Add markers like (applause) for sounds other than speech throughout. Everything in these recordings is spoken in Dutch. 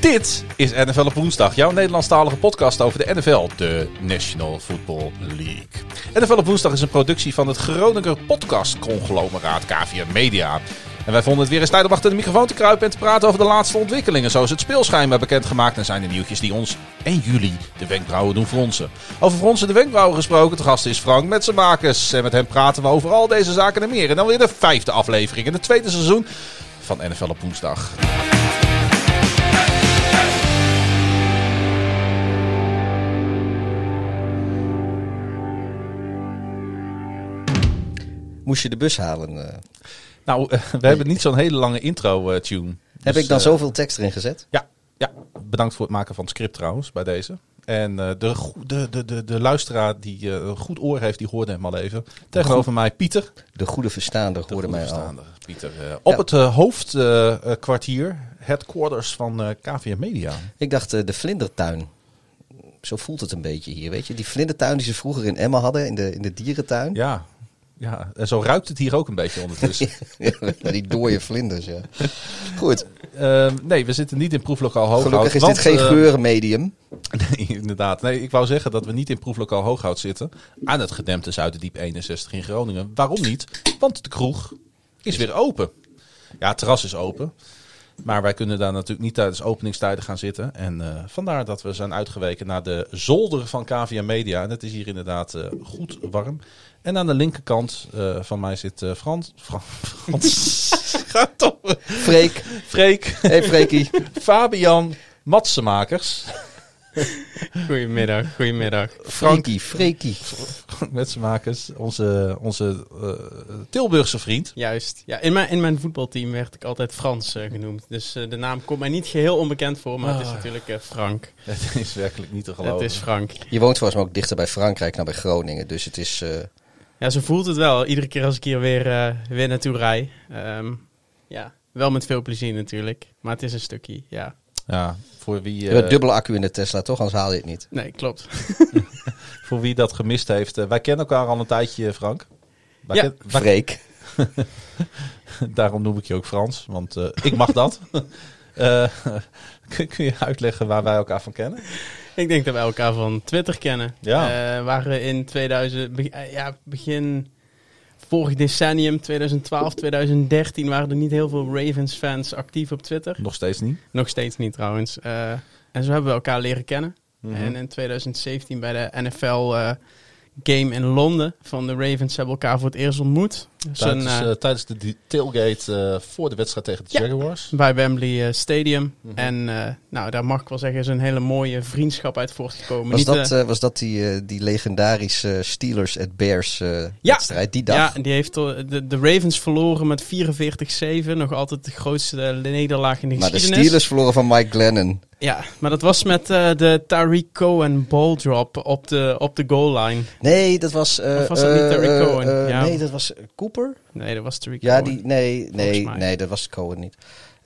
Dit is NFL op woensdag, jouw Nederlandstalige podcast over de NFL, de National Football League. NFL op woensdag is een productie van het Groninger podcast-conglomeraat KVM Media. En wij vonden het weer eens tijd om achter de microfoon te kruipen en te praten over de laatste ontwikkelingen. Zo is het speelschijnbaar bekendgemaakt en zijn de nieuwtjes die ons en jullie de wenkbrauwen doen fronsen. Over fronsen de wenkbrauwen gesproken, de gast is Frank Metsenmakers. En met hem praten we over al deze zaken en meer. En dan weer de vijfde aflevering in het tweede seizoen van NFL op woensdag. Moest je de bus halen? Eh? Nou, eh, we hebben niet zo'n hele lange intro-tune. Heb ik dan zoveel tekst erin gezet? Ja, ja, bedankt voor het maken van het script trouwens, bij deze. En eh, de, de, de, de, de luisteraar die eh, een goed oor heeft, die hoorde hem al even. Tegenover mij Pieter. De goede verstaander De hoorde mij al. goedverstaande Pieter. eh, op Ja. het eh, hoofdkwartier, headquarters van eh KVM Media. Ik dacht eh, de vlindertuin. Zo voelt het een beetje hier, weet je. Die vlindertuin die ze vroeger in Emma hadden, in de, in de dierentuin. Ja, ja, en zo ruikt het hier ook een beetje ondertussen. (laughs) die dode vlinders, ja. Goed, Ehm, nee, we zitten niet in proeflokaal Hooghout. gelukkig is want, dit geen eh, geurenmedium. (laughs) Nee, inderdaad. Nee, ik wou zeggen dat we niet in proeflokaal Hooghout zitten. Aan het gedempte Zuiderdiep 61 in Groningen. Waarom niet? Want de kroeg is weer open. Ja, het terras is open. Maar wij kunnen daar natuurlijk niet tijdens openingstijden gaan zitten. En eh, vandaar dat we zijn uitgeweken naar de zolder van KVM Media. En het is hier inderdaad eh, goed warm. En aan de linkerkant eh, van mij zit Frans. Fran- Frans. (laughs) Ga toch. Freek. Freek. Hey Freekie. Fabian Matsenmakers. (laughs) Goedemiddag, goedemiddag. Freekie, Freekie. Metsenmakers, onze, onze eh, Tilburgse vriend. Juist. Ja, in, mijn, in mijn voetbalteam werd ik altijd Frans eh, genoemd. Dus eh, de naam komt mij niet geheel onbekend voor, maar het is Ah. natuurlijk eh, Frank. Het is werkelijk niet te geloven. Het is Frank. Je woont volgens mij ook dichter bij Frankrijk dan bij Groningen. Dus het is... eh, Ja, zo voelt het wel. Iedere keer als ik hier weer, weer naartoe rij. Ehm, ja, wel met veel plezier natuurlijk. Maar het is een stukje, ja. Ja, voor wie, je eh, hebt dubbele accu in de Tesla, toch? Anders haal je het niet. Nee, klopt. (laughs) voor wie dat gemist heeft. eh, wij kennen elkaar al een tijdje, Frank. Wij Ja. ken- wij- Freek. (laughs) daarom noem ik je ook Frans, want eh, ik mag dat. (laughs) Eh, kun, je uitleggen waar wij elkaar van kennen? Ik denk dat we elkaar van Twitter kennen. Ja. Eh, waren in 2000, be- eh, ja, begin vorig decennium, 2012, 2013, waren er niet heel veel Ravens-fans actief op Twitter. Nog steeds niet. Nog steeds niet trouwens. Eh, en zo hebben we elkaar leren kennen. Mhm. En in 2017 bij de NFL eh, game in Londen van de Ravens hebben elkaar voor het eerst ontmoet. Dus Tijdens, een, eh, eh, tijdens de tailgate eh, voor de wedstrijd tegen de Ja. Jaguars. bij Wembley eh, Stadium. Mhm. En eh, nou, daar mag ik wel zeggen, is een hele mooie vriendschap uit voortgekomen. Was Niet, dat, was dat die, die legendarische Steelers at Bears eh, wedstrijd? Die dag? Ja, die heeft de, de Ravens verloren met 44-7. Nog altijd de grootste nederlaag in de maar de geschiedenis. Steelers verloren van Mike Glennon. Ja, maar dat was met eh, de Tariq Cohen ball drop op de, op de goal line. Nee, dat was... eh, Of was dat niet Terry eh, Cohen? Ja. Nee, dat was Cooper? Nee, dat was Tariq Ja, Cohen. die, nee, nee, nee, dat was Cohen niet.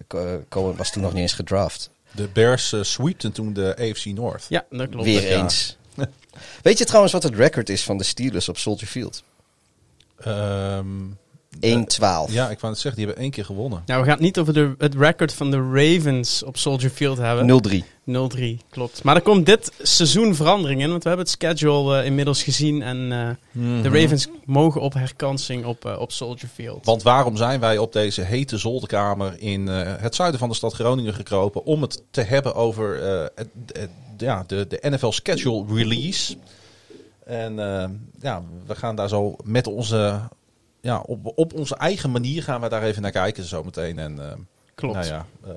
Co- Cohen was toen nog niet eens gedraft. De Bears eh, sweepten toen de AFC North. Ja, dat klopt. Weer ja. eens. Weet je trouwens wat het record is van de Steelers op Soldier Field? 1-12. Ehm, ja, ik wou het zeggen, die hebben één keer gewonnen. Nou, we gaan het niet over de, het record van de Ravens op Soldier Field hebben. 0-3. 0-3, klopt. Maar er komt dit seizoen verandering in, want we hebben het schedule eh, inmiddels gezien. En eh, de Ravens mogen op herkansing op, eh, op Soldier Field. Want waarom zijn wij op deze hete zolderkamer in eh, het zuiden van de stad Groningen gekropen om het te hebben over eh, ja, de, de NFL schedule release? En eh, ja, we gaan daar zo met onze, ja, op, op onze eigen manier gaan we daar even naar kijken zometeen. En eh, Klopt. nou ja, eh, eh,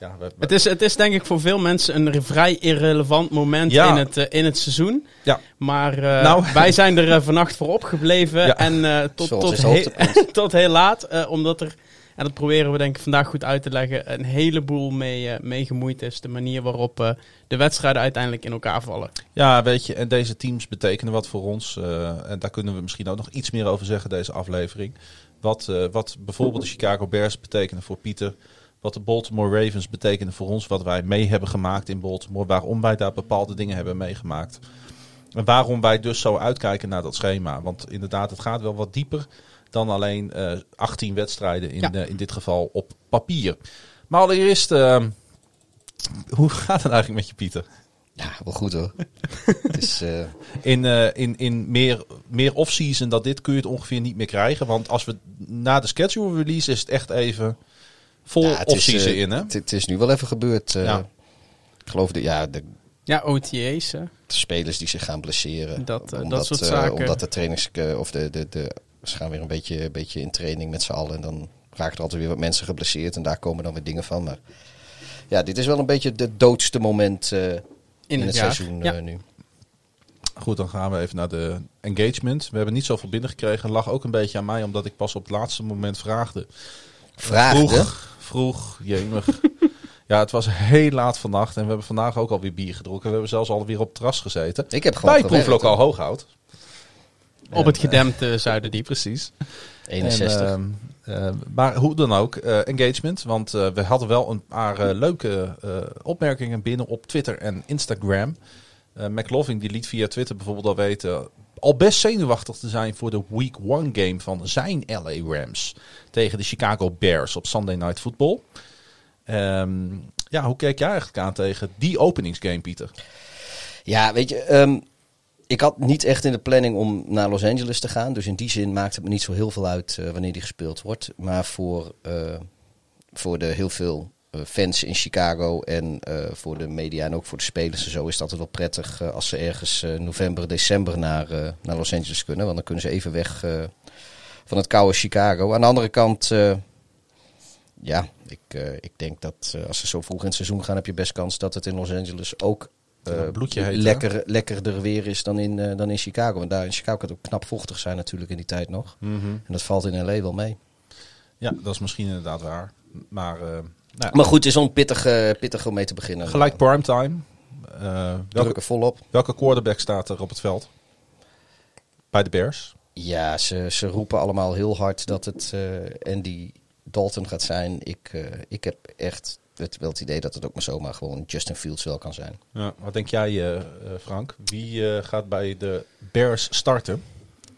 ja, we- we- Het is, het is denk ik voor veel mensen een vrij irrelevant moment Ja. in, het, eh, in het seizoen. Ja. Maar eh, Nou. (laughs) wij zijn er eh, vannacht voor opgebleven. Ja. En eh, tot, Zoals tot, he- (laughs) tot heel laat. eh, omdat er, en dat proberen we denk ik vandaag goed uit te leggen, een heleboel mee, eh, mee gemoeid is. De manier waarop eh, de wedstrijden uiteindelijk in elkaar vallen. Ja, weet je, en deze teams betekenen wat voor ons. eh, en daar kunnen we misschien ook nog iets meer over zeggen, deze aflevering. Wat, wat bijvoorbeeld de Chicago Bears betekenen voor Pieter. Wat de Baltimore Ravens betekenen voor ons. Wat wij mee hebben gemaakt in Baltimore. Waarom wij daar bepaalde dingen hebben meegemaakt. En waarom wij dus zo uitkijken naar dat schema. Want inderdaad, het gaat wel wat dieper dan alleen eh 18 wedstrijden in, Ja. eh, in dit geval op papier. Maar allereerst, eh, hoe (laughs) gaat het eigenlijk met je Pieter? Ja, wel goed hoor. (laughs) het is, eh, In, eh, in, in meer, meer off-season dan dit kun je het ongeveer niet meer krijgen. Want als we na de schedule release is het echt even vol ja, off-season eh, in. Hè? Het, het is nu wel even gebeurd. eh. Ja. Ik geloof de, ja, de Ja, OTA's. hè. spelers die zich gaan blesseren. Dat, eh, dat omdat, soort eh, zaken. omdat de trainers, eh, of de, de, de, ze gaan weer een beetje, een beetje in training met z'n allen. En dan raken er altijd weer wat mensen geblesseerd. En daar komen dan weer dingen van. Maar ja, dit is wel een beetje het doodste moment eh, in, het, seizoen Ja. eh, nu. Goed, dan gaan we even naar de engagement. We hebben niet zoveel binnengekregen. Lag ook een beetje aan mij, omdat ik pas op het laatste moment vraagde. Vraagde. Vroeg, vroeg, jemig. (laughs) ja, het was heel laat vannacht en we hebben vandaag ook alweer bier gedronken. We hebben zelfs alweer op het terras gezeten. Ik heb gewoon Bij proeflokaal Hooghout. Op het gedempte Zuiderdiep. Precies. 61. En, ehm, eh, maar hoe dan ook, eh, engagement. Want eh, we hadden wel een paar eh, leuke eh, opmerkingen binnen op Twitter en Instagram. Eh McLovin die liet via Twitter bijvoorbeeld al weten... al best zenuwachtig te zijn voor de Week 1 game van zijn LA Rams... tegen de Chicago Bears op Sunday Night Football. Ehm, ja, hoe keek jij eigenlijk aan tegen die openingsgame, Pieter? Ja, weet je, ehm, ik had niet echt in de planning om naar Los Angeles te gaan. Dus in die zin maakt het me niet zo heel veel uit eh, wanneer die gespeeld wordt. Maar voor, eh, voor de heel veel eh, fans in Chicago en voor de media en ook voor de spelers en zo is dat wel prettig als ze ergens november, december naar, naar Los Angeles kunnen. Want dan kunnen ze even weg van het koude Chicago. Aan de andere kant, ja, ik, ik denk dat als ze zo vroeg in het seizoen gaan, heb je best kans dat het in Los Angeles ook eh, bloedje heet, lekker, lekkerder weer is dan in, eh, dan in Chicago. Want daar in Chicago kan het ook knap vochtig zijn natuurlijk in die tijd nog. En dat valt in LA wel mee. Ja, dat is misschien inderdaad waar. Maar, eh, nou ja, Maar goed, het is een pittig, pittig om mee te beginnen. gelijk primetime. Eh welke, volop. welke quarterback staat er op het veld? Bij de Bears? Ja, ze, ze roepen allemaal heel hard dat het Andy Dalton gaat zijn. Ik, ik heb echt het, wel het idee dat het ook maar zomaar gewoon Justin Fields wel kan zijn. Ja, wat denk jij, eh, eh, Frank? Wie eh, gaat bij de Bears starten?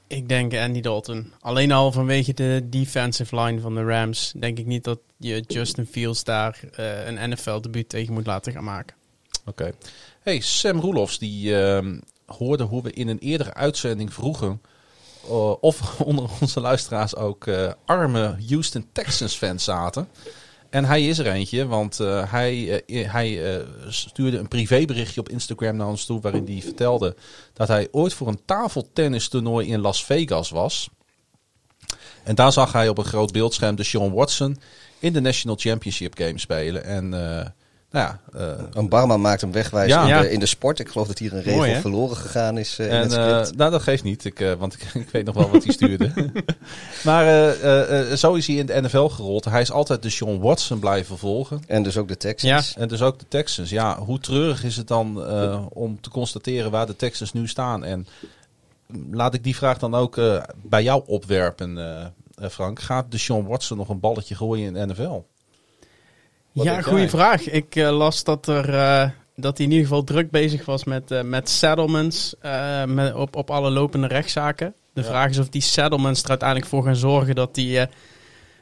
Ik denk Andy Dalton. Alleen al vanwege de defensive line van de Rams denk ik niet dat je Justin Fields daar een NFL-debuut tegen moet laten gaan maken. Oké. Hey, Sam Roelofs, die ehm, hoorde hoe we in een eerdere uitzending vroegen... of (laughs) onder onze luisteraars ook eh, arme Houston Texans fans zaten. En hij is er eentje, want eh, hij, eh, hij eh, stuurde een privéberichtje op Instagram naar ons toe... waarin hij vertelde dat hij ooit voor een tafeltennistoernooi in Las Vegas was... En daar zag hij op een groot beeldscherm de Sean Watson in de National Championship Game spelen. En nou ja, eh, Een barman maakt hem wegwijzen Ja. in, Ja. de, in de sport. Ik geloof dat hier een regel Mooi, verloren gegaan is eh, in het eh, nou, dat geeft niet, ik, want ik, (laughs) ik weet nog wel wat hij stuurde. (laughs) maar zo is hij in de NFL gerold. Hij is altijd de Sean Watson blijven volgen. En dus ook de Texans. En dus ook de Texans. Ja, hoe treurig is het dan om te constateren waar de Texans nu staan? En laat ik die vraag dan ook bij jou opwerpen, Frank. Gaat de Sean Watson nog een balletje gooien in de NFL? Wat ja, goede jij? vraag. Ik eh, las dat, er, eh, dat hij in ieder geval druk bezig was met, eh, met settlements eh, met, op, op alle lopende rechtszaken. De Ja. vraag is of die settlements er uiteindelijk voor gaan zorgen dat die eh,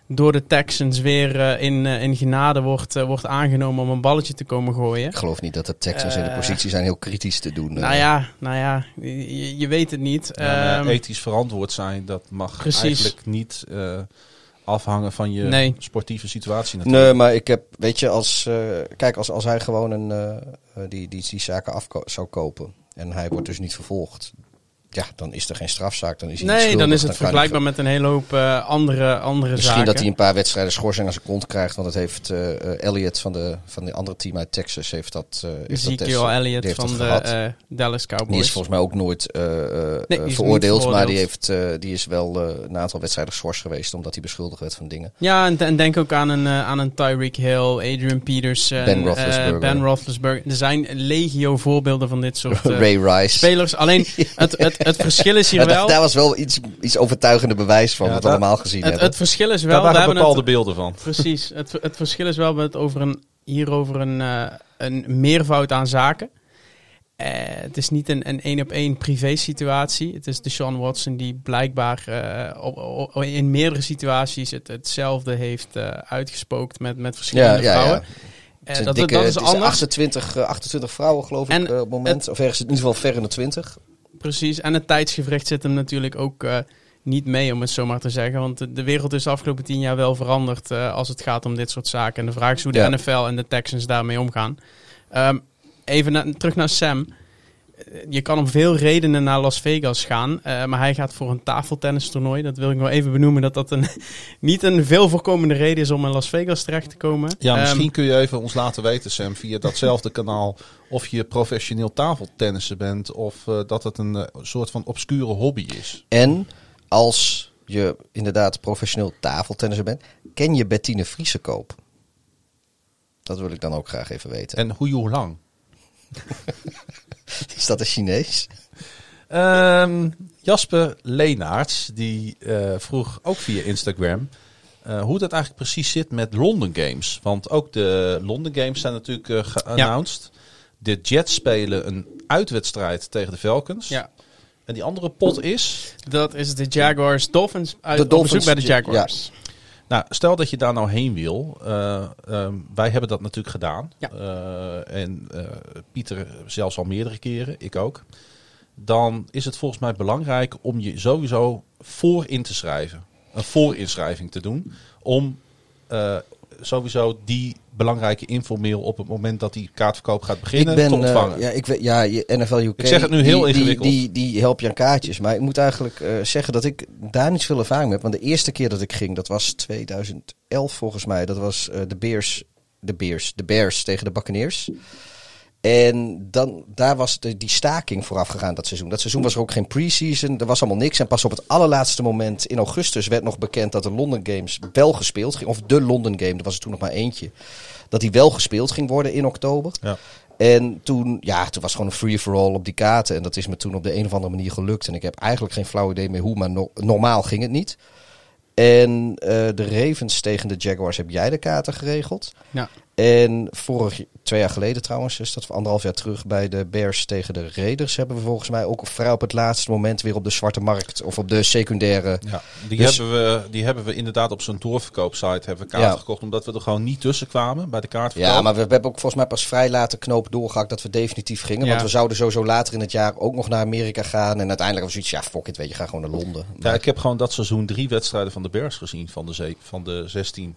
door de Texans weer in, in genade wordt, wordt aangenomen om een balletje te komen gooien. Ik geloof niet dat de Texans in de positie zijn heel kritisch te doen. Nou ja, nou ja je, je weet het niet. Ja, Ehm, ethisch verantwoord zijn, dat mag Precies. eigenlijk niet eh, afhangen van je Nee. sportieve situatie natuurlijk. Nee, maar ik heb, weet je, als, eh, kijk, als, als hij gewoon een, eh, eh, die, die, die zaken af zou kopen en hij wordt dus niet vervolgd, ja, dan is er geen strafzaak, dan is hij nee, schuldig, dan is het vergelijkbaar met een hele hoop eh, andere, andere Misschien zaken. dat hij een paar wedstrijden schorsing aan zijn kont krijgt. Want het heeft eh, eh, Elliot van de, van de andere team uit Texas heeft dat, heeft dat Ezekiel die heeft van dat de gehad. eh, Dallas Die Cowboys. is volgens mij ook nooit Nee, die niet veroordeeld, maar die, veroordeeld. heeft, die is wel een aantal wedstrijden geschorst geweest omdat hij beschuldigd werd van dingen. Ja, en, en denk ook aan een, aan een Tyreek Hill, Adrian Peterson, Ben Roethlisberger. ben Roethlisberger. Er zijn legio voorbeelden van dit soort (laughs) Ray Rice. spelers. Alleen (laughs) het, het, het verschil is hier wel... daar was wel iets, iets overtuigende bewijs van, Ja, wat we allemaal gezien Het, hebben. het verschil is wel... Daar we waren hebben bepaalde het, beelden van. Precies. Het, het verschil is wel het over een, hier over een, eh, een meervoud aan zaken. Eh, het is niet een een één op één privé situatie. Het is de Sean Watson die blijkbaar eh, op, op- in meerdere situaties het, hetzelfde heeft eh, uitgespookt met, met verschillende Ja, ja, vrouwen. ja. Het is dat, dikke- dat is het anders. 28, eh, 28 vrouwen, geloof ik, En op het moment. of ergens in ieder geval ver in de 20. Precies, en het tijdsgevricht zit hem natuurlijk ook eh, niet mee, om het zo maar te zeggen. Want de, wereld is de afgelopen tien jaar wel veranderd eh, als het gaat om dit soort zaken. En de vraag is hoe de Ja. NFL en de Texans daarmee omgaan. Ehm, even na- terug naar Sam. Je kan om veel redenen naar Las Vegas gaan, eh, maar hij gaat voor een tafeltennistoernooi. Dat wil ik nog even benoemen, dat dat een, (laughs) niet een veel voorkomende reden is om in Las Vegas terecht te komen. Ja, Ehm, misschien kun je even ons laten weten, Sam, via datzelfde (laughs) kanaal. Of je professioneel tafeltennissen bent. Of eh, dat het een eh, soort van obscure hobby is. En als je inderdaad professioneel tafeltennisser bent, ken je Bettine Vriesekoop? Dat wil ik dan ook graag even weten. En hoe, hoe lang? (laughs) (laughs) Is dat een Chinees? Ehm, Jasper Leenaerts, die eh, vroeg ook via Instagram eh, hoe dat eigenlijk precies zit met London Games. Want ook de London Games zijn natuurlijk eh geannounced. De Jets spelen een uitwedstrijd tegen de Falcons. Ja, En die andere pot is... dat is de Jaguars Dolphins uit De op Dolphins, bezoek bij de ja. Nou, stel dat je daar nou heen wil. Eh, ehm, wij hebben dat natuurlijk gedaan. Ja. Eh, en eh, Pieter zelfs al meerdere keren, ik ook. Dan is het volgens mij belangrijk om je sowieso voor in te schrijven. Een voorinschrijving te doen. Om sowieso die belangrijke infomail op het moment dat die kaartverkoop gaat beginnen te eh, ontvangen. ja, ik weet, ja, je- NFL UK. Ik zeg het nu heel die, ingewikkeld. Die, die, die help je aan kaartjes. Maar ik moet eigenlijk eh, zeggen dat ik daar niet veel ervaring mee heb. Want de eerste keer dat ik ging, dat was 2011 volgens mij. Dat was eh, de Bears, de Bears, de Bears tegen de Buccaneers. En dan, daar was de, die staking vooraf gegaan dat seizoen. Dat seizoen was er ook geen preseason. Er was allemaal niks. En pas op het allerlaatste moment in augustus werd nog bekend dat de London Games wel gespeeld ging. Of de London Game, er was er toen nog maar eentje. Dat die wel gespeeld ging worden in oktober. Ja. En toen, ja, toen was gewoon een free-for-all op die kaarten. En dat is me toen op de een of andere manier gelukt. En ik heb eigenlijk geen flauw idee meer hoe, maar no- normaal ging het niet. En eh, de Ravens tegen de Jaguars heb jij de kaarten geregeld. Ja. En vorig, twee jaar geleden trouwens, is dat anderhalf jaar terug bij de Bears tegen de Raiders, hebben we volgens mij ook vrij op het laatste moment weer op de zwarte markt of op de secundaire. Ja, die, Dus- hebben we, die hebben we inderdaad op zo'n doorverkoopsite hebben we kaarten Ja. gekocht. Omdat we er gewoon niet tussen kwamen bij de kaartverkoop. Ja, maar we, we hebben ook volgens mij pas vrij laat de knoop doorgehakt dat we definitief gingen. Ja. Want we zouden sowieso later in het jaar ook nog naar Amerika gaan. En uiteindelijk was zoiets, ja, fuck it, weet je, ga gewoon naar Londen. Ja, Maar- ik heb gewoon dat seizoen drie wedstrijden van de Bears gezien van de, ze- van de 16.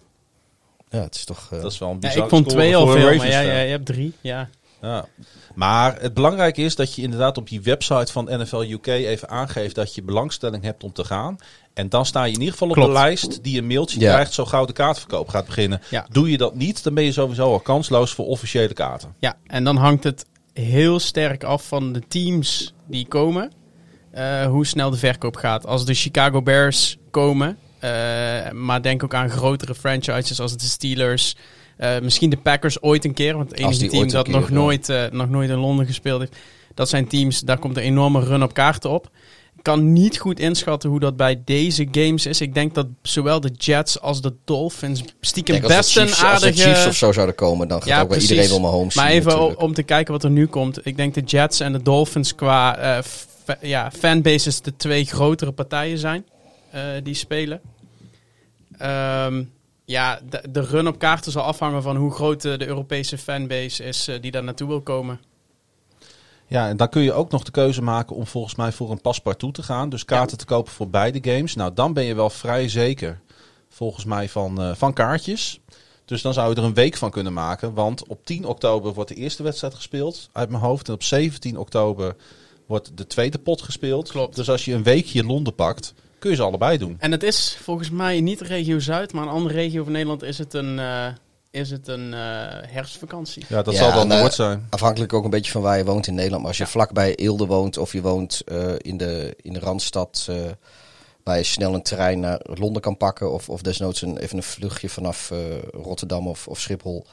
Ja, het is toch... eh, Dat is wel een Ja, bizar ik vond score twee al veel, maar Ravens jij, fan. jij, jij hebt drie. Ja. Ja. Maar het belangrijke is dat je inderdaad op die website van NFL UK even aangeeft dat je belangstelling hebt om te gaan. En dan sta je in ieder geval op Klopt. de lijst die een mailtje Ja. krijgt zo gauw de kaartverkoop gaat beginnen. Ja. Doe je dat niet, dan ben je sowieso al kansloos voor officiële kaarten. ja, en dan hangt het heel sterk af van de teams die komen. eh, hoe snel de verkoop gaat. Als de Chicago Bears komen, maar denk ook aan grotere franchises als de Steelers. eh, misschien de Packers ooit een keer, want het enige team dat keer, nog, nooit, eh, nog nooit in Londen gespeeld heeft. Dat zijn teams, daar komt een enorme run op kaarten op. Ik kan niet goed inschatten hoe dat bij deze games is. Ik denk dat zowel de Jets als de Dolphins stiekem Kijk, best een Chiefs, als de aardige... Chiefs of zo zouden komen, dan gaat Ja, ook wel iedereen wel Mahomes Maar even om, natuurlijk. om te kijken wat er nu komt. Ik denk de Jets en de Dolphins qua eh, fa- ja, fanbases de twee grotere partijen zijn eh, die spelen. Ehm, ja, de, de run op kaarten zal afhangen van hoe groot eh, de Europese fanbase is eh, die daar naartoe wil komen. Ja, en dan kun je ook nog de keuze maken om volgens mij voor een paspartout te gaan. Dus kaarten te kopen voor beide games. Nou, dan ben je wel vrij zeker, volgens mij, van, eh, van kaartjes. Dus dan zou je er een week van kunnen maken. Want op 10 oktober wordt de eerste wedstrijd gespeeld, uit mijn hoofd. En op 17 oktober wordt de tweede pot gespeeld. Klopt. Dus als je een weekje Londen pakt, kun je ze allebei doen. En het is volgens mij niet de regio Zuid, maar een andere regio van Nederland is het een, eh, is het een eh, herfstvakantie. Ja, dat Ja, zal dan nou, Noord zijn. Afhankelijk ook een beetje van waar je woont in Nederland. Maar als je vlakbij Eelde woont of je woont eh, in, de, in de Randstad... eh, waar je snel een trein naar Londen kan pakken... of, of desnoods een, even een vluchtje vanaf eh, Rotterdam of, of Schiphol...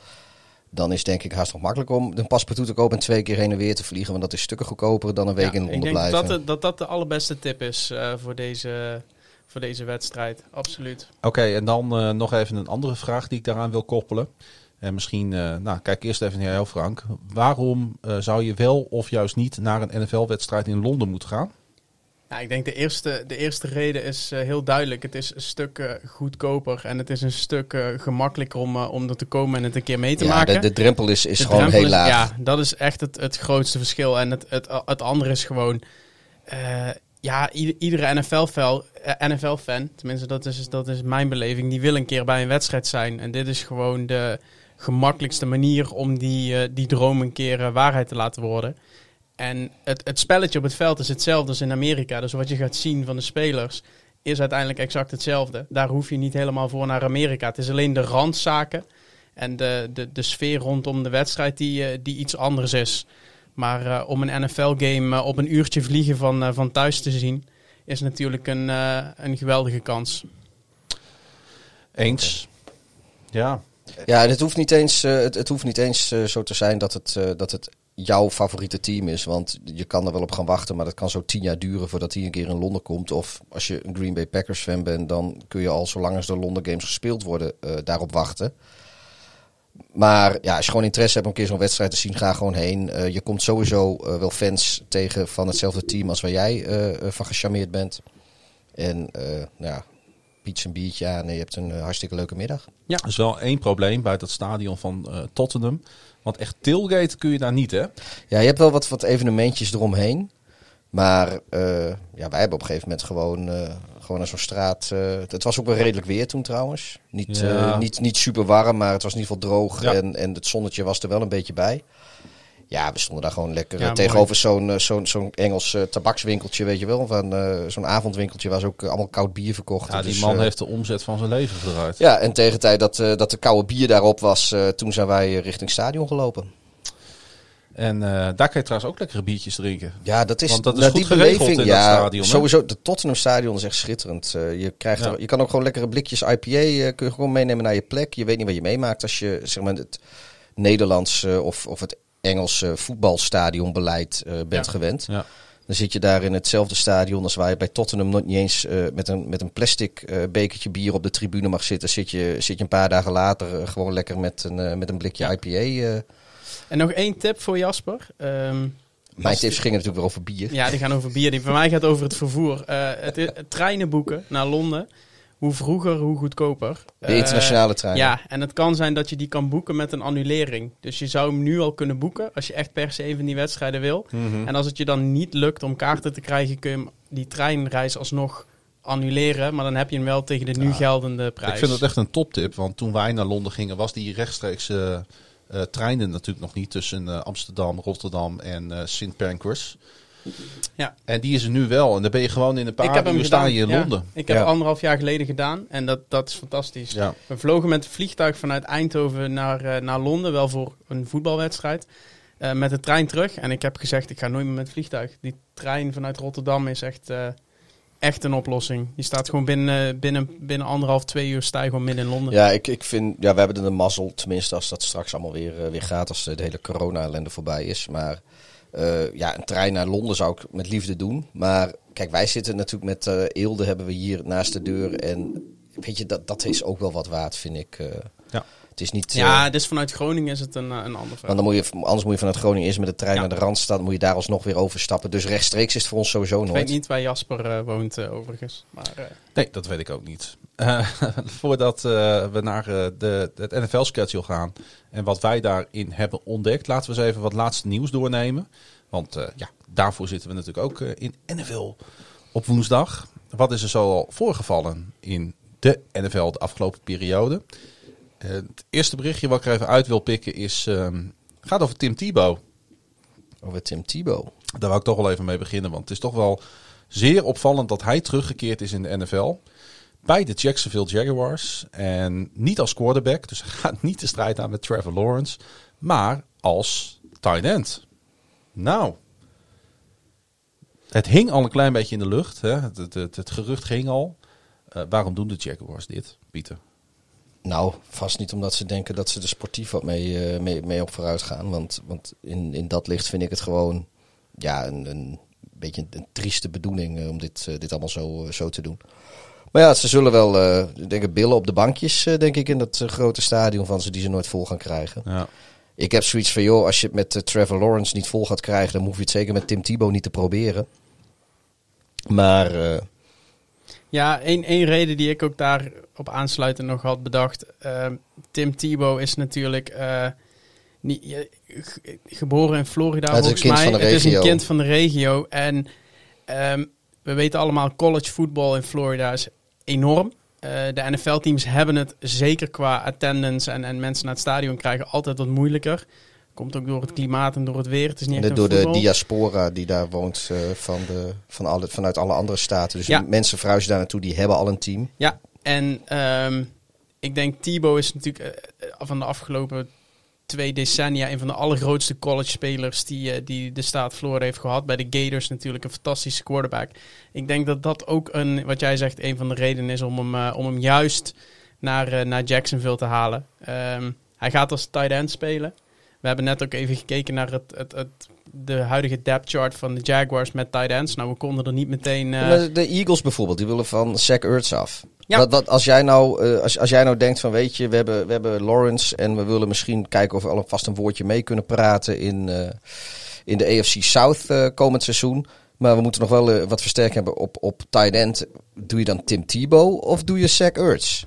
dan is denk ik haast nog makkelijk om een paspartout te kopen... en twee keer heen en weer te vliegen. Want dat is stukken goedkoper dan een week Ja, in ik Londen denk blijven. dat, dat, dat dat de allerbeste tip is eh, voor, deze, voor deze wedstrijd. Absoluut. Oké, en dan eh, nog even een andere vraag die ik daaraan wil koppelen. En misschien, uh, nou kijk eerst even naar jou Frank. Waarom uh, zou je wel of juist niet naar een NFL-wedstrijd in Londen moeten gaan? Ja, ik denk de eerste, de eerste reden is uh, heel duidelijk. Het is een stuk goedkoper en het is een stuk gemakkelijker om, om er te komen en het een keer mee te ja, maken. De, de drempel is, is gewoon heel laag. Ja, dat is echt het, het grootste verschil. En het, het, het andere is gewoon ja, iedere NFL-fan, NFL tenminste dat is, dat is mijn beleving, die wil een keer bij een wedstrijd zijn. En dit is gewoon de gemakkelijkste manier om die, die droom een keer waarheid te laten worden. En het, het spelletje op het veld is hetzelfde als in Amerika. Dus wat je gaat zien van de spelers is uiteindelijk exact hetzelfde. Daar hoef je niet helemaal voor naar Amerika. Het is alleen de randzaken en de, de, de sfeer rondom de wedstrijd die, uh, die iets anders is. Maar uh, om een NFL-game uh, op een uurtje vliegen van, uh, van thuis te zien, is natuurlijk een, een geweldige kans. Eens. Ja. Ja, het hoeft niet eens, het, het, hoeft niet eens zo te zijn dat het, dat het jouw favoriete team is. Want je kan er wel op gaan wachten, maar dat kan zo tien jaar duren voordat hij een keer in Londen komt. Of als je een Green Bay Packers fan bent, dan kun je al zolang als de Londen Games gespeeld worden, daarop wachten. Maar ja, als je gewoon interesse hebt om een keer zo'n wedstrijd te zien, ga gewoon heen. Uh, je komt sowieso uh, wel fans tegen van hetzelfde team als waar jij uh, van gecharmeerd bent. En nou ja, piets en biertje aan en je hebt een hartstikke leuke middag. Ja, er is wel één probleem bij dat stadion van Tottenham. Want echt tailgate kun je daar niet, hè? Ja, je hebt wel wat, wat evenementjes eromheen. Maar uh, ja, wij hebben op een gegeven moment gewoon, uh, gewoon naar zo'n straat. Uh, het was ook wel redelijk weer toen trouwens. Niet, ja. niet, niet super warm, maar het was in ieder geval droog. Ja. En, en het zonnetje was er wel een beetje bij. Ja, we stonden daar gewoon lekker ja, tegenover zo'n zo'n zo'n Engels tabakswinkeltje, weet je wel. Van zo'n avondwinkeltje waar ze ook allemaal koud bier verkocht. Ja, die dus, man heeft de omzet van zijn leven gedraaid. Ja, en tegen de tijd dat, dat de koude bier daarop was, toen zijn wij richting stadion gelopen. En daar kan je trouwens ook lekkere biertjes drinken. Ja, dat is, Want dat is goed die beleving. in ja, dat stadion. hè? Sowieso, de Tottenham Stadion is echt schitterend. Je, krijgt Ja. er, je kan ook gewoon lekkere blikjes IPA kun je gewoon meenemen naar je plek. Je weet niet wat je meemaakt als je zeg maar, het Nederlands of, of het Engelse voetbalstadionbeleid uh, bent Ja. gewend. Ja. Dan zit je daar in hetzelfde stadion als waar je bij Tottenham nog niet eens eh, met, een, met een plastic eh, bekertje bier op de tribune mag zitten. Zit je, zit je een paar dagen later eh, gewoon lekker met een, eh, met een blikje Ja. IPA. eh. En nog één tip voor Jasper. Ehm, Mijn tips gingen natuurlijk weer over bier. ja, die gaan over bier. Die van mij gaat over het vervoer. Eh, het, het (laughs) treinen boeken naar Londen. Hoe vroeger, hoe goedkoper. De Eh, internationale trein. Ja, en het kan zijn dat je die kan boeken met een annulering. Dus je zou hem nu al kunnen boeken als je echt per se een van die wedstrijden wil. Mhm. En als het je dan niet lukt om kaarten te krijgen, kun je die treinreis alsnog annuleren. Maar dan heb je hem wel tegen de nu geldende prijs. Ik vind het echt een toptip, want toen wij naar Londen gingen, was die rechtstreeks eh eh, treinen natuurlijk nog niet tussen eh, Amsterdam, Rotterdam en eh Sint Pancras. Ja. En die is er nu wel. En dan ben je gewoon in een paar ik heb hem uur sta gedaan. je in ja. Londen. Ik heb Ja. anderhalf jaar geleden gedaan en dat, dat is fantastisch. Ja. We vlogen met het vliegtuig vanuit Eindhoven naar, eh, naar Londen, wel voor een voetbalwedstrijd. Eh, met de trein terug. En ik heb gezegd, ik ga nooit meer met het vliegtuig. Die trein vanuit Rotterdam is echt, eh, echt een oplossing. Die staat gewoon binnen, binnen, binnen anderhalf, twee uur sta je gewoon midden in Londen. Ja, ik, ik vind, ja, we hebben er een mazzel, tenminste als dat straks allemaal weer, weer gaat, als de hele corona-ellende voorbij is. Maar eh, ja, een trein naar Londen zou ik met liefde doen. Maar kijk, wij zitten natuurlijk met eh, Eelde, hebben we hier naast de deur. En weet je, dat, dat is ook wel wat waard, vind ik. eh. Ja. Het is niet... Ja, dus vanuit Groningen is het een, een ander want verhaal. dan moet je, anders moet je vanuit Groningen eerst met de trein Ja. naar de Randstad. Dan moet je daar alsnog weer overstappen. Dus rechtstreeks is het voor ons sowieso Ik nooit. weet niet waar Jasper eh, woont overigens. Maar eh, Nee, dat weet ik ook niet. Eh, (laughs) voordat eh, we naar eh, de, het NFL-schedule gaan en wat wij daarin hebben ontdekt, laten we eens even wat laatste nieuws doornemen. Want ja, daarvoor zitten we natuurlijk ook in NFL op woensdag. Wat is er zo al voorgevallen in de NFL de afgelopen periode? Het eerste berichtje wat ik er even uit wil pikken is, ehm, gaat over Tim Tebow. Over Tim Tebow. Daar wou ik toch wel even mee beginnen. Want het is toch wel zeer opvallend dat hij teruggekeerd is in de NFL. Bij de Jacksonville Jaguars. En niet als quarterback. Dus gaat niet de strijd aan met Trevor Lawrence. Maar als tight end. Nou. Het hing al een klein beetje in de lucht. Hè? Het, het, het, gerucht ging al. Eh, waarom doen de Jaguars dit, Pieter? Nou, vast niet omdat ze denken dat ze er sportief wat mee, eh, mee, mee op vooruit gaan. Want, want in, in dat licht vind ik het gewoon ja, een, een beetje een, trieste bedoeling eh, om dit, dit allemaal zo, zo te doen. Maar ja, ze zullen wel, eh denk ik, billen op de bankjes, eh, denk ik, in dat eh, grote stadion van ze die ze nooit vol gaan krijgen. Ja. Ik heb zoiets van, joh, als je het met Trevor Lawrence niet vol gaat krijgen, dan hoef je het zeker met Tim Tebow niet te proberen. Maar eh, Ja, één, één reden die ik ook daarop aansluitend nog had bedacht. ehm, Tim Tebow is natuurlijk eh, niet, geboren in Florida Hij is een volgens kind mij. van de Het is een kind van de regio. En ehm, we weten allemaal, college voetbal in Florida is enorm. Eh, de NFL-teams hebben het zeker qua attendance en, en mensen naar het stadion krijgen altijd wat moeilijker. Komt ook door het klimaat en door het weer. Het is niet echt door de diaspora die daar woont eh, van de, van alle, vanuit alle andere staten. Dus Ja. mensen verhuizen daar naartoe, die hebben al een team. Ja, en ehm, ik denk Tebow is natuurlijk eh, van de afgelopen twee decennia een van de allergrootste college spelers die, eh, die de staat Florida heeft gehad. Bij de Gators natuurlijk een fantastische quarterback. Ik denk dat dat ook een, wat jij zegt, een van de redenen is om hem, eh, om hem juist naar, eh, naar Jacksonville te halen. Ehm, hij gaat als tight end spelen. We hebben net ook even gekeken naar het, het, het, de huidige depth chart van de Jaguars met tight ends. Nou, we konden er niet meteen... De Eagles bijvoorbeeld, die willen van Zach Ertz af. Ja. Wat, wat, als, jij nou, eh, als, als jij nou denkt van weet je, we hebben, we hebben Lawrence en we willen misschien kijken of we alvast een woordje mee kunnen praten in, eh, in de AFC South eh, komend seizoen. Maar we moeten nog wel wat versterking hebben op, op tight end. Doe je dan Tim Tebow of doe je Zach Ertz?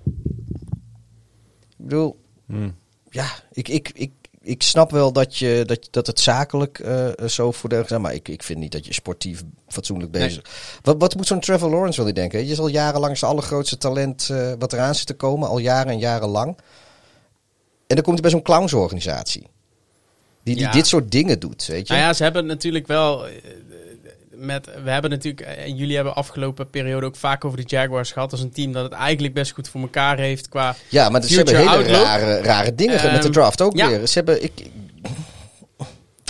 Ik bedoel, Hm. ja, ik, ik, ik, ik snap wel dat, je, dat, dat het zakelijk eh, zo voordelig is. Maar ik, ik vind niet dat je sportief fatsoenlijk Nee. bezig wat, wat moet zo'n Trevor Lawrence wel denken? Je is al jarenlang zijn allergrootste talent eh, wat eraan zit te komen. Al jaren en jaren lang. En dan komt hij bij zo'n clownsorganisatie. Die, die Ja. dit soort dingen doet, weet je. Nou ja, ze hebben natuurlijk wel. Met, we hebben natuurlijk, eh, en jullie hebben afgelopen periode ook vaak over de Jaguars gehad als een team dat het eigenlijk best goed voor elkaar heeft qua. Ja, maar ze hebben hele outlook. rare, rare dingen met de Ehm, draft ook ja. weer. Ze hebben, ik,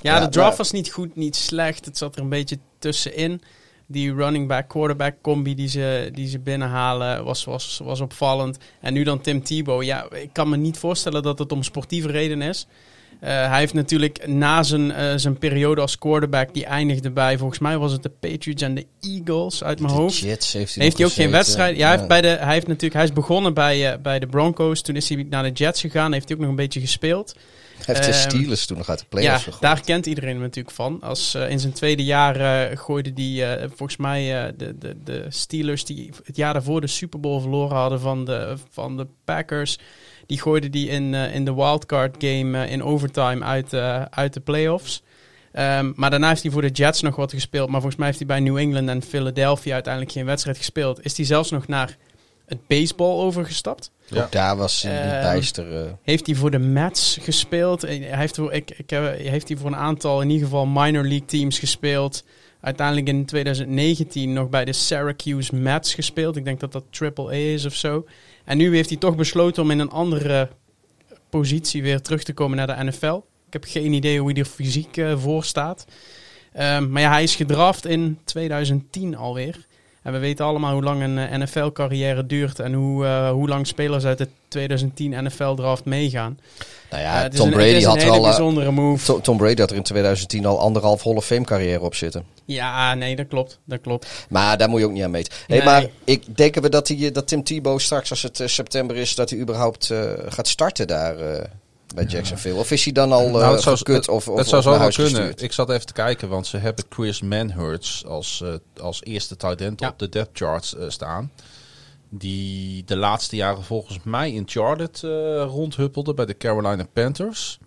Ja, Ja, de draft maar- was niet goed, niet slecht. Het zat er een beetje tussenin. Die running back quarterback combi die ze, die ze binnenhalen was, was, was opvallend. En nu dan Tim Tebow. Ja, ik kan me niet voorstellen dat het om sportieve reden is. Eh, hij heeft natuurlijk na zijn, eh, zijn periode als quarterback, die eindigde bij, volgens mij was het de Patriots en de Eagles uit mijn de hoofd. Jets heeft hij, Heeft hij ook geen wedstrijd? Ja, Hij, heeft bij de, hij, heeft natuurlijk, hij is begonnen bij, eh, bij de Broncos. Toen is hij naar de Jets gegaan. Heeft hij ook nog een beetje gespeeld. Hij heeft de Ehm, Steelers toen nog uit de Ja, playoffs gegooid. daar kent iedereen hem natuurlijk van. Als, in zijn tweede jaar gooide die eh, volgens mij de, de, de Steelers die het jaar daarvoor de Super Bowl verloren hadden van de, van de Packers. Die gooiden die in, eh, in de wildcard game eh, in overtime uit, eh, uit de playoffs. Ehm, maar daarna heeft hij voor de Jets nog wat gespeeld. Maar volgens mij heeft hij bij New England en Philadelphia uiteindelijk geen wedstrijd gespeeld. Is hij zelfs nog naar het baseball overgestapt. Ja. Ook daar was hij niet Ehm, bijster. Heeft hij voor de Mets gespeeld? Hij heeft, voor, ik, ik, heb- heeft hij voor een aantal, in ieder geval minor league teams gespeeld. Uiteindelijk in 2019 nog bij de Syracuse Mets gespeeld. Ik denk dat dat Triple A is of zo. En nu heeft hij toch besloten om in een andere positie weer terug te komen naar de NFL. Ik heb geen idee hoe hij er fysiek eh, voor staat. Ehm, maar ja, hij is gedraft in 2010 alweer. En we weten allemaal hoe lang een eh, NFL-carrière duurt en hoe, eh, hoe lang spelers uit de 2010 NFL-draft meegaan. Nou Eh, ja, is Tom een, Brady had er al... eh, bijzondere move. To- Tom Brady had er in 2010 al anderhalf Hall of Fame carrière op zitten. Ja, nee, dat klopt. Dat klopt. Maar daar moet je ook niet aan meten. Hey, Nee. Maar ik denken we dat, die, dat Tim Tebow straks, als het eh, september is, dat hij überhaupt eh, gaat starten daar eh, bij Jacksonville? Of is hij dan al Nou, uh, het zou- gekut of, of, het zou zo wel kunnen. gestuurd? Ik zat even te kijken, want ze hebben Chris Manhurts als, eh, als eerste tight end Ja. op de depth charts eh, staan. Die de laatste jaren volgens mij in Charlotte eh, rondhuppelde bij de Carolina Panthers.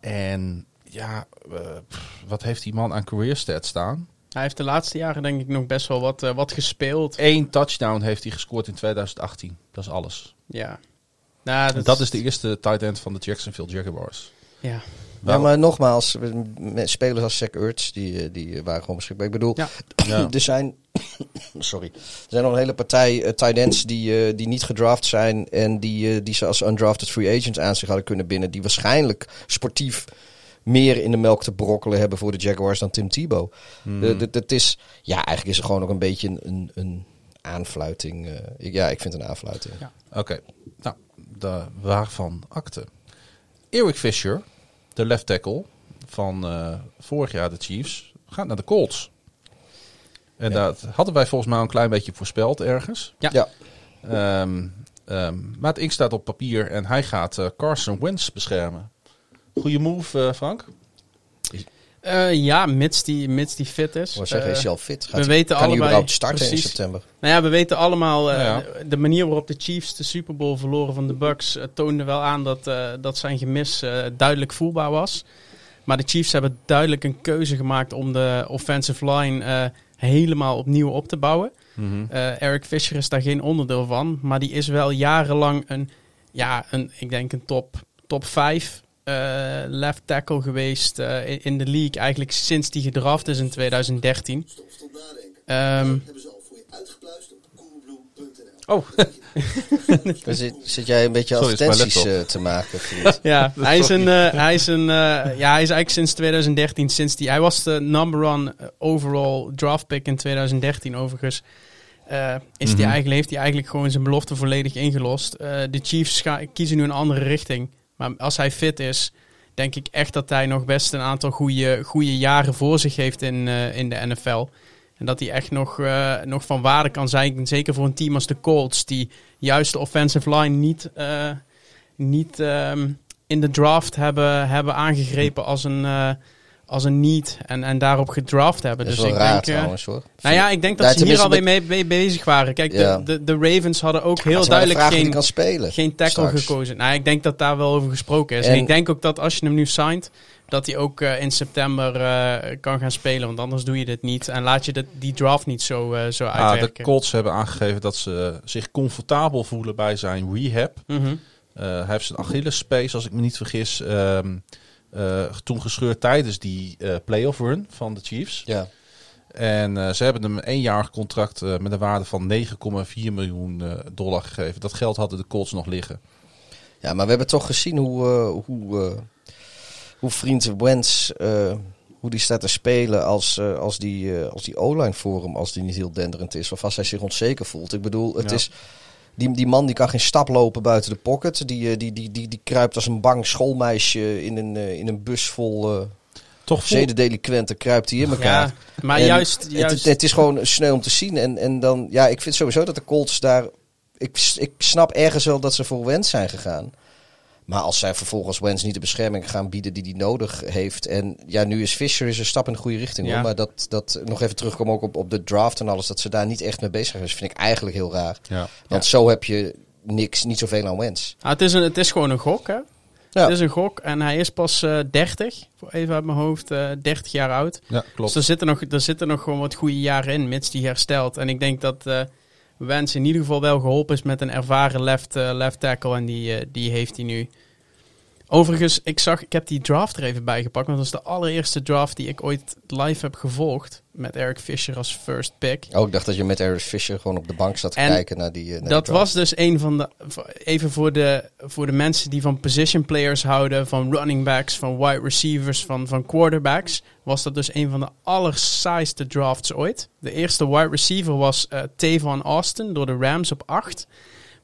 En ja, eh, pff, wat heeft die man aan career stats staan? Hij heeft de laatste jaren denk ik nog best wel wat, eh, wat gespeeld. Eén touchdown heeft hij gescoord in 2018. Dat is alles. Ja. Nou, Dat, dat is de eerste tight end van de Jacksonville Jaguars. Ja. Ja, maar nogmaals, met spelers als Zach Ertz, die, eh, die waren gewoon beschikbaar. Ik bedoel, Ja. (coughs) Ja. er zijn... (coughs) sorry. Er zijn nog een hele partij eh, tight ends die, eh, die niet gedraft zijn... en die, eh, die ze als undrafted free agents aan zich hadden kunnen binnen... die waarschijnlijk sportief meer in de melk te brokkelen hebben voor de Jaguars dan Tim Tebow. Hmm. Het is, ja, eigenlijk is er gewoon nog een beetje een, een, een aanfluiting. eh. Ik- ja, ik vind het een aanfluiting. Ja. Oké, nou, de, waarvan akte. Eric Fisher, de left tackle van eh, vorig jaar de Chiefs, gaat naar de Colts. En dat hadden wij volgens mij een klein beetje voorspeld ergens. Ja. Ja. Ehm, ehm, maar het ink staat op papier en hij gaat eh, Carson Wentz beschermen. Goeie move, eh, Frank. Eh, ja, mits die, mits die fit is. Wou zeggen, Eh, is hij al fit? Gaat we hij- weten kan hij allebei überhaupt starten in september? Nou ja, we weten allemaal, eh, Ja. de, de manier waarop de Chiefs de Super Bowl verloren van de Bucks toonde wel aan dat, eh, dat zijn gemis eh, duidelijk voelbaar was. Maar de Chiefs hebben duidelijk een keuze gemaakt om de offensive line eh, helemaal opnieuw op te bouwen. Eh, Eric Fisher is daar geen onderdeel van, maar die is wel jarenlang een, ja, een, ik denk een top, top 5 left tackle geweest eh, in- in de league. Eigenlijk sinds die gedraft is in 2013. Stop, stop nadenken. Ehm, hebben ze al voor je uitgepluist op coolblue.nl. Oh, (laughs) Dan Zit, zit jij een beetje Sorry, mijn advertenties eh, te maken? vriend? (laughs) Ja, (laughs) hij is een, eh, hij is een, eh, ja, hij is eigenlijk sinds 2013, sinds die, hij was de number one eh, overall draft pick in 2013 overigens. eh, is Mhm. die eigenlijk, heeft hij eigenlijk gewoon zijn belofte volledig ingelost. Eh, de Chiefs kiezen nu een andere richting. Maar als hij fit is, denk ik echt dat hij nog best een aantal goede, goede jaren voor zich heeft in, eh, in de NFL. En dat hij echt nog, eh, nog van waarde kan zijn. Zeker voor een team als de Colts, die juist de offensive line niet, eh, niet ehm, in de draft hebben, hebben aangegrepen als een, als een need. En, en daarop gedraft hebben. Dat is dus wel ik raar denk, eh, trouwens hoor. nou ja, ik denk dat Ja, ze hier alweer mee, mee bezig waren. Kijk, Ja. de, de, de Ravens hadden ook heel de duidelijk geen, kan spelen. geen tackle straks. gekozen. Nou, ik denk dat daar wel over gesproken is. En, En- ik denk ook dat als je hem nu signed, dat hij ook eh, in september eh, kan gaan spelen. Want anders doe je dit niet. En laat je de, die draft niet zo, eh, zo ah, de uitwerken. Colts hebben aangegeven dat ze zich comfortabel voelen bij zijn rehab. Eh, hij heeft zijn Achillespees, als ik me niet vergis, ehm, eh, toen gescheurd tijdens die eh playoff run van de Chiefs. Ja. En eh, ze hebben hem een eenjarig contract eh, met een waarde van 9,4 miljoen eh, dollar gegeven. Dat geld hadden de Colts nog liggen. ja, maar we hebben toch gezien hoe, eh, hoe, eh, hoe vriend Wens, eh, hoe die staat te spelen als, eh, als die, eh, als die O-line voor hem, als die niet heel denderend is. Of als hij zich onzeker voelt. Ik bedoel, het Ja. is... Die, die man die kan geen stap lopen buiten de pocket. Die, eh, die, die, die, die kruipt als een bang schoolmeisje in een, eh, in een bus vol eh Toch zedendelinquenten. Kruipt hij in elkaar. Ja, maar En juist... Het, juist het is gewoon sneu om te zien. En, en dan, ja, ik vind sowieso dat de Colts daar. Ik, ik snap ergens wel dat ze voor Wens zijn gegaan. Maar als zij vervolgens Wens niet de bescherming gaan bieden die hij nodig heeft. En ja, nu is Fisher is een stap in de goede richting. Ja. Hoor. Maar dat, dat nog even terugkomen ook op, op de draft en alles. Dat ze daar niet echt mee bezig zijn. vind ik eigenlijk heel raar. Ja. Want zo heb je niks, niet zoveel aan Wens. Ah, het, is een, het is gewoon een gok, hè? Ja. Het is een gok en hij is pas eh 30, voor even uit mijn hoofd, eh 30 jaar oud. ja, Dus klopt. er zitten, nog, er zitten nog gewoon wat goede jaren in, mits die herstelt. En ik denk dat eh Wens in ieder geval wel geholpen is met een ervaren left, eh, left tackle. En die, eh, die heeft hij nu. Overigens, ik zag, ik heb die draft er even bij gepakt. Want dat is de allereerste draft die ik ooit live heb gevolgd. Met Eric Fisher als first pick. Oh, ik dacht dat je met Eric Fisher gewoon op de bank zat te En kijken naar die. eh, die Dat draft. was dus een van de. Even voor de, voor de mensen die van position players houden, van running backs, van wide receivers, van, van quarterbacks. Was dat dus een van de allersaaiste drafts ooit. De eerste wide receiver was eh Tavon Austin door de Rams op 8.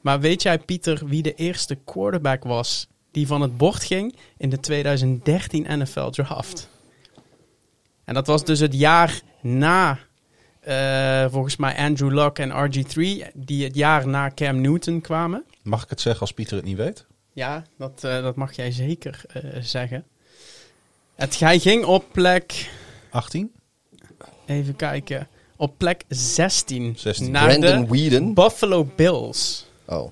Maar weet jij, Pieter, wie de eerste quarterback was die van het bord ging in de 2013 NFL draft? En dat was dus het jaar na eh, volgens mij Andrew Luck en RG3, die het jaar na Cam Newton kwamen. Mag ik het zeggen als Pieter het niet weet? Ja, dat, eh, dat mag jij zeker eh, zeggen. Het, hij ging op plek, 18? even kijken, op plek 16. 16. Naar Brandon de Whedon. Buffalo Bills. Oh.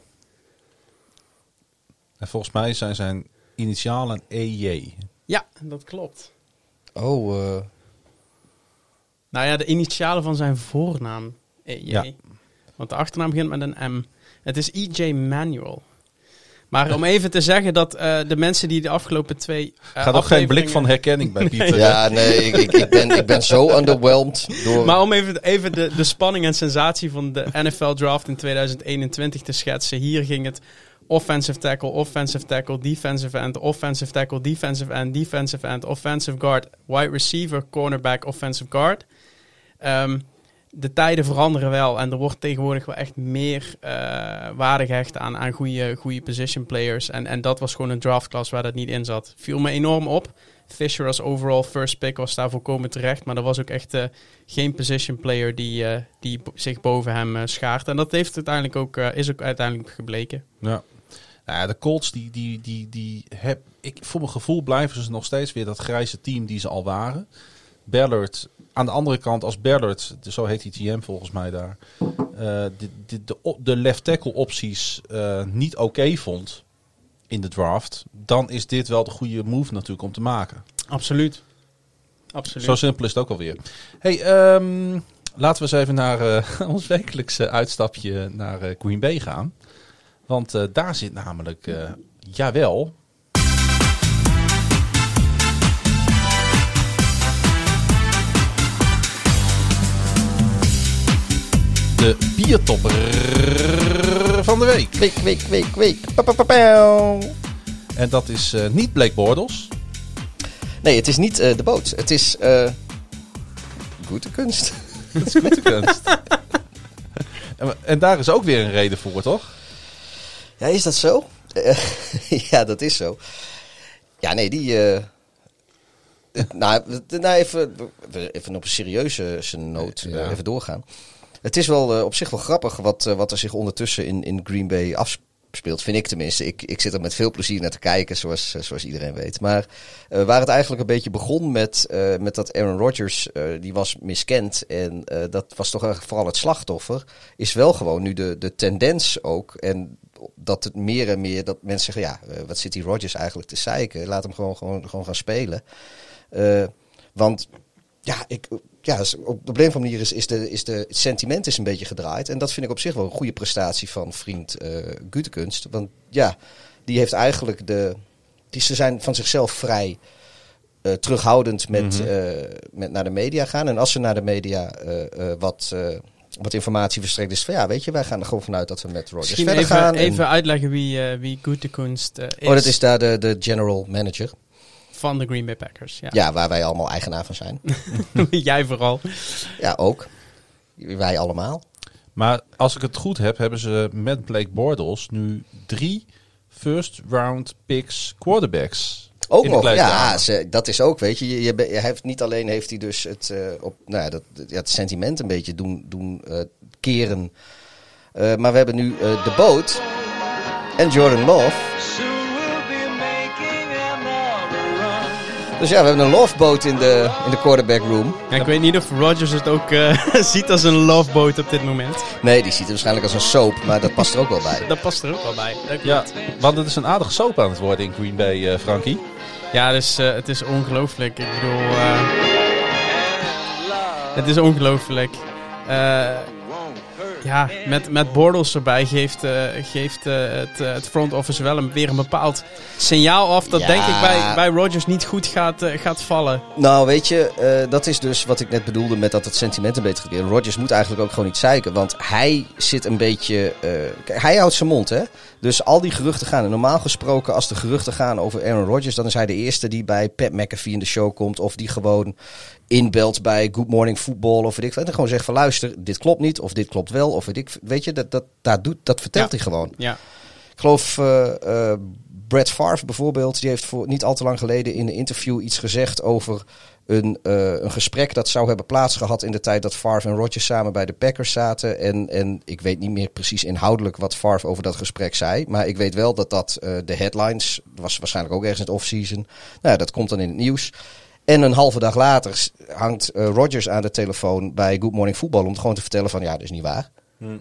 En volgens mij zijn zijn initialen EJ. Ja, dat klopt. Oh, eh, Nou ja, de initialen van zijn voornaam. EJ. Ja. Want de achternaam begint met een M. Het is EJ Manuel. Maar om even te zeggen dat eh, de mensen die de afgelopen twee. eh, Gaat ook geen blik afleveringen- van herkenning bij (laughs) Pieter. ja, nee, ik, ik, ik, ben, ik ben zo underwhelmed door... Maar om even, even de, de spanning en sensatie van de NFL draft in 2021 te schetsen. Hier ging het offensive tackle, offensive tackle, defensive end, offensive tackle, defensive end, defensive end, offensive guard, wide receiver, cornerback, offensive guard. Ehm, de tijden veranderen wel en er wordt tegenwoordig wel echt meer eh, waarde gehecht aan, aan goede, goede position players. En, en dat was gewoon een draftklasse waar dat niet in zat. Viel me enorm op. Fisher als overall first pick was daar volkomen terecht. Maar er was ook echt eh, geen position player die, eh, die zich boven hem eh schaart. En dat heeft uiteindelijk ook, is ook uiteindelijk gebleken. Ja. Nou ja, de Colts, die, die, die, die heb, ik, voor mijn gevoel blijven ze nog steeds weer dat grijze team die ze al waren. Ballard, aan de andere kant, als Ballard, zo heet die TM volgens mij daar, eh, de, de, de, left tackle opties eh, niet oké vond in de draft, dan is dit wel de goede move natuurlijk om te maken. Absoluut. Absoluut. Zo simpel is het ook alweer. Hey, ehm, laten we eens even naar eh, (laughs) ons wekelijkse uitstapje naar Green Bay gaan. Want eh, daar zit namelijk, eh, jawel... De biertopper van de week. Week, week, week, week. Pa, pa, pa, pauw. En dat is eh, niet Blake Bortles. Nee, het is niet de boot. Het is goede kunst. (laughs) Dat is goede kunst. (laughs) en, en daar is ook weer een reden voor, toch? Ja, is dat zo? Eh, (laughs) ja, dat is zo. Ja, nee, die... eh, nou, nou, even, even op een serieuze zijn noot eh, even doorgaan. Het is wel eh, op zich wel grappig wat, eh, wat er zich ondertussen in, in Green Bay afspeelt. Vind ik tenminste. Ik, ik zit er met veel plezier naar te kijken, zoals, eh, zoals iedereen weet. Maar eh, waar het eigenlijk een beetje begon met, eh, met dat Aaron Rodgers, eh, die was miskend. En eh, dat was toch eigenlijk vooral het slachtoffer. Is wel gewoon nu de, de tendens ook. En dat het meer en meer dat mensen zeggen, ja, eh, wat zit die Rodgers eigenlijk te zeiken? Laat hem gewoon, gewoon, gewoon gaan spelen. Eh, want ja, ik, ja, is- op, op een manier is, is, de, is de, het sentiment is een beetje gedraaid. En dat vind ik op zich wel een goede prestatie van vriend Gutekunst. Want ja, die heeft eigenlijk de... Die, ze zijn van zichzelf vrij terughoudend met, Mhm. met naar de media gaan. En als ze naar de media wat, wat informatie verstrekt is van... Ja, weet je, wij gaan er gewoon vanuit dat we met Misschien verder even, gaan. En- even uitleggen wie, eh wie Gutekunst eh is, oh, dat is daar de, de general manager. van de Green Bay Packers. Ja. Ja, waar wij allemaal eigenaar van zijn. (laughs) Jij vooral. Ja, ook. Wij allemaal. Maar als ik het goed heb, hebben ze met Blake Bortles nu drie first round picks quarterbacks. Ook nog, ja, ze, dat is ook, weet je. je, heeft, niet alleen heeft hij dus het, eh, op, nou ja, dat, ja, het sentiment een beetje doen, doen eh, keren. Eh, maar we hebben nu eh, de boot en Jordan Love. Dus ja, we hebben een loveboat in de, in de quarterback room. Ja, ik weet niet of Rodgers het ook eh, (laughs) ziet als een loveboat op dit moment. Nee, die ziet er waarschijnlijk als een soap, maar dat past er ook wel bij. (laughs) Dat past er ook wel bij. Ja, want het is een aardige soap aan het worden in Green Bay, eh, Frankie. Ja, dus, het is ongelooflijk. Ik bedoel... eh, het is ongelooflijk. Eh, ja, met, met Bortles erbij geeft, eh, geeft eh, het, eh, het front office wel een, weer een bepaald signaal af... dat Ja. denk ik bij, bij Rodgers niet goed gaat, gaat vallen. Nou, weet je, dat is dus wat ik net bedoelde met dat het sentiment een beetje gekeerd. Rodgers moet eigenlijk ook gewoon niet zeiken, want hij zit een beetje... hij houdt zijn mond, hè. Dus al die geruchten gaan. En normaal gesproken, als de geruchten gaan over Aaron Rodgers... dan is hij de eerste die bij Pat McAfee in de show komt... of die gewoon inbelt bij Good Morning Football of weet ik. En gewoon zegt van luister, dit klopt niet of dit klopt wel. Of weet ik, weet je, dat, dat, dat, doet, dat vertelt Ja. hij gewoon. Ja, Ik geloof eh, eh, Brad Favre bijvoorbeeld, die heeft voor niet al te lang geleden in een interview iets gezegd over een, eh, een gesprek dat zou hebben plaatsgehad in de tijd dat Favre en Rodgers samen bij de Packers zaten. En, en ik weet niet meer precies inhoudelijk wat Favre over dat gesprek zei, maar ik weet wel dat dat de headlines, was waarschijnlijk ook ergens in het offseason, nou ja, dat komt dan in het nieuws. En een halve dag later hangt eh, Rodgers aan de telefoon bij Good Morning Football om gewoon te vertellen van ja, dat is niet waar.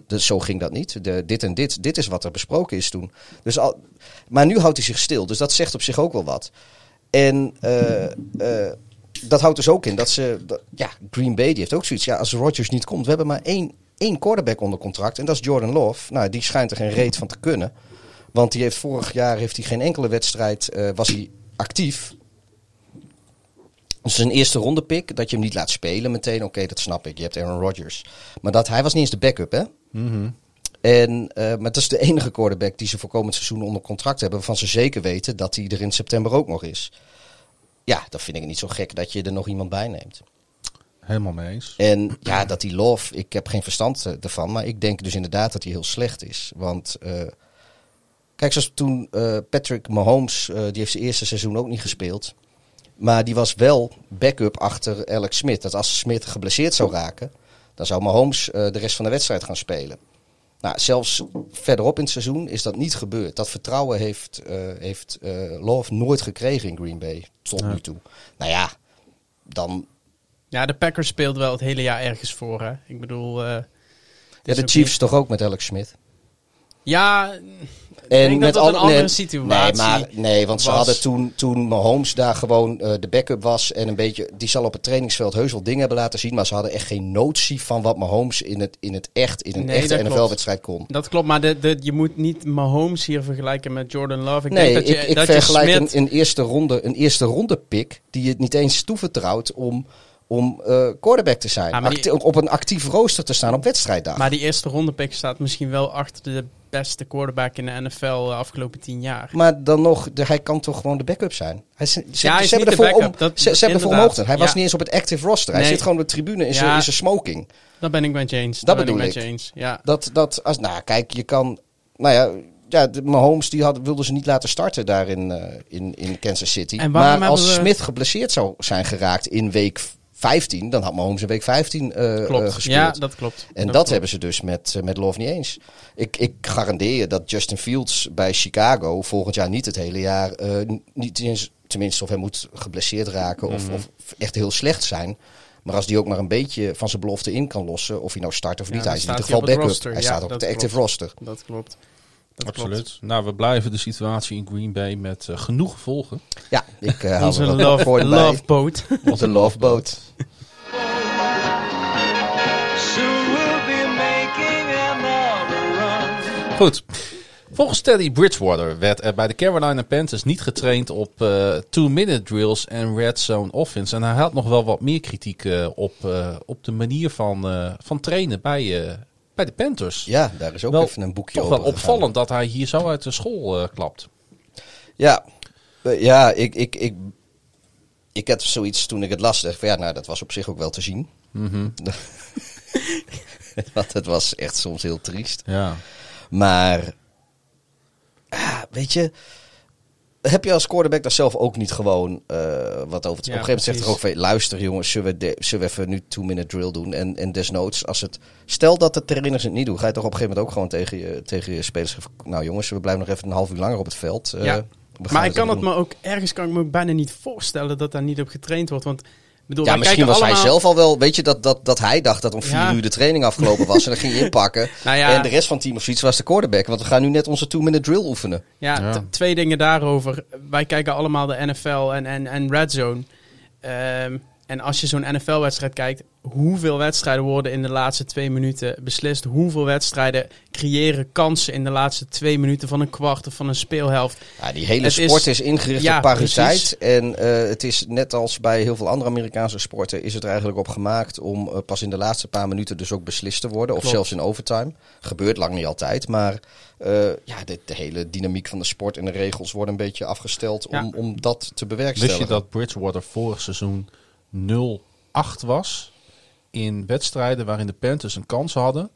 Dus zo ging dat niet. De, dit en dit, dit is wat er besproken is toen. Dus al, maar nu houdt hij zich stil. Dus dat zegt op zich ook wel wat. En eh, eh, dat houdt dus ook in dat ze... dat- ja, Green Bay die heeft ook zoiets. Ja, als Rodgers niet komt... We hebben maar één, één quarterback onder contract. En dat is Jordan Love. Nou, die schijnt er geen reet van te kunnen. Want die heeft vorig jaar heeft hij geen enkele wedstrijd... was hij actief. Dus een eerste ronde pick. Dat je hem niet laat spelen meteen. Oké, dat snap ik. Je hebt Aaron Rodgers. Maar dat, hij was niet eens de backup, hè? En, eh, maar dat is de enige quarterback die ze voor komend seizoen onder contract hebben. Waarvan ze zeker weten dat hij er in september ook nog is. Ja, dan vind ik het niet zo gek dat je er nog iemand bij neemt. Helemaal mee eens. En ja, dat die Love, ik heb geen verstand eh, ervan. Maar ik denk dus inderdaad dat hij heel slecht is. Want eh, kijk, zoals toen Patrick Mahomes, die heeft zijn eerste seizoen ook niet gespeeld. Maar die was wel backup achter Alex Smith. Dat als Smith geblesseerd zou raken, dan zou Mahomes eh, de rest van de wedstrijd gaan spelen. Nou, zelfs verderop in het seizoen is dat niet gebeurd. Dat vertrouwen heeft, eh, heeft eh, Love nooit gekregen in Green Bay tot nu toe. Nou ja, dan. Ja, de Packers speelt wel het hele jaar ergens voor. Hè? Ik bedoel. eh, Ja, de Chiefs niet- toch ook met Alex Smith. Ja, En denk dat dat al- een andere situatie Nee, maar, nee want ze hadden toen, toen Mahomes daar gewoon eh, de backup was. En een beetje, die zal op het trainingsveld heus wel dingen hebben laten zien. Maar ze hadden echt geen notie van wat Mahomes in het, in het echt, in een Nee, echte. NFL-wedstrijd kon. dat klopt. Maar de, de, je moet niet Mahomes hier vergelijken met Jordan Love. Ik nee, denk dat je, ik, ik dat vergelijk je een, Smith, een, eerste ronde, een eerste ronde pick die je het niet eens toevertrouwt om, om eh, quarterback te zijn. Ah, maar die- op een actief rooster te staan op wedstrijddag. Maar die eerste ronde pick staat misschien wel achter de beste quarterback in de NFL de afgelopen tien jaar. Maar dan nog, de, hij kan toch gewoon de backup zijn? Hij ze, Ja, hij is ze niet hebben de ervoor om, backup, dat- ze, ze hebben ervoor inderdaad. omhoog. Hij was niet eens op het active roster. Hij Nee. zit gewoon op de tribune in zijn smoking. Dat ben ik met James. Dat bedoel ik. James. Ja. Dat, dat, als, nou, kijk, je kan. Nou ja, ja de Mahomes die had, wilden ze niet laten starten daar in, eh, in, in Kansas City. Maar als we- Smith geblesseerd zou zijn geraakt in week 15, dan had Mahomes in week 15 eh, eh, gespeeld. ja, dat klopt. En dat, klopt. hebben ze dus met, eh, met Love niet eens. Ik, ik garandeer je dat Justin Fields bij Chicago volgend jaar niet het hele jaar. niet eens, tenminste, of hij moet geblesseerd raken of, Mhm. of echt heel slecht zijn. Maar als die ook maar een beetje van zijn belofte in kan lossen, of hij nou start of Ja, niet, hij is in ieder geval backup. roster. Hij Ja, staat op de active klopt. roster. Dat klopt. Dat Absoluut. klopt. Nou, we blijven de situatie in Green Bay met eh, genoeg volgen. Ja, ik eh (laughs) hou Onze er wat love, voor love boat. Onze love boat. Goed. Volgens Teddy Bridgewater werd er bij de Carolina Panthers niet getraind op eh, two-minute drills en red zone offense. En hij had nog wel wat meer kritiek eh, op, eh, op de manier van, eh, van trainen bij, eh, bij de Panthers. Ja, daar is ook Wel even een boekje Toch over wel gegaan. opvallend dat hij hier zo uit de school eh, klapt. Ja, Eh, ja ik, ik, ik, ik had zoiets toen ik het las. dacht van, ja, nou, dat was op zich ook wel te zien. (laughs) Want het was echt soms heel triest. Ja. Maar, ah, weet je, heb je als quarterback daar zelf ook niet gewoon eh, wat over te Ja, Op een gegeven moment zegt er ook van, luister jongens, zullen we, de- zullen we even nu two-minute drill doen? En, en desnoods, als het, stel dat de trainers het niet doen, ga je toch op een gegeven moment ook gewoon tegen je, tegen je spelers nou jongens, we blijven nog even een half uur langer op het veld. Eh, Ja. Maar ik kan het me ook, ergens kan ik me bijna niet voorstellen dat daar niet op getraind wordt. Want, bedoel, Ja, misschien was hij zelf al wel, weet je, dat, dat, dat hij dacht dat om vier Ja. uur de training afgelopen was. en dan ging je inpakken. (laughs) Nou ja. En de rest van het team of zoiets was de quarterback. Want we gaan nu net onze two-minute drill oefenen. Ja, twee dingen daarover. Wij kijken allemaal de NFL en, en, en Red Zone. Ehm, en als je zo'n NFL-wedstrijd kijkt, hoeveel wedstrijden worden in de laatste twee minuten beslist? Hoeveel wedstrijden creëren kansen in de laatste twee minuten van een kwart of van een speelhelft? Ja, die hele Het sport is, ingericht Ja, op pariteit. precies. En eh, het is net als bij heel veel andere Amerikaanse sporten... is het er eigenlijk op gemaakt om eh, pas in de laatste paar minuten dus ook beslist te worden. Of Klopt. zelfs in overtime. Gebeurt lang niet altijd. Maar eh, ja, de, de hele dynamiek van de sport en de regels worden een beetje afgesteld... Ja. Om, om dat te bewerkstelligen. Wist je dat Bridgewater vorig seizoen 0-8 was in wedstrijden waarin de Panthers een kans hadden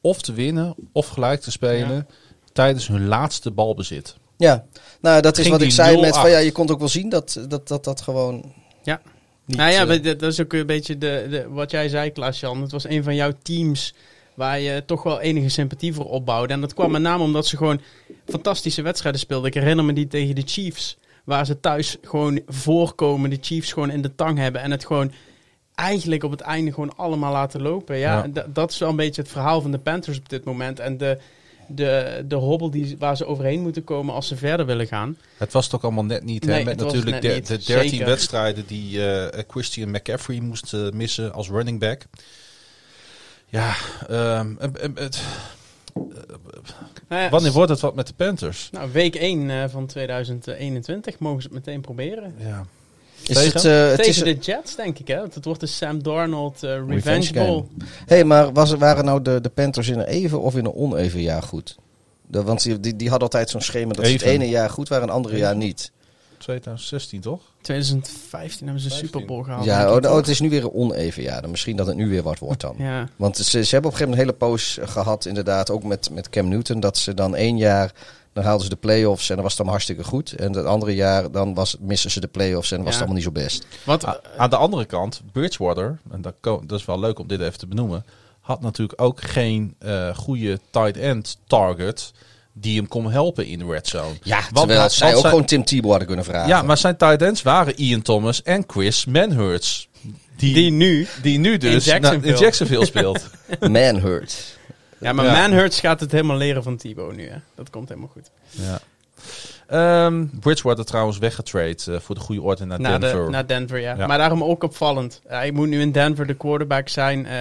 of te winnen of gelijk te spelen tijdens hun laatste balbezit? Ja, nou dat is Ging wat ik zei met 0-8. van ja, je kon ook wel zien dat dat, dat, dat gewoon Ja. niet... nou ja, eh, dat is ook een beetje de, de, wat jij zei, Klaas-Jan. Het was een van jouw teams waar je toch wel enige sympathie voor opbouwde. En dat kwam met name omdat ze gewoon fantastische wedstrijden speelden. Ik herinner me die tegen de Chiefs, waar ze thuis gewoon voorkomen, de Chiefs gewoon in de tang hebben en het gewoon eigenlijk op het einde gewoon allemaal laten lopen. Ja, dat is wel een beetje het verhaal van de Panthers op dit moment. En de, de, de hobbel die, waar ze overheen moeten komen als ze verder willen gaan. Het was toch allemaal net niet. hè? Nee, Met het was natuurlijk de, niet. de 13 Zeker. wedstrijden die eh, Christian McCaffrey moest eh, missen als running back. Ja, ehm, eh, eh, het- Nou ja, wanneer wordt het wat met de Panthers? Nou, week 1 eh, van 2021 mogen ze het meteen proberen. Ja. is tegen? het, eh, het is, Tegen de Jets, denk ik, hè? Want het wordt de Sam Darnold eh, Revenge, Revenge Bowl. hey, maar was, waren nou de, de Panthers in een even of in een oneven jaar goed? De, want die, die, die hadden altijd zo'n schema dat ze het ene jaar goed waren en het andere jaar niet. 2016 toch? 2015 hebben ze de 15. Super Bowl gehaald. Ja, oh, oh, het is nu weer een oneven jaar. Dan misschien dat het nu weer wat wordt dan. Ja. Want ze, ze hebben op een gegeven moment een hele poos gehad, inderdaad, ook met, met Cam Newton, dat ze dan één jaar Dan haalden ze de play-offs en dan was het allemaal hartstikke goed. En het andere jaar dan was, missen ze de play-offs en dan was het allemaal niet zo best. Wat, A- Aan de andere kant, Bridgewater, en dat, dat is wel leuk om dit even te benoemen, had natuurlijk ook geen eh, goede tight end target die hem kon helpen in de red zone. Ja, Want terwijl hij- zij want ook zijn- gewoon Tim Tebow hadden kunnen vragen. Ja, maar zijn tight ends waren Ian Thomas en Chris Manhurts. Die, die nu. die nu dus In na- in Jacksonville. Speelt. (laughs) Man hurt. Ja, maar Ja. Manhurts gaat het helemaal leren van Thibaut nu. Hè? Dat komt helemaal goed. ja. Ehm, Bridgewater trouwens weggetrade eh, voor de goede orde naar Naar, Denver. de, naar Denver, ja. Ja. Maar daarom ook opvallend. Hij moet nu in Denver de quarterback zijn. eh,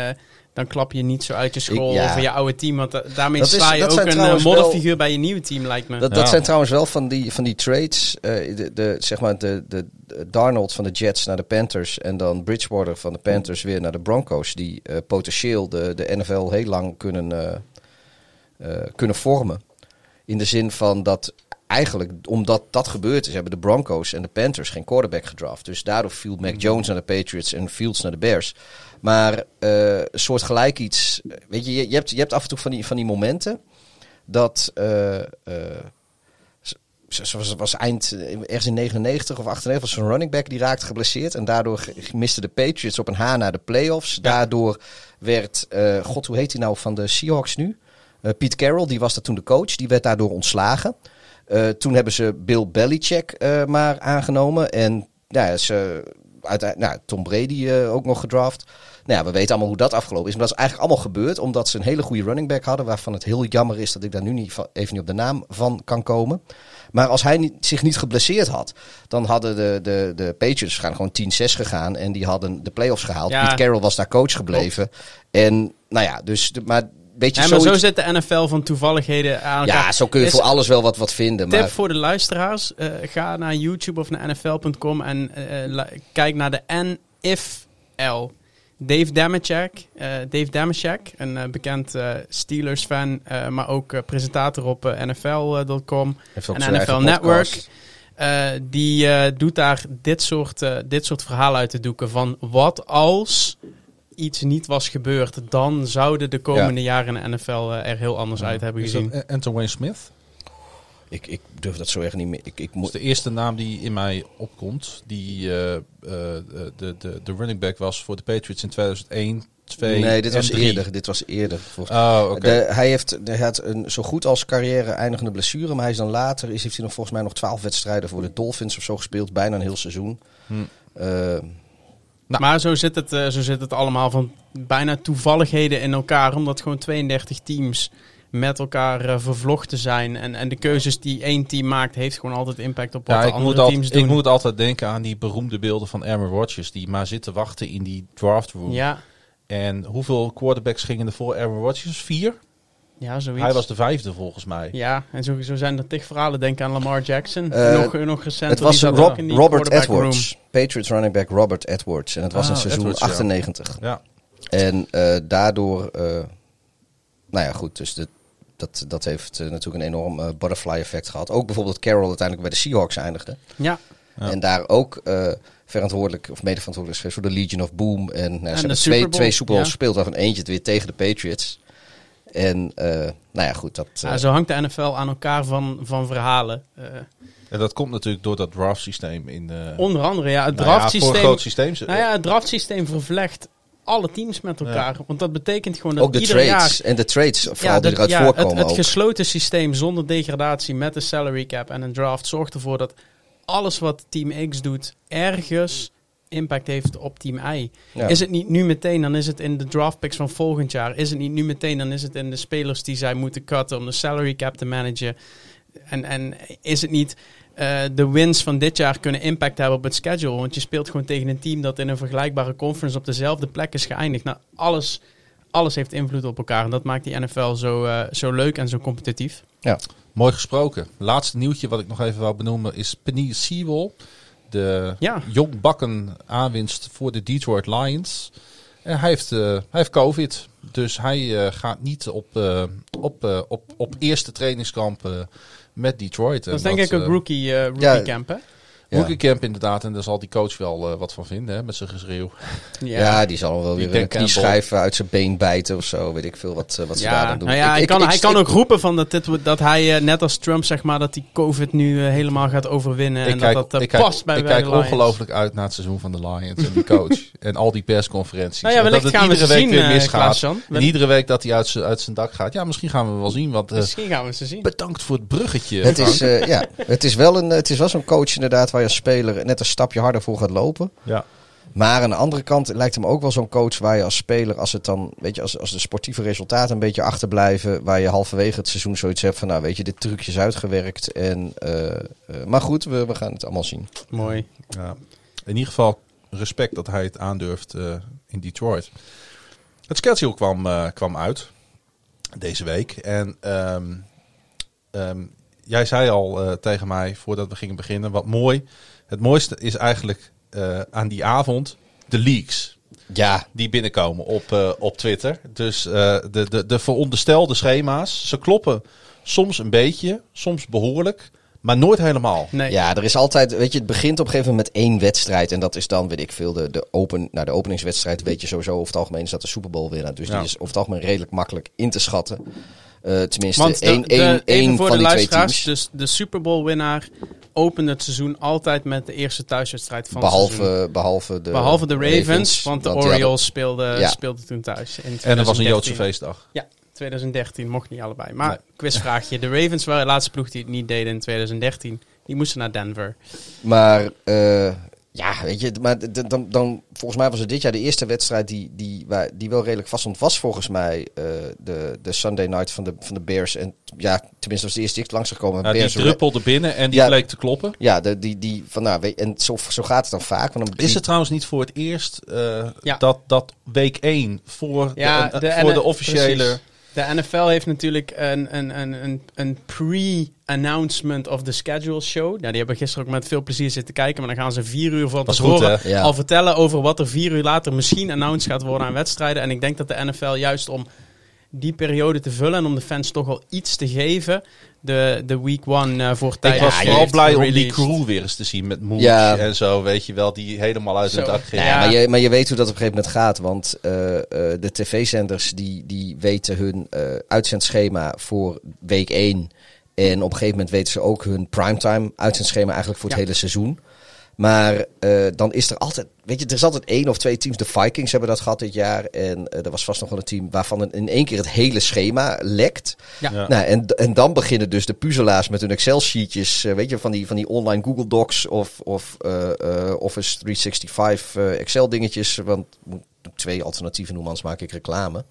dan klap je niet zo uit je school ja. over je oude team. Want da- daarmee sla je ook een eh, wel- modderfiguur bij je nieuwe team, lijkt me. Dat, Ja. dat zijn trouwens wel van die, van die trades. eh, de, de, zeg maar de, de, Darnold van de Jets naar de Panthers. En dan Bridgewater van de Panthers weer naar de Broncos. Die eh, potentieel de, de NFL heel lang kunnen, eh, eh, kunnen vormen. In de zin van dat eigenlijk, omdat dat gebeurd is, hebben de Broncos en de Panthers geen quarterback gedraft. Dus daardoor viel Mac Jones naar de Patriots en Fields naar de Bears. Maar eh, een soort gelijk iets. Weet je, je, hebt, je hebt af en toe van die, van die momenten dat. Zoals was eind ergens in 99 of 98 was een running back die raakte geblesseerd. En daardoor misten de Patriots op een H naar de playoffs. Daardoor werd, god hoe heet hij nou van de Seahawks nu? Pete Carroll, die was daar toen de coach. Die werd daardoor ontslagen. Eh, toen hebben ze Bill Belichick eh, maar aangenomen. En ja, ze, uiteindelijk, nou, Tom Brady eh, ook nog gedraft. Nou ja, we weten allemaal hoe dat afgelopen is. Maar dat is eigenlijk allemaal gebeurd omdat ze een hele goede running back hadden. Waarvan het heel jammer is dat ik daar nu niet even niet op de naam van kan komen. Maar als hij niet, zich niet geblesseerd had, dan hadden de, de, de Patriots gaan gewoon 10-6 gegaan. En die hadden de playoffs gehaald. Ja. Pete Carroll was daar coach gebleven. En nou ja, dus maar Ja, maar zo zit de NFL van toevalligheden aan elkaar. ja, zo kun je Is- voor alles wel wat, wat vinden. Tip Maar voor de luisteraars. eh, ga naar YouTube of naar nfl.com en eh, la- kijk naar de NFL. Dave Damashek, eh, Dave Damashek, een eh, bekend eh, Steelers-fan, eh, maar ook eh, presentator op eh, NFL.com en NFL Network. Eh, die eh, doet daar dit soort, eh, dit soort verhalen uit te doeken. Van wat als iets niet was gebeurd, dan zouden de komende jaren in de NFL eh, er heel anders uit hebben Is gezien. dat Anton Wayne Smith? Ik, ik durf dat zo erg niet meer. Ik, ik moet, de eerste naam die in mij opkomt. Die eh, eh, de, de, de running back was voor de Patriots in 2001, 2 nee, dit was 3. eerder. Dit was eerder. Oh, oké. De, hij, heeft, hij had een zo goed als carrière eindigende blessure. Maar hij is dan later, is, heeft hij nog volgens mij nog twaalf wedstrijden voor de Dolphins of zo gespeeld. Bijna een heel seizoen. Hm. Eh, Nou. Maar zo zit, het, eh, zo zit het allemaal van bijna toevalligheden in elkaar. Omdat gewoon 32 teams met elkaar eh, vervlochten zijn. En, en de keuzes die één team maakt, heeft gewoon altijd impact op wat Ja, de andere teams altijd, doen. ik moet altijd denken aan die beroemde beelden van Aaron Rodgers. Die maar zitten wachten in die draft room. Ja, En hoeveel quarterbacks gingen er voor Aaron Rodgers? Vier? Ja, zoiets. Hij was de vijfde volgens mij. Ja, en zo, zo zijn er tig verhalen. Denk aan Lamar Jackson. Eh, nog, nog recenter. het was Rob- ook in die Robert room. Edwards. Patriots running back Robert Edwards. En het was Ah, in seizoen Edwards, ja. 98. Ja. En eh, daardoor, eh, nou ja, goed, dus de, dat, dat heeft eh, natuurlijk een enorm eh, butterfly effect gehad. Ook bijvoorbeeld dat Carroll uiteindelijk bij de Seahawks eindigde. Ja, Ja. En daar ook eh, verantwoordelijk, of mede verantwoordelijk is geweest voor de Legion of Boom. En, nou, ze de hebben Super twee, Super Bowls ja. gespeeld, waarvan eentje het weer tegen de Patriots. En eh, nou ja, goed, dat... eh, ja, zo hangt de NFL aan elkaar van, van verhalen. Eh, En dat komt natuurlijk door dat draft systeem in de... onder andere, ja, het Nou ja, draftsysteem. voor een groot systeem. Nou ja, het draftsysteem vervlecht alle teams met elkaar. Want dat betekent gewoon dat ook de ieder trades. jaar... En de trades, vooral die dat- eruit ja, voorkomen het, het ook. gesloten systeem zonder degradatie met de salary cap en een draft zorgt ervoor dat alles wat Team X doet ergens impact heeft op Team Y. Ja. Is het niet nu meteen, dan is het in de draft picks van volgend jaar. Is het niet nu meteen, dan is het in de spelers die zij moeten cutten om de salary cap te managen. En, en is het niet eh, de wins van dit jaar kunnen impact hebben op het schedule? Want je speelt gewoon tegen een team dat in een vergelijkbare conference op dezelfde plek is geëindigd. Nou, alles, alles heeft invloed op elkaar. En dat maakt die NFL zo, eh, zo leuk en zo competitief. Ja. Mooi gesproken. Laatste nieuwtje wat ik nog even wou benoemen is Penny Sewell. De Ja. jongbakken aanwinst voor de Detroit Lions. En hij heeft, eh, hij heeft COVID. Dus hij eh, gaat niet op, eh, op, op, op eerste trainingskamp met Detroit. Dat is En denk ik een rookie, rookie Ja. camp, hè? Ja. Hoekenkamp inderdaad, en daar zal die coach wel eh, wat van vinden, hè, met zijn geschreeuw. Ja, die zal wel weer een Campbell. knieschijf uit zijn been bijten of zo. Weet ik veel wat, eh, wat ze daar dan doen. nou ja, Ik- hij, ik- kan, ik- hij kan ik- ook roepen van dat, dit, dat hij, eh, net als Trump, zeg maar, dat die COVID nu eh, helemaal gaat overwinnen. en dat dat eh, ik kijk, past bij ik bij kijk de Lions. ongelooflijk uit naar het seizoen van de Lions en die coach. (laughs) en al die persconferenties. Nou ja, En dat wellicht het gaan we iedere ze week zien, weer eh, misgaat. Klaas-Jan. en iedere week dat hij uit zijn uit zijn dak gaat. Ja, misschien gaan we wel zien. Want eh, Misschien gaan we ze zien. bedankt voor het bruggetje. Het is, eh, ja, het is wel, een, het is wel zo'n coach inderdaad waar je als speler net een stapje harder voor gaat lopen. ja. Maar aan de andere kant lijkt hem ook wel zo'n coach waar je als speler, als het dan, weet je, als, als de sportieve resultaten een beetje achterblijven, waar je halverwege het seizoen zoiets hebt van, nou weet je, dit trucje is uitgewerkt. En, eh, eh, maar goed, we, we gaan het allemaal zien. Mooi. Ja. In ieder geval respect dat hij het aandurft eh, in Detroit. Het schedule kwam, kwam uit deze week. En ehm, ehm, jij zei al eh, tegen mij voordat we gingen beginnen, wat mooi. Het mooiste is eigenlijk eh, aan die avond de leaks Ja, die binnenkomen op, eh, op Twitter. Dus eh, de, de, de veronderstelde schema's, ze kloppen soms een beetje, soms behoorlijk, maar nooit helemaal. Nee. ja, er is altijd, weet je, het begint op een gegeven moment met één wedstrijd. En dat is dan, weet ik veel, de, de, open, nou, de openingswedstrijd weet je sowieso over het algemeen is dat de Super Bowl winnaar. Dus Ja. die is over het algemeen redelijk makkelijk in te schatten. Eh, tenminste, Want de, één, de- één, even één voor van de die twee luisteraars, teams. dus de Super Bowl winnaar opent het seizoen altijd met de eerste thuiswedstrijd van het seizoen. Behalve, behalve, de, Behalve de Ravens, want de Orioles speelden, Ja. speelden toen thuis. In En er was een 2013. Joodse feestdag. Ja, 2013 mocht niet allebei. Maar Nee. quizvraagje. De Ravens waren de laatste ploeg die het niet deden in 2013. Die moesten naar Denver. Maar eh, ja, weet je, maar dan, dan, volgens mij was het dit jaar de eerste wedstrijd die, die, waar, die wel redelijk vast stond, was volgens mij eh, de, de Sunday night van de, van de Bears. En ja, tenminste was de eerste die ik langs gekomen. Ja, die druppelde binnen en die Ja. bleek te kloppen. Ja, de, die, die van nou, weet, en zo, zo gaat het dan vaak. Want dan Is het trouwens niet voor het eerst eh, Ja. dat, dat week 1 voor, Ja, de, de voor N- de officiële... precies. De NFL heeft natuurlijk een, een, een, een, een pre-announcement of the schedule show. Nou, die hebben gisteren ook met veel plezier zitten kijken. Maar dan gaan ze vier uur van Was tevoren goed? Ja. al vertellen over wat er vier uur later misschien announced gaat worden aan wedstrijden. En ik denk dat de NFL juist om die periode te vullen en om de fans toch al iets te geven, de, de week one eh voor Ik tijd was heeft vooral blij om die crew weer eens te zien met Moose Ja. en zo, weet je wel, die helemaal uit hun Zo. dak ging. Ja, Ja. maar, je, maar je weet hoe dat op een gegeven moment gaat. Want eh, eh, de tv-zenders die, die weten hun uitzendschema voor week 1. En op een gegeven moment weten ze ook hun primetime uitzendschema eigenlijk voor het Ja. hele seizoen. Maar eh, dan is er altijd, weet je, er is altijd één of twee teams. De Vikings hebben dat gehad dit jaar. En eh, er was vast nog wel een team waarvan in één keer het hele schema lekt. Ja. Ja. Nou, en, en dan beginnen dus de puzzelaars met hun Excel-sheetjes, eh, weet je, van die, van die online Google Docs of, of eh, eh, Office 365 eh, Excel-dingetjes. Want moet twee alternatieven noemen, anders maak ik reclame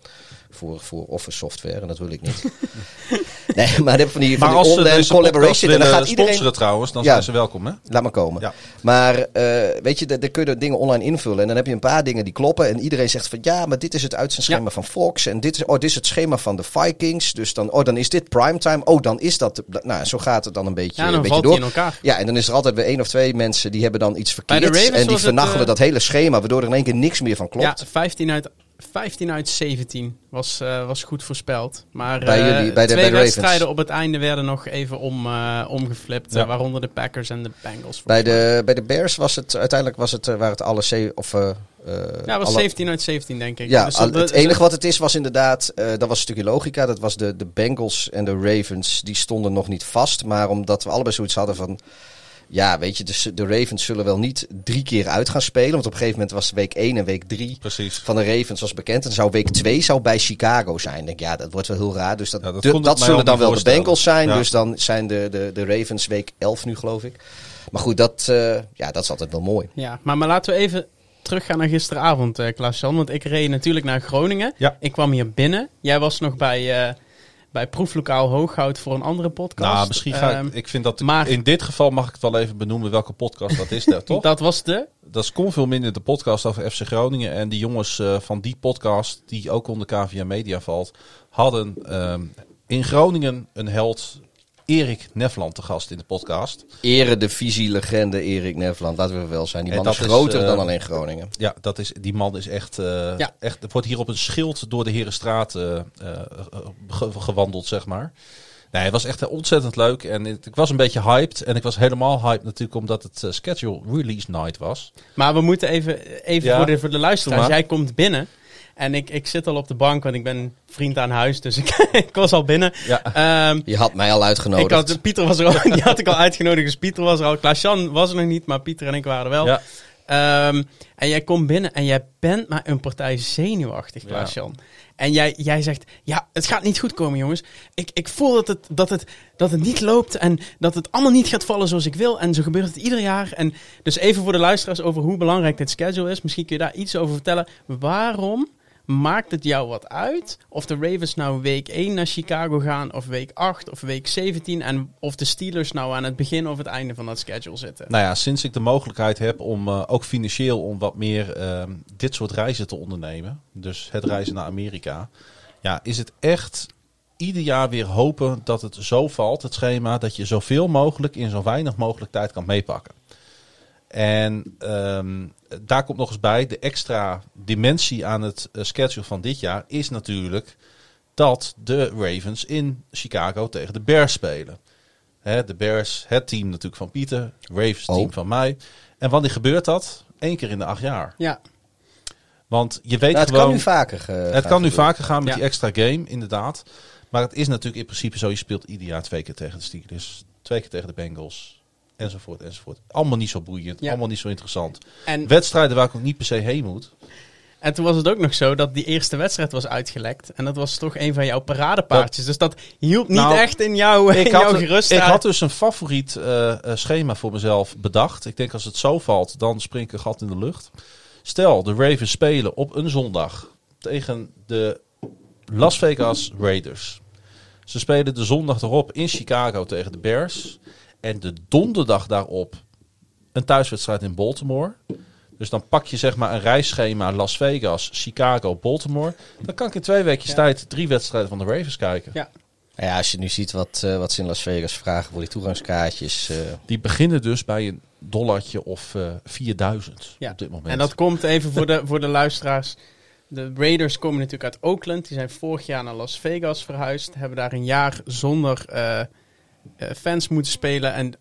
voor, voor Office software en dat wil ik niet. (laughs) nee, maar dan heb van die, van Maar die online collaboration en dan gaat iedereen... sponsoren trouwens, dan Ja. zijn ze welkom, hè? Laat maar komen. Ja. Maar eh, weet je, dan kun je dingen online invullen. En dan heb je een paar dingen die kloppen. En iedereen zegt van ja, maar dit is het uitzendschema Ja. van Fox. En dit is, oh, dit is het schema van de Vikings. Dus dan, oh, dan is dit primetime. Oh, dan is dat. Nou, zo gaat het dan een beetje, Ja, een beetje door. in elkaar. Ja, en dan is er altijd weer één of twee mensen die hebben dan iets verkeerd. En die het, vernachelen eh, dat hele schema, waardoor er in één keer niks meer van klopt. Ja, 15 uit, 15 uit 17 was, eh, was goed voorspeld. Maar Bij eh, jullie- bij de- twee bij de Ravens. wedstrijden op het einde werden nog even om, eh, omgeflipt. Ja. waaronder de Packers en de Bengals. Bij de, bij de Bears was het uiteindelijk was het, waren het alle C of ja, het was alle- 17 uit 17 denk ik. Ja, Dus al- het enige wat het is was inderdaad, dat was een stukje logica. Dat was de, de Bengals en de Ravens, die stonden nog niet vast. Maar omdat we allebei zoiets hadden van, ja, weet je, de, de Ravens zullen wel niet drie keer uit gaan spelen. Want op een gegeven moment was week 1 en week 3 Precies. van de Ravens was bekend. En zou week 2 zou bij Chicago zijn. Ik denk, ja, dat wordt wel heel raar. Dus dat, Ja, dat de- zullen dan wel de. Bengals zijn. Ja. Dus dan zijn de, de, de Ravens week 11 nu, geloof ik. Maar goed, dat, eh, ja, dat is altijd wel mooi. Ja, maar, maar laten we even teruggaan naar gisteravond, eh Klaas-Jan. Want ik reed natuurlijk naar Groningen. Ja. Ik kwam hier binnen. Jij was nog bij, eh, bij Proeflokaal Hooghout voor een andere podcast. Nou, misschien ga Ehm, ik... Ik vind dat... maar- in dit geval mag ik het wel even benoemen welke podcast dat is, daar, toch? (laughs) Dat was de... Dat is kon veel minder de podcast over FC Groningen. En die jongens eh, van die podcast, die ook onder KVA Media valt, hadden ehm, in Groningen een held, Erik Nefland, te gast in de podcast. Eredivisie-legende Erik Nevland, laten we wel zijn. Die man is is, groter eh, dan alleen Groningen. Ja, dat is, die man is echt, eh Ja. echt... Er wordt hier op een schild door de Herenstraat eh, eh, ge- gewandeld, zeg maar. Nee, het was echt ontzettend leuk. En het- ik was een beetje hyped. En ik was helemaal hyped natuurlijk omdat het eh, schedule release night was. Maar we moeten even, even Ja. voor, de, voor de luisteraars. Jij komt binnen. En ik, ik zit al op de bank, want ik ben vriend aan huis. Dus ik, (laughs) ik was al binnen. Ja. Ehm, Je had mij al uitgenodigd. ik had, Pieter was er al, (laughs) die had ik al uitgenodigd. Dus Pieter was er al. Klaas-Jan was er nog niet, maar Pieter en ik waren er wel. Ja. Ehm, en jij komt binnen en jij bent maar een partij zenuwachtig, Klaas-Jan. En jij, jij zegt, ja, het gaat niet goed komen, jongens. Ik, ik voel dat het, dat, het, dat het niet loopt en dat het allemaal niet gaat vallen zoals ik wil. En zo gebeurt het ieder jaar. En dus even voor de luisteraars over hoe belangrijk dit schedule is. Misschien kun je daar iets over vertellen. Waarom maakt het jou wat uit of de Ravens nou week 1 naar Chicago gaan of week 8 of week 17 en of de Steelers nou aan het begin of het einde van dat schedule zitten? Nou ja, sinds ik de mogelijkheid heb om eh, ook financieel om wat meer ehm, dit soort reizen te ondernemen. Dus het reizen naar Amerika. Ja, is het echt ieder jaar weer hopen dat het zo valt, het schema, dat je zoveel mogelijk in zo weinig mogelijk tijd kan meepakken. En ehm, daar komt nog eens bij, de extra dimensie aan het eh, schedule van dit jaar is natuurlijk dat de Ravens in Chicago tegen de Bears spelen. Hè, de Bears, het team natuurlijk van Pieter, Ravens Oh. team van mij. En wanneer gebeurt dat? Eén keer in de acht jaar. Ja, Want je weet Nou, het gewoon... kan nu vaker. eh, Het gaan kan nu vaker gaan met Ja. die extra game, inderdaad. Maar het is natuurlijk in principe zo, je speelt ieder jaar twee keer tegen de Steelers, twee keer tegen de Bengals, enzovoort, enzovoort. Allemaal niet zo boeiend, Ja. allemaal niet zo interessant. en, Wedstrijden waar ik ook niet per se heen moet. en toen was het ook nog zo dat die eerste wedstrijd was uitgelekt. En dat was toch een van jouw paradepaardjes. Dus dat hielp niet Nou, echt in jouw, in Ik jouw had, ik had dus een favoriet eh, eh, schema voor mezelf bedacht. Ik denk als het zo valt, dan spring ik een gat in de lucht. Stel, de Ravens spelen op een zondag tegen de Las Vegas Raiders. Ze spelen de zondag erop in Chicago tegen de Bears. En de donderdag daarop een thuiswedstrijd in Baltimore. Dus dan pak je zeg maar een reisschema Las Vegas, Chicago, Baltimore. Dan kan ik in twee weken Ja. tijd drie wedstrijden van de Ravens kijken. Ja. Nou Ja, als je nu ziet wat, eh, wat ze in Las Vegas vragen voor die toegangskaartjes. eh, Die beginnen dus bij een dollartje of eh 4000 Ja. op dit moment. En dat komt even voor de, voor de luisteraars. De Raiders komen natuurlijk uit Oakland. Die zijn vorig jaar naar Las Vegas verhuisd. Hebben daar een jaar zonder fans moeten spelen. En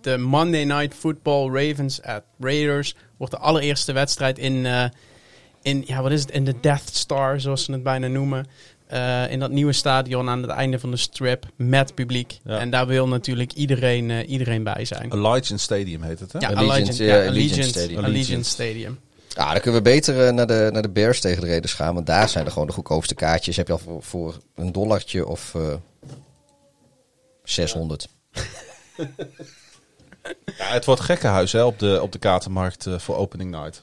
de Monday Night Football Ravens at Raiders wordt de allereerste wedstrijd in, eh, in ja, wat is het? In de Death Star, zoals ze het bijna noemen. Eh, in dat nieuwe stadion aan het einde van de strip met publiek. Ja. En daar wil natuurlijk iedereen, eh, iedereen bij zijn. Allegiant Stadium heet het, hè? Ja, Allegiant, Allegiant, ja, Allegiant Allegiant Stadium. Allegiant Stadium. Ja, dan kunnen we beter eh, naar, de, naar de Bears tegen de Raiders gaan. Want daar zijn er gewoon de goedkoopste kaartjes. Heb je al voor, voor een dollartje of eh 600. (laughs) Ja, het wordt gekkenhuis hè, op, de, op de kaartenmarkt eh, voor opening night.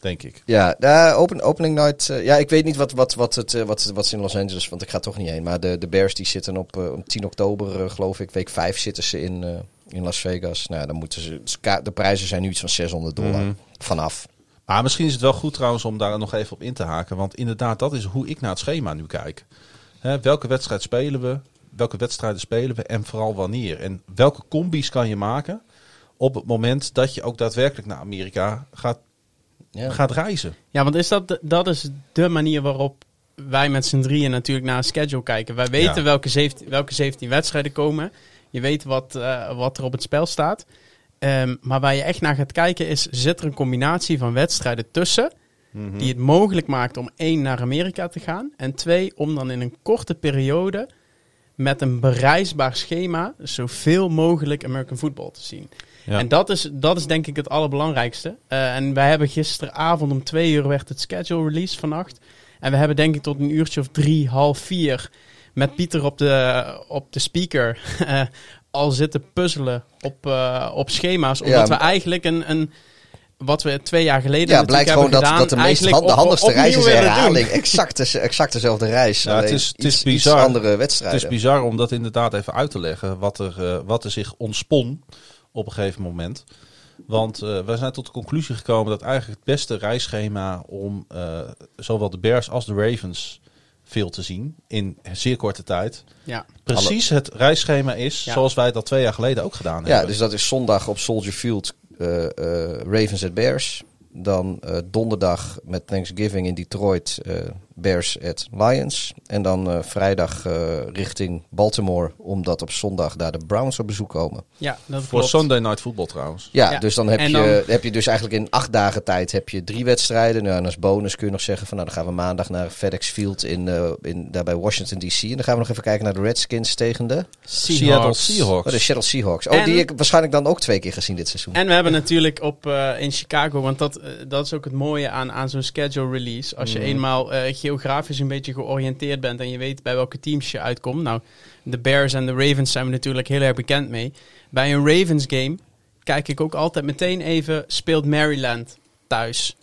Denk ik. Ja, daar open, opening night. eh, ja, ik weet niet wat, wat, wat, het, eh, wat, wat is in Los Angeles, want ik ga toch niet heen. Maar de, de Bears die zitten op, op 10 oktober, geloof ik. Week 5 zitten ze in, in Las Vegas. Nou, dan moeten ze. De prijzen zijn nu iets van 600 dollar Mhm. vanaf. Maar misschien is het wel goed trouwens om daar nog even op in te haken. Want inderdaad, dat is hoe ik naar het schema nu kijk. Hè, welke wedstrijd spelen we? Welke wedstrijden spelen we? En vooral wanneer? En welke combi's kan je maken op het moment dat je ook daadwerkelijk naar Amerika gaat, Ja. gaat reizen? Ja, want is dat, dat is de manier waarop wij met z'n drieën natuurlijk naar een schedule kijken. Wij weten Ja. welke, 17, welke 17 wedstrijden komen. Je weet wat, eh, wat er op het spel staat. Ehm, maar waar je echt naar gaat kijken is, zit er een combinatie van wedstrijden tussen... Mhm. die het mogelijk maakt om één naar Amerika te gaan... en twee, om dan in een korte periode met een bereisbaar schema... zoveel mogelijk American football te zien. Ja. En dat is, dat is denk ik het allerbelangrijkste. Eh, en wij hebben gisteravond om twee uur werd het schedule release vannacht. En we hebben denk ik tot een uurtje of drie, half vier... met Pieter op de, op de speaker (laughs) eh, al zitten puzzelen op, eh, op schema's. Omdat Ja, we eigenlijk een... een wat we twee jaar geleden Ja, natuurlijk blijkt gewoon dat, gedaan, dat de meest hand- de handigste reis is herhaling. (laughs) Exact, exact dezelfde reis. Ja, het is- het is iets, bizar. iets andere Het wedstrijden. is bizar om dat inderdaad even uit te leggen. Wat er, eh, wat er zich ontspon op een gegeven moment. Want eh wij zijn tot de conclusie gekomen dat eigenlijk het beste reisschema om eh, zowel de Bears als de Ravens veel te zien in zeer korte tijd. Ja. Precies het reisschema is Ja. zoals wij dat twee jaar geleden ook gedaan Ja, hebben. dus dat is zondag op Soldier Field eh, eh, Ravens at Bears. Dan eh, donderdag met Thanksgiving in Detroit, Bears at Lions. En dan eh, vrijdag eh, richting Baltimore, omdat op zondag daar de Browns op bezoek komen. Ja, dat Voor klopt. Sunday Night Football trouwens. Ja, Ja, dus dan heb, en je, dan- heb je dus eigenlijk in acht dagen tijd heb je drie wedstrijden. Nou, en als bonus kun je nog zeggen van nou, dan gaan we maandag naar FedEx Field in, eh, in, daar bij Washington DC. En dan gaan we nog even kijken naar de Redskins tegen de, Seattle Seahawks. oh, de Seattle Seahawks. Oh, En- die ik waarschijnlijk dan ook twee keer gezien dit seizoen. En we hebben natuurlijk op, eh, in Chicago, want dat, dat is ook het mooie aan, aan zo'n schedule release. Als je Mhm. eenmaal eh, geografisch een beetje georiënteerd bent en je weet bij welke teams je uitkomt. Nou, de Bears en de Ravens zijn we natuurlijk heel erg bekend mee. Bij een Ravens game kijk ik ook altijd meteen even, speelt Maryland thuis?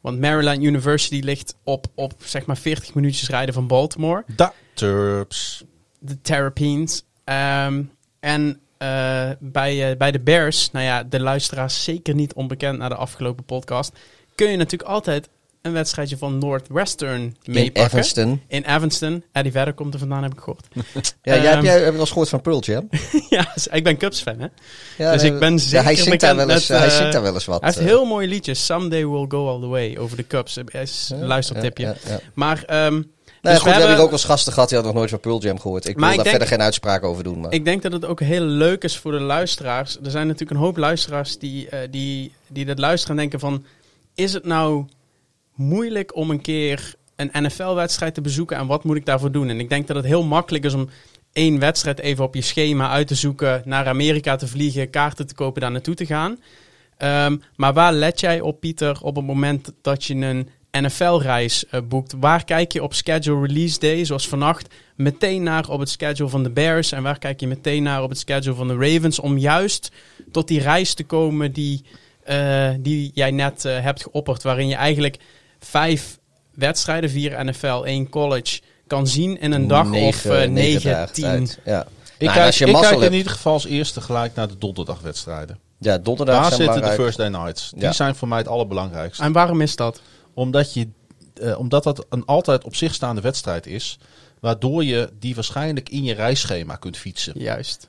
Want Maryland University ligt op, op zeg maar 40 minuutjes rijden van Baltimore. Da Terps. de Terrapines. Ehm, en eh, bij, eh, bij de Bears, nou ja, de luisteraars zeker niet onbekend naar de afgelopen podcast, kun je natuurlijk altijd een wedstrijdje van Northwestern in meepakken. Evanston. In Evanston. Eddie Vedder komt er vandaan, heb ik gehoord. (laughs) Ja, jij, Ehm, jij heb je wel eens gehoord van Pearl Jam? (laughs) ja, dus ik ben Cubs fan, hè. Ja, Dus ik ben ja, zeker hij zingt daar wel eens, met, hij eh, zingt daar wel eens wat. Hij heeft eh, heel mooie liedjes. Someday we'll go all the way over de Cubs. Eh, is een ja, luistertipje. ja, ja. Maar, Nou, dus goed, we hebben hebben- hier ook wel eens gasten gehad die hadden nog nooit van Pearl Jam gehoord. Ik wil daar denk- verder geen uitspraak over doen. Maar. Ik denk dat het ook heel leuk is voor de luisteraars. Er zijn natuurlijk een hoop luisteraars die, eh, die, die dat luisteren en denken van... Is het nou moeilijk om een keer een NFL-wedstrijd te bezoeken en wat moet ik daarvoor doen? En ik denk dat het heel makkelijk is om één wedstrijd even op je schema uit te zoeken... naar Amerika te vliegen, kaarten te kopen, daar naartoe te gaan. Ehm, maar waar let jij op, Pieter, op het moment dat je een NFL-reis eh, boekt? Waar kijk je op schedule release day, zoals vannacht, meteen naar op het schedule van de Bears? En waar kijk je meteen naar op het schedule van de Ravens? Om juist tot die reis te komen die, eh, die jij net eh, hebt geopperd. Waarin je eigenlijk vijf wedstrijden, vier NFL, één college, kan zien in een dag of Negen- eh, negen, tien. Ja. Ik Nou, kijk, als je ik kijk in hebt- ieder geval als eerste gelijk naar de donderdagwedstrijden. ja, donderdag Daar zijn zitten de belangrijk. First Day Nights. Die Ja. zijn voor mij het allerbelangrijkste. En waarom is dat? Omdat, je, eh, omdat dat een altijd op zich staande wedstrijd is. Waardoor je die waarschijnlijk in je reisschema kunt fietsen. Juist.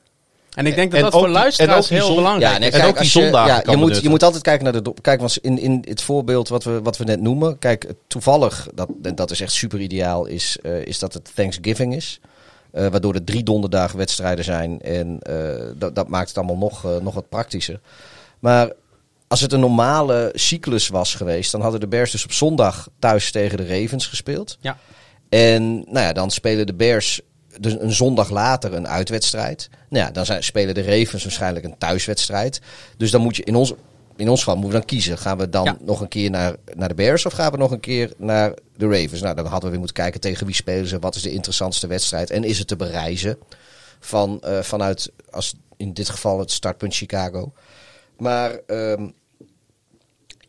En ik denk dat En dat voor luisteraars heel belangrijk Ja, is. En ook die zondagen ja, je, moet, benutten. je moet altijd kijken naar de... Kijk, want in, in het voorbeeld wat we, wat we net noemen... Kijk, toevallig, dat, dat is echt super ideaal, is, eh, is dat het Thanksgiving is. Eh, waardoor er drie donderdagen wedstrijden zijn. En eh, dat, dat maakt het allemaal nog, nog wat praktischer. Maar als het een normale cyclus was geweest... dan hadden de Bears dus op zondag thuis tegen de Ravens gespeeld. Ja. En nou ja, dan spelen de Bears dus een zondag later een uitwedstrijd. Nou ja, dan zijn, spelen de Ravens waarschijnlijk een thuiswedstrijd. Dus dan moet je in ons, in ons geval moeten we dan kiezen. Gaan we dan Ja. nog een keer naar, naar de Bears of gaan we nog een keer naar de Ravens? Nou, dan hadden we weer moeten kijken tegen wie spelen ze. Wat is de interessantste wedstrijd? En is het te bereizen van, eh, vanuit, als in dit geval het startpunt Chicago. Maar ehm,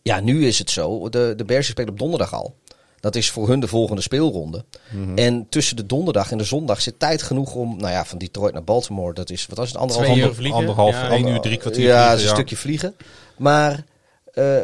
ja, nu is het zo. De, de Bears spelen op donderdag al. Dat is voor hun de volgende speelronde. Mhm. En tussen de donderdag en de zondag zit tijd genoeg om, nou ja, van Detroit naar Baltimore. Dat is, wat was het, anderhalf Twee uur vliegen. Anderhalf, Ja, uur, drie kwartier. Ja, vliegen, een stukje vliegen. Maar eh,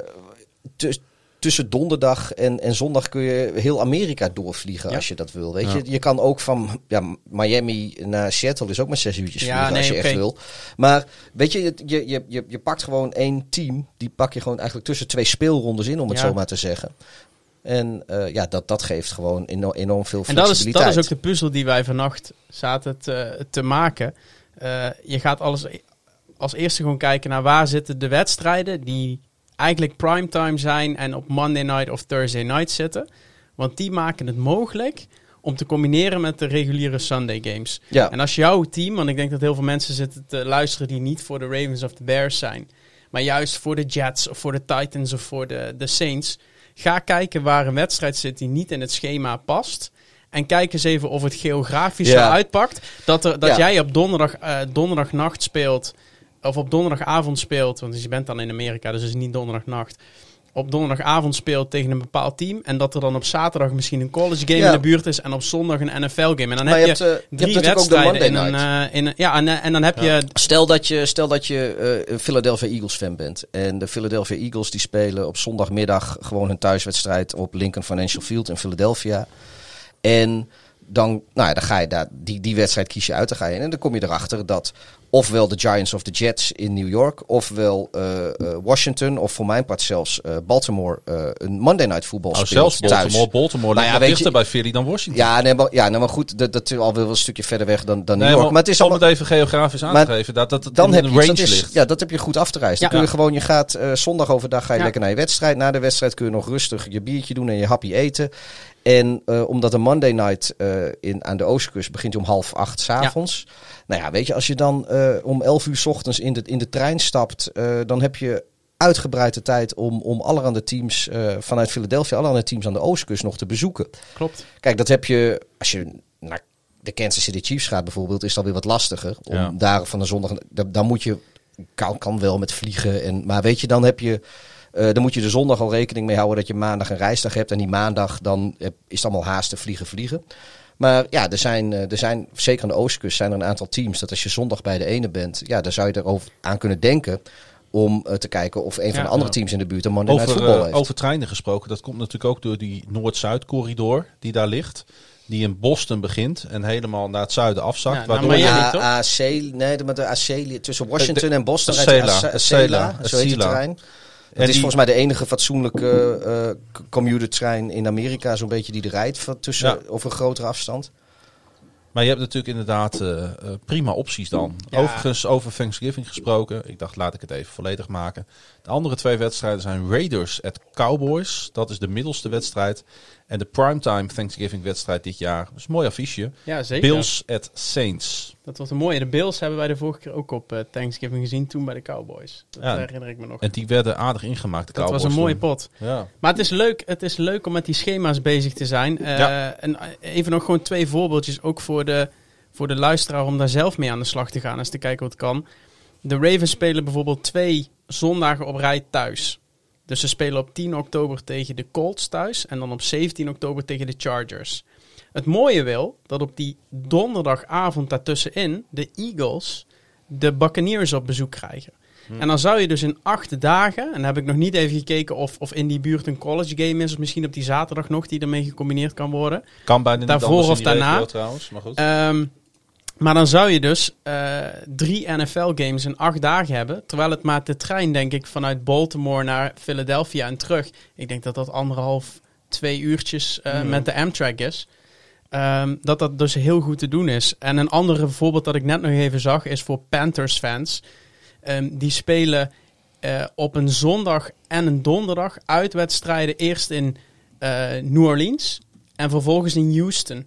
tus- tussen donderdag en, en zondag kun je heel Amerika doorvliegen Ja. als je dat wil. Weet Ja. je? je kan ook van ja, Miami naar Seattle is ook maar zes uurtjes Ja, vliegen als je echt wil. Maar weet je, je, je, je, je pakt gewoon één team. Die pak je gewoon eigenlijk tussen twee speelrondes in, om het Ja. zo maar te zeggen. En eh, ja, dat, dat geeft gewoon eno- enorm veel En dat is, flexibiliteit. dat is ook de puzzel die wij vannacht zaten te, te maken. Eh, je gaat alles als eerste gewoon kijken naar waar zitten de wedstrijden die eigenlijk primetime zijn en op Monday night of Thursday night zitten. Want die maken het mogelijk om te combineren met de reguliere Sunday games. Ja. En als jouw team, want ik denk dat heel veel mensen zitten te luisteren die niet voor de Ravens of de Bears zijn, maar juist voor de Jets of voor de Titans of voor de, de Saints, ga kijken waar een wedstrijd zit die niet in het schema past. En kijk eens even of het geografisch Ja. zo uitpakt. Dat, er, dat Ja. jij op donderdag, eh, donderdagnacht speelt. Of op donderdagavond speelt. Want je bent dan in Amerika, dus het is niet donderdagnacht. Op donderdagavond speelt tegen een bepaald team. En dat er dan op zaterdag misschien een college game Ja. in de buurt is. En op zondag een NFL game. En dan Maar heb je je, hebt, je drie hebt natuurlijk ook de wedstrijden in Monday een, eh, in een- Ja, en, eh, en dan heb je... Stel dat je, stel dat je eh, een Philadelphia Eagles fan bent. En de Philadelphia Eagles die spelen op zondagmiddag gewoon hun thuiswedstrijd op Lincoln Financial Field in Philadelphia. En dan, nou ja, dan ga je daar, die, die wedstrijd kies je uit. Dan ga je in. En dan kom je erachter dat ofwel de Giants of de Jets in New York, ofwel eh, eh, Washington, of voor mijn part zelfs eh, Baltimore een Monday Night Football Oh, speelt zelfs thuis. Baltimore. Baltimore Nou ja, dichter je- bij Philly dan Washington. Ja, nee, maar, ja, nou, maar goed, dat, dat is alweer wel een stukje verder weg dan, dan New York. maar, Maar het is om allemaal, het even geografisch aan te geven, dat, dat het dan heb je, range dat is, ligt. ja, dat heb je goed afgereisd. Dan Ja. kun je gewoon, je gaat zondag overdag ga je Ja. lekker naar je wedstrijd. Na de wedstrijd kun je nog rustig je biertje doen en je happy eten. En eh, omdat een Monday night eh, in, aan de Oostkust begint om half acht s'avonds. Nou ja, weet je, als je dan eh, om elf uur 's ochtends in de, in de trein stapt, dan heb je uitgebreid de tijd om, om allerhande teams vanuit Philadelphia, allerhande teams aan de Oostkust nog te bezoeken. Klopt. Kijk, dat heb je als je naar de Kansas City Chiefs gaat bijvoorbeeld, is dat weer wat lastiger. Om Ja. daar van de zondag, da- dan moet je, kan, kan wel met vliegen. En, maar weet je, dan heb je, eh, dan moet je de zondag al rekening mee houden dat je maandag een reisdag hebt. En die maandag, dan is het allemaal haasten, vliegen, vliegen. Maar ja, er zijn, eh, er zijn, zeker aan de Oostkust, zijn er een aantal teams dat als je zondag bij de ene bent, ja, dan zou je erover aan kunnen denken om eh, te kijken of een van Ja. de andere teams in de buurt een Monday Night Over, Football eh, heeft. over treinen gesproken, dat komt natuurlijk ook door die Noord-Zuid-corridor die daar ligt. Die in Boston begint en helemaal naar het zuiden afzakt. Ja, waardoor je-? AC, nee, maar de AC tussen Washington de- en Boston. Acela, A- Acela, Acela, zo heet het terrein. Het is die- volgens mij de enige fatsoenlijke eh c- commutertrein in Amerika, zo'n beetje die er rijdt van tussen, Ja. over een grotere afstand. Maar je hebt natuurlijk inderdaad eh, eh, prima opties dan. Ja. Overigens, over Thanksgiving gesproken. Ik dacht, laat ik het even volledig maken. De andere twee wedstrijden zijn Raiders at Cowboys. Dat is de middelste wedstrijd. En de primetime Thanksgiving wedstrijd dit jaar. Dat een mooi affiche. Ja, zeker. Bills at Saints. Dat was een mooie. De Bills hebben wij de vorige keer ook op eh, Thanksgiving gezien, toen bij de Cowboys. Dat Ja. herinner ik me nog. En die werden aardig ingemaakt, de dat Cowboys. was een mooie pot. Ja. Maar het is, leuk, het is leuk om met die schema's bezig te zijn. Eh, Ja. En even nog gewoon twee voorbeeldjes, ook voor de, voor de luisteraar, om daar zelf mee aan de slag te gaan, eens te kijken wat kan. De Ravens spelen bijvoorbeeld twee zondagen op rij thuis. Dus ze spelen op 10 oktober tegen de Colts thuis en dan op 17 oktober tegen de Chargers. Het mooie wil dat op die donderdagavond daartussenin de Eagles de Buccaneers op bezoek krijgen. En dan zou je dus in acht dagen, en dan heb ik nog niet even gekeken of, of in die buurt een college game is, of misschien op die zaterdag nog die ermee gecombineerd kan worden. Kan bijna niet Daarvoor of daarna? regio trouwens, maar goed. Ehm, maar dan zou je dus eh, drie NFL-games in acht dagen hebben. Terwijl het maar de trein, denk ik, vanuit Baltimore naar Philadelphia en terug. Ik denk dat dat anderhalf, twee uurtjes eh, met de Amtrak is. Ehm, dat dat dus heel goed te doen is. En een andere voorbeeld dat ik net nog even zag is voor Panthers-fans. Ehm, die spelen eh, op een zondag en een donderdag uitwedstrijden. Eerst in New Orleans en vervolgens in Houston.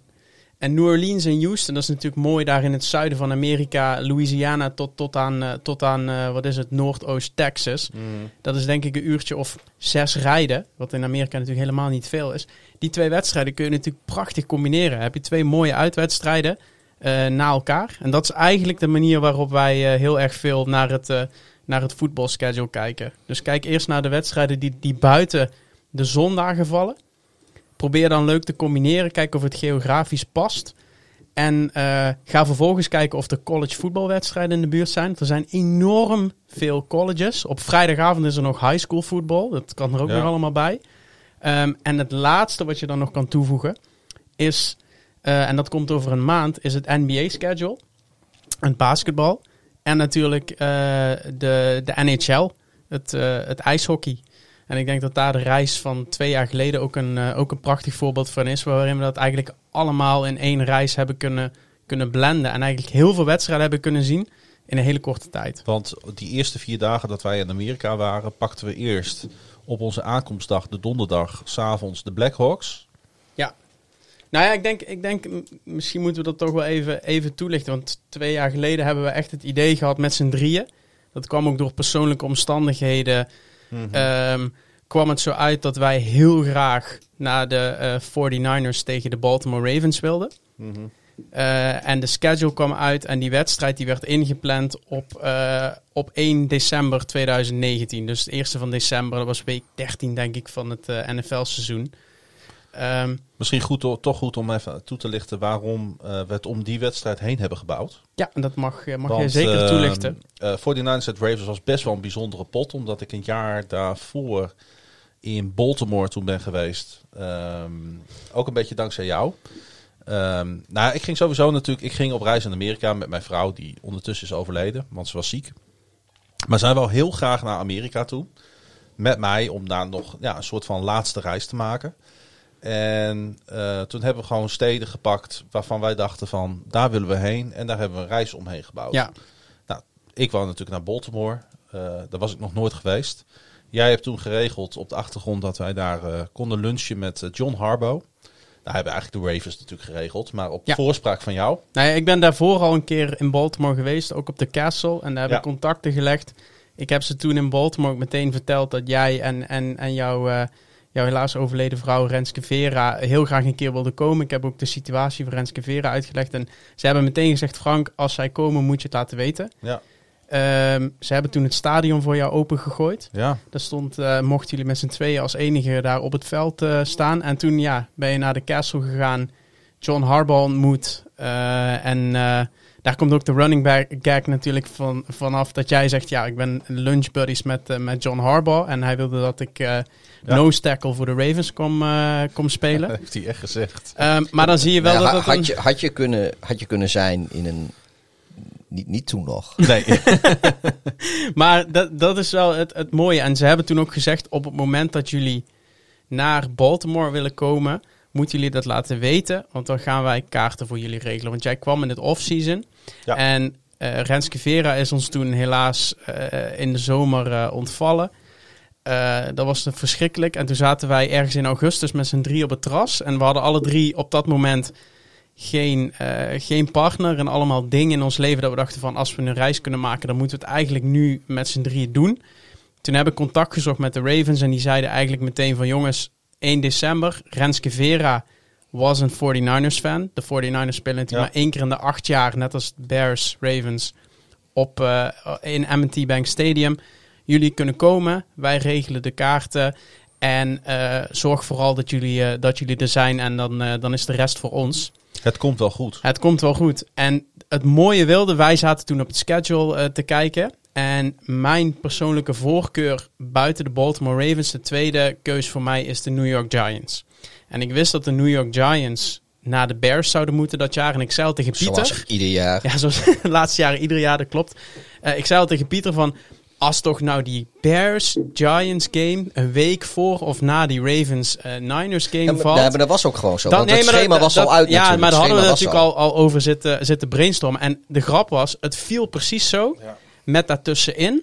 En New Orleans en Houston, dat is natuurlijk mooi daar in het zuiden van Amerika, Louisiana tot, tot aan, eh, tot aan eh, wat is het, Noordoost-Texas. Dat is denk ik een uurtje of zes rijden, wat in Amerika natuurlijk helemaal niet veel is. Die twee wedstrijden kun je natuurlijk prachtig combineren. Heb je twee mooie uitwedstrijden eh, na elkaar. En dat is eigenlijk de manier waarop wij heel erg veel naar het, naar het voetbalschedule kijken. Dus kijk eerst naar de wedstrijden die, die buiten de zondagen vallen. Probeer dan leuk te combineren. Kijk of het geografisch past. En eh, ga vervolgens kijken of er college voetbalwedstrijden in de buurt zijn. Er zijn enorm veel colleges. Op vrijdagavond is er nog high school voetbal. Dat kan er ook Ja. nog allemaal bij. Ehm, en het laatste wat je dan nog kan toevoegen is, eh, en dat komt over een maand, is het NBA-schedule. Het basketbal. En natuurlijk eh, de, de NHL, het, het ijshockey. En ik denk dat daar de reis van twee jaar geleden ook een, eh, ook een prachtig voorbeeld van is. Waarin we dat eigenlijk allemaal in één reis hebben kunnen, kunnen blenden. En eigenlijk heel veel wedstrijden hebben kunnen zien in een hele korte tijd. Want die eerste vier dagen dat wij in Amerika waren, pakten we eerst op onze aankomstdag, de donderdag, s'avonds de Blackhawks. Ja. Nou ja, ik denk, ik denk misschien moeten we dat toch wel even, even toelichten. Want twee jaar geleden hebben we echt het idee gehad met z'n drieën. Dat kwam ook door persoonlijke omstandigheden. Ehm, kwam het zo uit dat wij heel graag naar de eh 49ers tegen de Baltimore Ravens wilden. Eh, en de schedule kwam uit en die wedstrijd die werd ingepland op, eh, op 1 december 2019. Dus het eerste van december, dat was week 13 denk ik van het NFL-seizoen. Ehm, Misschien goed, toch goed om even toe te lichten waarom eh, we het om die wedstrijd heen hebben gebouwd. ja, en dat mag, eh, mag jij zeker ehm, toelichten. eh 49ers at Ravens was best wel een bijzondere pot, omdat ik een jaar daarvoor in Baltimore toen ben geweest. Ehm, ook een beetje dankzij jou. Nou, ik ging sowieso natuurlijk. Ik ging op reis in Amerika met mijn vrouw, die ondertussen is overleden, want ze was ziek. Maar zij wil heel graag naar Amerika toe. Met mij om daar nog ja, een soort van laatste reis te maken. En eh, toen hebben we gewoon steden gepakt waarvan wij dachten van daar willen we heen. En daar hebben we een reis omheen gebouwd. Ja, Nou, ik wou natuurlijk naar Baltimore. Eh, daar was ik nog nooit geweest. Jij hebt toen geregeld op de achtergrond dat wij daar eh, konden lunchen met John Harbaugh. Daar hebben eigenlijk de Ravens natuurlijk geregeld. Maar op Ja. voorspraak van jou. Nou ja, ik ben daarvoor al een keer in Baltimore geweest, ook op de Castle. En daar heb ik contacten gelegd. Ik heb ze toen in Baltimore meteen verteld dat jij en, en, en jouw, jouw helaas overleden vrouw Renske Vera heel graag een keer wilde komen. Ik heb ook de situatie van Renske Vera uitgelegd. En ze hebben meteen gezegd, Frank, als zij komen moet je het laten weten. Ja. Ehm, ze hebben toen het stadion voor jou opengegooid. Ja. Daar stond, eh, mochten jullie met z'n tweeën als enige daar op het veld eh, staan. En toen ja, ben je naar de castle gegaan, John Harbaugh ontmoet. eh, en daar komt ook de running back gag natuurlijk van, vanaf dat jij zegt... ja, ik ben lunch buddies met, eh, met John Harbaugh. En hij wilde dat ik eh nose tackle voor de Ravens kom, eh, kom spelen. (laughs) Heeft hij echt gezegd. Ehm, maar dan zie je wel Nou ja, dat ha- had, een- je, had, je kunnen, had je kunnen zijn in een... Niet, niet toen nog. Nee. (laughs) (laughs) Maar dat, dat is wel het, het mooie. En ze hebben toen ook gezegd: op het moment dat jullie naar Baltimore willen komen, moeten jullie dat laten weten. Want dan gaan wij kaarten voor jullie regelen. Want jij kwam in het off-season. Ja. En eh Renske Vera is ons toen helaas eh, in de zomer eh, ontvallen. Dat was verschrikkelijk. En toen zaten wij ergens in augustus met z'n drie op het terras. En we hadden alle drie op dat moment geen, geen partner en allemaal dingen in ons leven dat we dachten van als we een reis kunnen maken, dan moeten we het eigenlijk nu met z'n drieën doen. Toen heb ik contact gezocht met de Ravens en die zeiden eigenlijk meteen van jongens, 1 december, Renske Vera was een 49ers fan. De 49ers spelen Ja. maar één keer in de acht jaar, net als Bears, Ravens, op, eh, in M&T Bank Stadium. Jullie kunnen komen, wij regelen de kaarten en eh, zorg vooral dat jullie, eh, dat jullie er zijn en dan, dan is de rest voor ons. Het komt wel goed. Het komt wel goed. En het mooie wilde, wij zaten toen op het schedule te kijken. En mijn persoonlijke voorkeur buiten de Baltimore Ravens, de tweede keus voor mij is de New York Giants. En ik wist dat de New York Giants naar de Bears zouden moeten dat jaar. En ik zei al tegen Pieter... Zoals ieder jaar. Ja, zoals (laughs) de laatste jaren, ieder jaar, dat klopt. Eh, ik zei al tegen Pieter van... Als toch nou die Bears-Giants game een week voor of na die Ravens-Niners game Ja, maar, valt... ja, maar dat was ook gewoon zo. Dan- want nee, het dat- schema was dat- al uit Ja, natuurlijk. maar daar hadden we natuurlijk al, al over zitten, zitten brainstormen. En de grap was, het viel precies zo. Ja. Met daartussenin,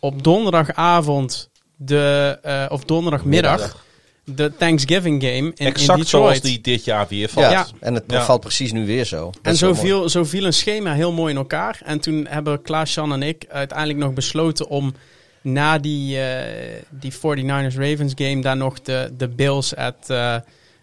op donderdagavond, de, eh, of donderdagmiddag, Middag. de Thanksgiving game in, in Exact Detroit. zoals die dit jaar weer valt. Ja, Ja. en het Ja. valt precies nu weer zo. Dat En zo viel, zo viel een schema heel mooi in elkaar. En toen hebben Klaas, Jan en ik uiteindelijk nog besloten om na die, eh, die 49ers-Ravens game daar nog de, de Bills at, eh,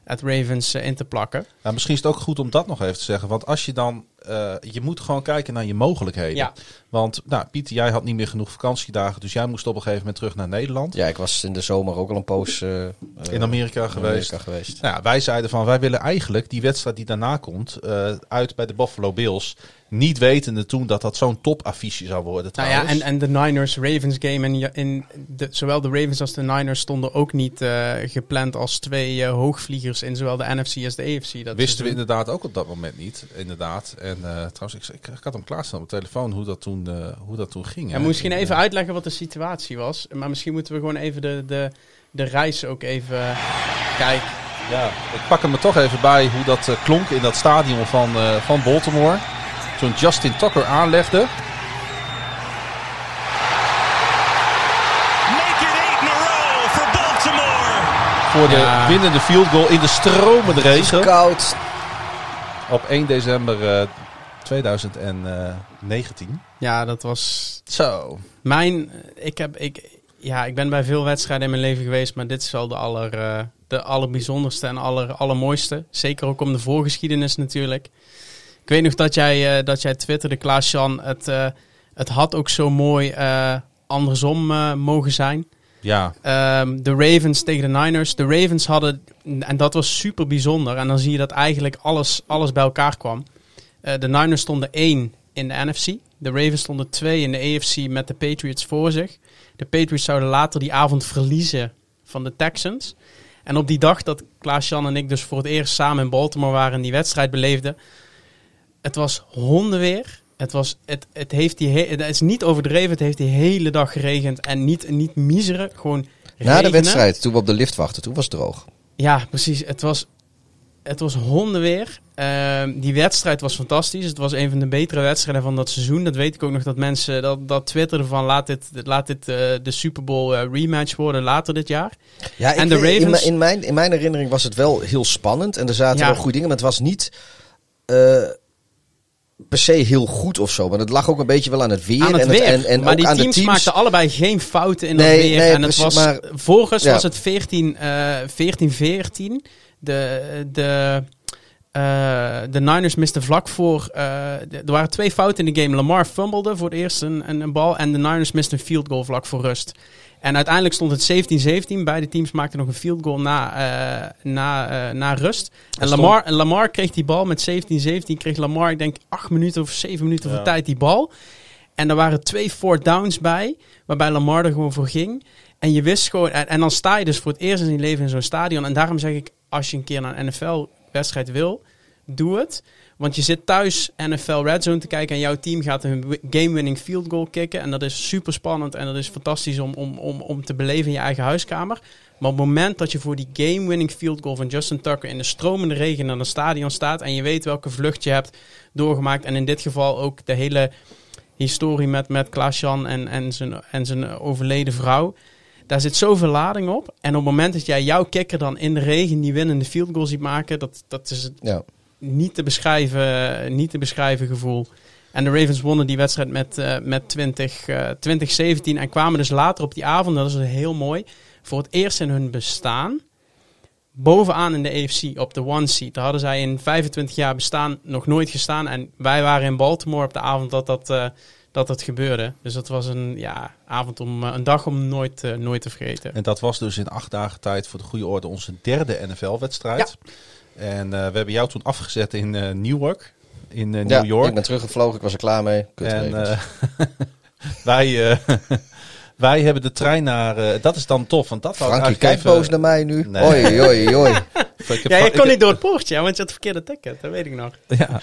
at Ravens in te plakken. Nou, misschien is het ook goed om dat nog even te zeggen. Want als je dan... eh, je moet gewoon kijken naar je mogelijkheden. Ja. Want nou, Pieter, jij had niet meer genoeg vakantiedagen. Dus jij moest op een gegeven moment terug naar Nederland. Ja, ik was in de zomer ook al een poos eh, In Amerika in geweest. Amerika geweest. Nou, ja, wij zeiden van wij willen eigenlijk die wedstrijd die daarna komt eh, uit bij de Buffalo Bills. Niet wetende toen dat dat zo'n topaffiche zou worden. Nou ja, en, en de Niners-Ravens game. En in de, zowel de Ravens als de Niners stonden ook niet eh, gepland als twee eh, hoogvliegers in zowel de NFC als de AFC. Dat wisten we inderdaad ook op dat moment niet. Inderdaad. En eh, trouwens, ik, ik, ik had hem klaarstaan op mijn telefoon hoe dat toen, eh, hoe dat toen ging. Ja, hè. misschien En, even eh, uitleggen wat de situatie was. Maar misschien moeten we gewoon even de, de, de reis ook even kijken. Ja, ik pak hem er toch even bij hoe dat klonk in dat stadion van, eh, van Baltimore. Toen Justin Tucker aanlegde. Make it eight in a row for Baltimore. Voor de Ja. winnende field goal in de stromende regen. Koud. Op 1 december eh, 2019. Ja, dat was Zo. mijn... Ik, heb, ik, ja, ik ben bij veel wedstrijden in mijn leven geweest, maar dit is wel de, aller, eh, de allerbijzonderste en aller, allermooiste. Zeker ook om de voorgeschiedenis natuurlijk. Ik weet nog dat jij, eh, dat jij twitterde, Klaas-Jan, het, eh, het had ook zo mooi andersom mogen zijn. Ja, Ehm, de Ravens tegen de Niners. De Ravens hadden, en dat was super bijzonder. En dan zie je dat eigenlijk alles, alles bij elkaar kwam. Eh, de Niners stonden 1 in de NFC. De Ravens stonden 2 in de AFC met de Patriots voor zich. De Patriots zouden later die avond verliezen van de Texans. En op die dag dat Klaas-Jan en ik dus voor het eerst samen in Baltimore waren en die wedstrijd beleefden, het was hondenweer. Het, was, het, het, heeft die he- het is niet overdreven, het heeft die hele dag geregend. En niet, niet miseren, gewoon Na de regenen. wedstrijd, toen we op de lift wachten, toen was het droog. Ja, precies. Het was, het was hondenweer. Ehm, die wedstrijd was fantastisch. Het was een van de betere wedstrijden van dat seizoen. Dat weet ik ook nog dat mensen dat, dat twitterden van laat dit, laat dit eh, de Super Bowl eh, rematch worden later dit jaar. Ja, En de in, Ravens- mijn- in, mijn, in mijn herinnering was het wel heel spannend. En er zaten Ja. wel goede dingen, maar het was niet eh, per se heel goed of zo. Maar het lag ook een beetje wel aan het weer. aan het en weer. en, en maar ook die aan teams, de teams. maakten allebei geen fouten in Nee, dat weer. nee, en het was, maar- volgens Ja. was het 14, eh 14-14. De, de, eh, de Niners misten vlak voor... eh, er waren twee fouten in de game. Lamar fumbelde voor het eerst een, een, een bal. En de Niners misten een field goal vlak voor rust. En uiteindelijk stond het 17-17. Beide teams maakten nog een field goal na, eh, na, na rust. En Lamar, en Lamar kreeg die bal met 17-17. Kreeg Lamar, ik denk, 8 minuten of 7 minuten Ja. voor tijd die bal. En er waren twee fourth downs bij, waarbij Lamar er gewoon voor ging. En je wist gewoon, en, en dan sta je dus voor het eerst in je leven in zo'n stadion. En daarom zeg ik, als je een keer naar een NFL-wedstrijd wil, doe het. Want je zit thuis NFL Red Zone te kijken en jouw team gaat een wi- game-winning field goal kicken. En dat is super spannend en dat is fantastisch om, om, om, om te beleven in je eigen huiskamer. Maar op het moment dat je voor die game-winning field goal van Justin Tucker in de stromende regen naar een stadion staat en je weet welke vlucht je hebt doorgemaakt. En in dit geval ook de hele historie met, met Klaas-Jan en, en, zijn, en zijn overleden vrouw. Daar zit zoveel lading op. En op het moment dat jij jouw kikker dan in de regen die winnende field goal ziet maken, dat, dat is het Ja. niet te beschrijven, niet te beschrijven gevoel. En de Ravens wonnen die wedstrijd met, eh, met 20, eh 2017 en kwamen dus later op die avond, dat is heel mooi, voor het eerst in hun bestaan bovenaan in de AFC op de one seat. Daar hadden zij in 25 jaar bestaan nog nooit gestaan. En wij waren in Baltimore op de avond dat dat, eh, dat, dat gebeurde. Dus dat was een ja, avond om eh, een dag om nooit, eh, nooit te vergeten. En dat was dus in acht dagen tijd voor de goede orde onze derde NFL-wedstrijd. En eh, we hebben jou toen afgezet in eh, Newark, in eh, Ja, New York. ik ben teruggevlogen, ik was er klaar mee. Kut En eh, (laughs) wij, eh, wij hebben de trein naar... eh, dat is dan tof, want dat ik Frankie, kijk even- boos naar mij nu. Nee. Oei, oei, oei. (laughs) Ik heb Ja, je kon niet door het poortje, want je had het verkeerde ticket. Dat weet ik nog. Ja,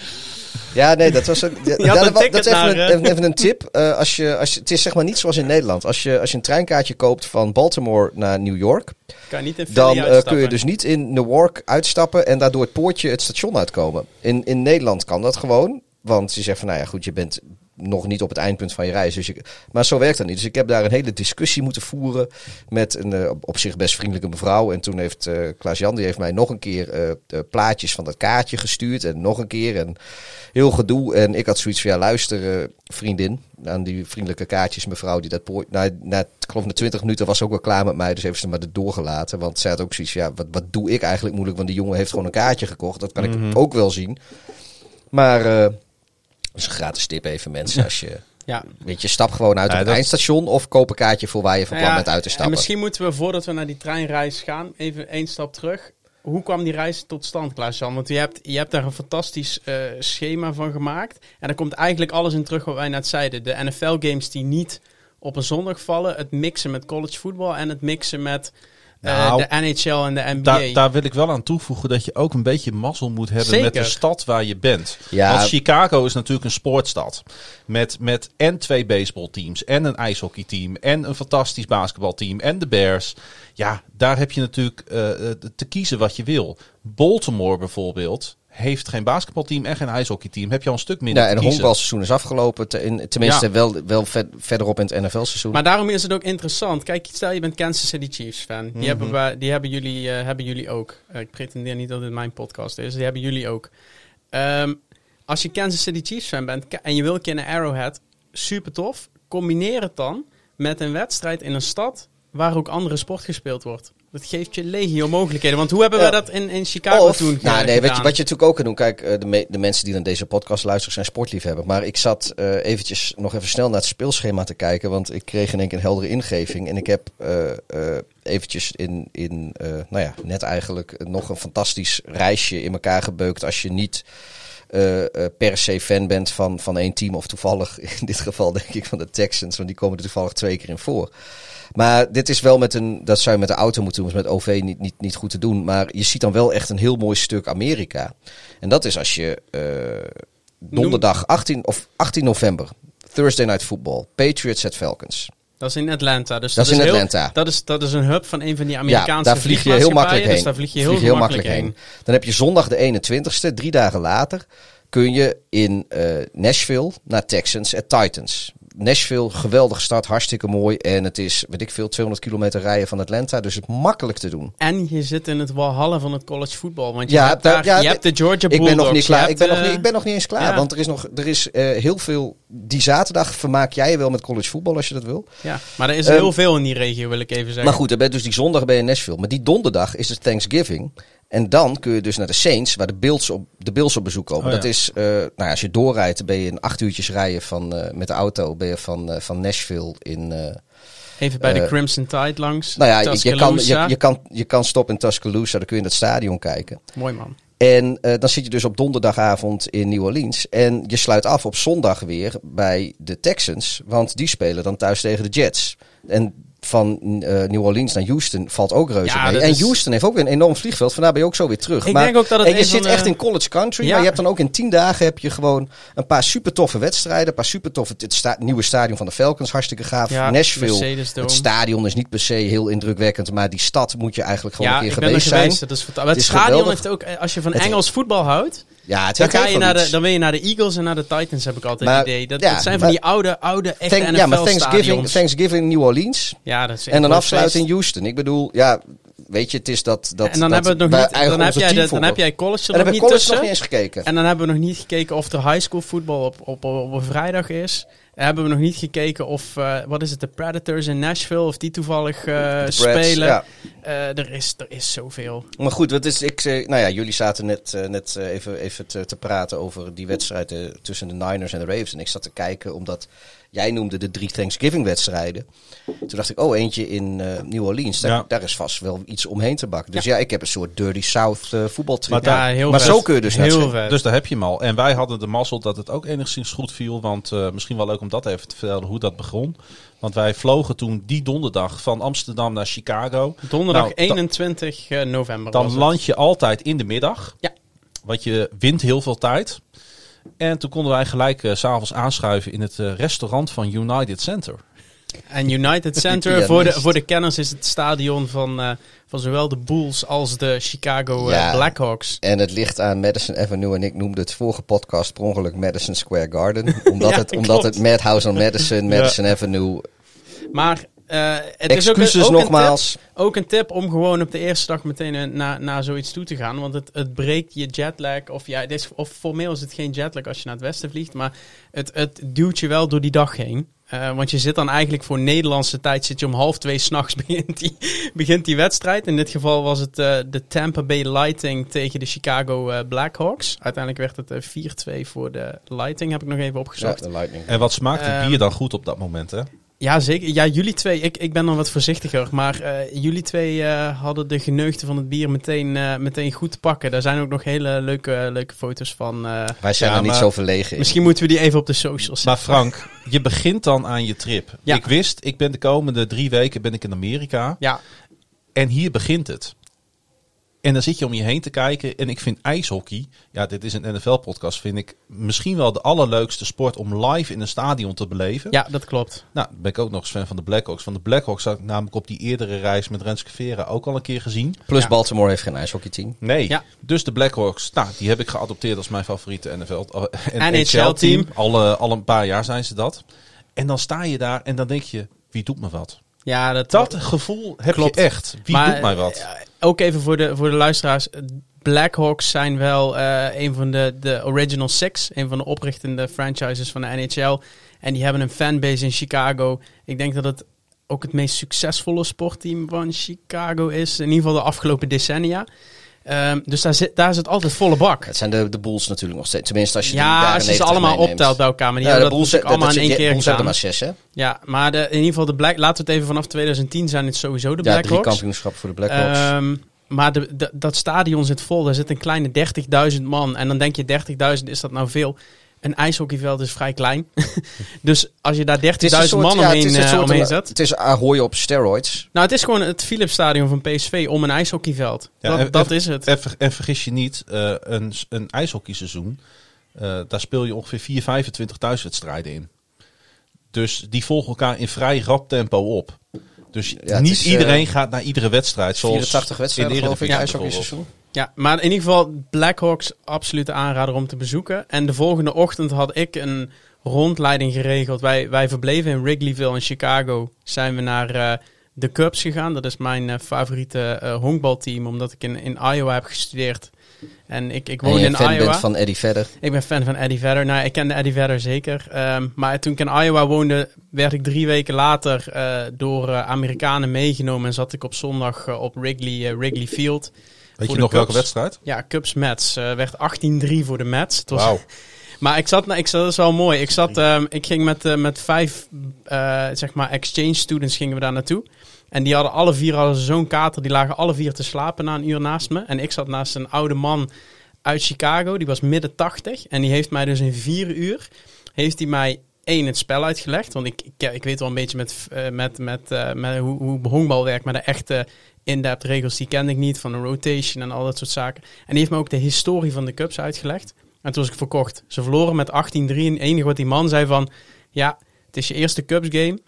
Ja, nee, dat was (laughs) een, ja, dat, dat is even, naar, een, even, even een tip. Eh, als je, als je, het is zeg maar niet zoals in Nederland. Als je, als je een treinkaartje koopt van Baltimore naar New York, Kan je niet in dan eh, kun je dus niet in Newark uitstappen en daardoor het poortje het station uitkomen. In, in Nederland kan dat gewoon, want je zegt van, nou ja, goed, je bent nog niet op het eindpunt van je reis. Dus je, maar zo werkt dat niet. Dus ik heb daar een hele discussie moeten voeren met een eh, op zich best vriendelijke mevrouw. En toen heeft eh Klaas-Jan, die heeft mij nog een keer de plaatjes van dat kaartje gestuurd. En nog een keer en heel gedoe. En ik had zoiets van, ja luister vriendin, aan die vriendelijke kaartjes mevrouw die dat poort... Na, na, ik geloof na 20 minuten was ze ook wel klaar met mij, dus heeft ze maar er doorgelaten. Want zij had ook zoiets ja, wat, wat doe ik eigenlijk moeilijk? Want die jongen heeft gewoon een kaartje gekocht, dat kan ik ook wel zien. Maar... dus een gratis tip even mensen. Als je, Ja. weet je, stap gewoon uit op het dat- eindstation of koop een kaartje voor waar je van plan bent uit te En stappen. misschien moeten we, voordat we naar die treinreis gaan, even één stap terug. Hoe kwam die reis tot stand, Klaas-Jan? Want je hebt, je hebt daar een fantastisch eh, schema van gemaakt. En daar komt eigenlijk alles in terug wat wij net zeiden. De NFL-games die niet op een zondag vallen. Het mixen met college voetbal en het mixen met eh, Nou, de NHL en de NBA. daar, daar wil ik wel aan toevoegen dat je ook een beetje mazzel moet hebben met de stad waar je bent. Ja. Want Chicago is natuurlijk een sportstad. Met, met en twee baseballteams en een ijshockeyteam en een fantastisch basketbalteam en de Bears. Ja, daar heb je natuurlijk eh, eh, te kiezen wat je wil. Baltimore bijvoorbeeld heeft geen basketbalteam en geen ijshockeyteam. Heb je al een stuk minder Ja, en het honkbalseizoen is afgelopen. te- in, tenminste, Ja. wel, wel ver- verderop in het NFL-seizoen. Maar daarom is het ook interessant. Kijk, stel je bent Kansas City Chiefs fan. Die, Mhm. hebben, wij- die hebben, jullie, eh, hebben jullie ook. Eh, ik pretendeer niet dat dit mijn podcast is. Die hebben jullie ook. Ehm, als je Kansas City Chiefs fan bent en je wil een keer naar Arrowhead, super tof. Combineer het dan met een wedstrijd in een stad waar ook andere sport gespeeld wordt. Dat geeft je legio mogelijkheden. Want hoe hebben Ja. we dat in, in Chicago Of, toen nou, nee, wat je, gedaan? wat je natuurlijk ook kan doen. Kijk, eh, de, me- de mensen die naar deze podcast luisteren zijn sportliefhebber. Maar ik zat eh, eventjes nog even snel naar het speelschema te kijken. Want ik kreeg in één keer een heldere ingeving. En ik heb eh, eh, eventjes in, in eh, nou ja, net eigenlijk nog een fantastisch reisje in elkaar gebeukt. Als je niet eh, eh, per se fan bent van, van één team. Of toevallig, in dit geval denk ik van de Texans, want die komen er toevallig twee keer in voor. Maar dit is wel met een, dat zou je met de auto moeten doen, is met OV niet, niet, niet goed te doen. Maar je ziet dan wel echt een heel mooi stuk Amerika. En dat is als je eh, donderdag 18, of 18 november, Thursday Night Football, Patriots at Falcons. Dat is in Atlanta. Dus Dat is in heel- Atlanta. dat, is, dat is een hub van een van die Amerikaanse ja, daar vlieg je heel makkelijk heen. Dus daar vlieg je heel, makkelijk heen. Dan heb je zondag de 21ste, drie dagen later, kun je in eh, Nashville naar Texans at Titans. Nashville, geweldige stad, hartstikke mooi. En het is, weet ik veel, 200 kilometer rijden van Atlanta. Dus het makkelijk te doen. En je zit in het walhalla van het college voetbal. Want je Ja, hebt, daar- daar, ja, je de- hebt de Georgia Ik Bulldogs. ben nog niet klaar. Ik ben nog eh, niet, ik ben nog niet eens klaar. ja. Want er is nog er is, eh, heel veel. Die zaterdag vermaak jij je wel met college voetbal als je dat wil. Ja, maar er is Ehm, heel veel in die regio, wil ik even zeggen. Maar goed, dan ben dus die zondag ben je in Nashville. Maar die donderdag is het Thanksgiving. En dan kun je dus naar de Saints, waar de Bills op, de Bills op bezoek komen. Oh, ja. Dat is, eh, nou ja, als je doorrijdt, dan ben je in acht uurtjes rijden van, eh, met de auto. Ben je van, eh, van Nashville in... Even bij de Crimson Tide langs. nou ja, je, je, kan, je, kan, je kan stoppen in Tuscaloosa, dan kun je in het stadion kijken. Mooi man. En dan zit je dus op donderdagavond in New Orleans. En je sluit af op zondag weer bij de Texans. Want die spelen dan thuis tegen de Jets. En van eh, New Orleans naar Houston valt ook reuze Ja, mee. En is- Houston heeft ook een enorm vliegveld. Vandaar ben je ook zo weer terug. Ik maar, denk ook dat het en je zit echt de- in college country. Ja. Maar je hebt dan ook in tien dagen heb je gewoon een paar super toffe wedstrijden. Een paar super toffe... Het sta- nieuwe stadion van de Falcons, hartstikke gaaf. Ja, Nashville. Het stadion is niet per se heel indrukwekkend. Maar die stad moet je eigenlijk gewoon een ik keer ben er geweest zijn. geweest. Dat is. Het, Het stadion geweldig. heeft ook, eh, als je van Het- Engels voetbal houdt, Ja, het dan, ga je naar de, dan wil je naar de Eagles en naar de Titans, heb ik altijd het idee. Dat, ja, dat zijn van die oude, oude, echte Thank- ja, maar Thanksgiving, New Orleans. Ja, dat is En dan afsluiten feest. in Houston. Ik bedoel, ja, weet je, het is dat. dat En dan dat hebben we het nog niet, dan heb, jij de, dan heb jij college er En nog niet college tussen. nog niet eens gekeken. En dan hebben we nog niet gekeken of er high school voetbal op, op, op, een vrijdag is. En hebben we nog niet gekeken of, eh, wat is het, de Predators in Nashville, of die toevallig eh, spelen. ja. Eh, er, is, er is zoveel. Maar goed, wat is, ik, nou ja, jullie zaten net, net even, even te, te praten over die wedstrijd tussen de Niners en de Ravens. En ik zat te kijken omdat jij noemde de drie Thanksgiving-wedstrijden. Toen dacht ik, oh, eentje in eh, New Orleans. Daar, Ja. daar is vast wel iets omheen te bakken. Dus ja, ik heb een soort Dirty South eh voetbaltrip. Maar daar- ja, heel maar vet. zo kun je dus Heel. Dus daar heb je hem al. En wij hadden de mazzel dat het ook enigszins goed viel. Want eh, misschien wel leuk om dat even te vertellen hoe dat begon. Want wij vlogen toen die donderdag van Amsterdam naar Chicago. Donderdag Nou, da- 21 eh, november was Dan het. land je altijd in de middag. Ja. Want je wint heel veel tijd. En toen konden wij gelijk eh, s s'avonds aanschuiven in het eh, restaurant van United Center. En United (laughs) Center, voor, de, voor de kenners, is het stadion van, eh, van zowel de Bulls als de Chicago eh, Ja. Blackhawks. En het ligt aan Madison Avenue. En ik noemde het vorige podcast per ongeluk Madison Square Garden. (laughs) Omdat, Ja, het, omdat klopt. het Madhouse on Madison, Madison Avenue. Maar eh, het is ook, Excuses een- ook Een nogmaals. tip, ook een tip om gewoon op de eerste dag meteen eh, naar, naar zoiets toe te gaan. Want het, het breekt je jetlag. Of, ja, het is, of formeel is het geen jetlag als je naar het westen vliegt. Maar het, het duwt je wel door die dag heen. Eh, want je zit dan eigenlijk voor Nederlandse tijd, zit je om half twee s'nachts (laughs) begint die, begint die wedstrijd. In dit geval was het eh, de Tampa Bay Lightning tegen de Chicago Blackhawks. Uiteindelijk werd het eh, 4-2 voor de Lightning, heb ik nog even Ja, opgezocht. de Lightning. En wat smaakt het Ehm, bier dan goed op dat moment, hè? Ja, zeker. Ja, jullie twee, ik, ik ben dan wat voorzichtiger. Maar eh, jullie twee eh, hadden de geneugten van het bier meteen, eh, meteen goed te pakken. Daar zijn ook nog hele leuke, leuke foto's van. eh, Wij zijn Ja, er niet maar- zo verlegen in. misschien moeten we die even op de socials Maar zetten. Frank, je begint dan aan je trip. Ja. Ik wist, ik ben de komende drie weken ben ik in Amerika. Ja, En hier begint het. En dan zit je om je heen te kijken. En ik vind ijshockey, ja, dit is een NFL-podcast, vind ik misschien wel de allerleukste sport om live in een stadion te beleven. ja, dat klopt. Nou, ben ik ook nog eens fan van de Blackhawks. Van de Blackhawks had ik namelijk op die eerdere reis met Renske Vera ook al een keer gezien. Plus Ja. Baltimore heeft geen ijshockeyteam. Nee, Ja. dus de Blackhawks, nou, die heb ik geadopteerd als mijn favoriete NFL, eh, NHL-team. Al, eh, al een paar jaar zijn ze dat. En dan sta je daar en dan denk je, wie doet me wat? Ja, dat, Dat gevoel heb Klopt. je echt. Wie Maar, doet mij wat? Ook even voor de, voor de luisteraars. Blackhawks zijn wel eh, een van de, de Original Six. Een van de oprichtende franchises van de NHL. En die hebben een fanbase in Chicago. Ik denk dat het ook het meest succesvolle sportteam van Chicago is. In ieder geval de afgelopen decennia. Ehm, dus daar zit, daar zit altijd volle bak. Het zijn de, de Bulls natuurlijk nog steeds. Tenminste, als je Ja, als je ze 90 allemaal meeneemt. optelt bij elkaar. Maar die Ja, de dat Bulls, allemaal in één keer Bulls gedaan. maar zes, hè? Ja, maar de, in ieder geval, de Black, laten we het even vanaf 2010 zijn het sowieso de Ja, drie Blackhawks. kampioenschappen voor de Blackhawks. Ehm, maar de, de- dat stadion zit vol. Daar zit een kleine 30.000 man. En dan denk je 30.000, is dat nou veel? Een ijshockeyveld is vrij klein. (laughs) dus als je daar 30.000 Het is een soort- man ja, het omheen, eh, zet. Het is Ahoy op steroids. Nou, het is gewoon het Philipsstadion van PSV om een ijshockeyveld. Ja, dat en- dat en- is het. En, en vergis je niet, eh, een, een ijshockeyseizoen, eh, daar speel je ongeveer 4, 25 thuiswedstrijden in. Dus die volgen elkaar in vrij rap tempo op. Dus niet is, eh, iedereen gaat naar iedere wedstrijd. Zoals 84 wedstrijden in de geloof ik, ijshockeyseizoen. Ja, maar in ieder geval Blackhawks absolute aanrader om te bezoeken. En de volgende ochtend had ik een rondleiding geregeld. Wij, wij verbleven in Wrigleyville in Chicago. Zijn we naar eh, de Cubs gegaan. Dat is mijn eh, favoriete eh, honkbalteam, omdat ik in, in Iowa heb gestudeerd. En ik, ik woon in fan Iowa. bent van Eddie Vedder. Ik ben fan van Eddie Vedder. Nou, ik kende Eddie Vedder zeker. Ehm, maar toen ik in Iowa woonde, werd ik drie weken later door Amerikanen meegenomen. En zat ik op zondag op Wrigley, Wrigley Field. Weet je nog welke wedstrijd? Ja, Cubs Mets. eh werd 18-3 voor de Mets. Het was. (laughs) Maar ik zat, nou, ik zat, dat is wel mooi. Ik, zat, ehm, ik ging met, eh, met vijf eh, zeg maar exchange students gingen we daar naartoe. En die hadden alle vier hadden zo'n kater. Die lagen alle vier te slapen na een uur naast me. En ik zat naast een oude man uit Chicago. Die was midden 80. En die heeft mij dus in vier uur... Heeft hij mij één het spel uitgelegd. Want ik, ik, ik weet wel een beetje met, met, met, met hoe, hoe honkbal werkt. Maar de echte in-depth regels die kende ik niet. Van de rotation en al dat soort zaken. En die heeft me ook de historie van de Cubs uitgelegd. En toen was ik verkocht. Ze verloren met 18-3. En het enige wat die man zei van... Ja, het is je eerste Cubs game.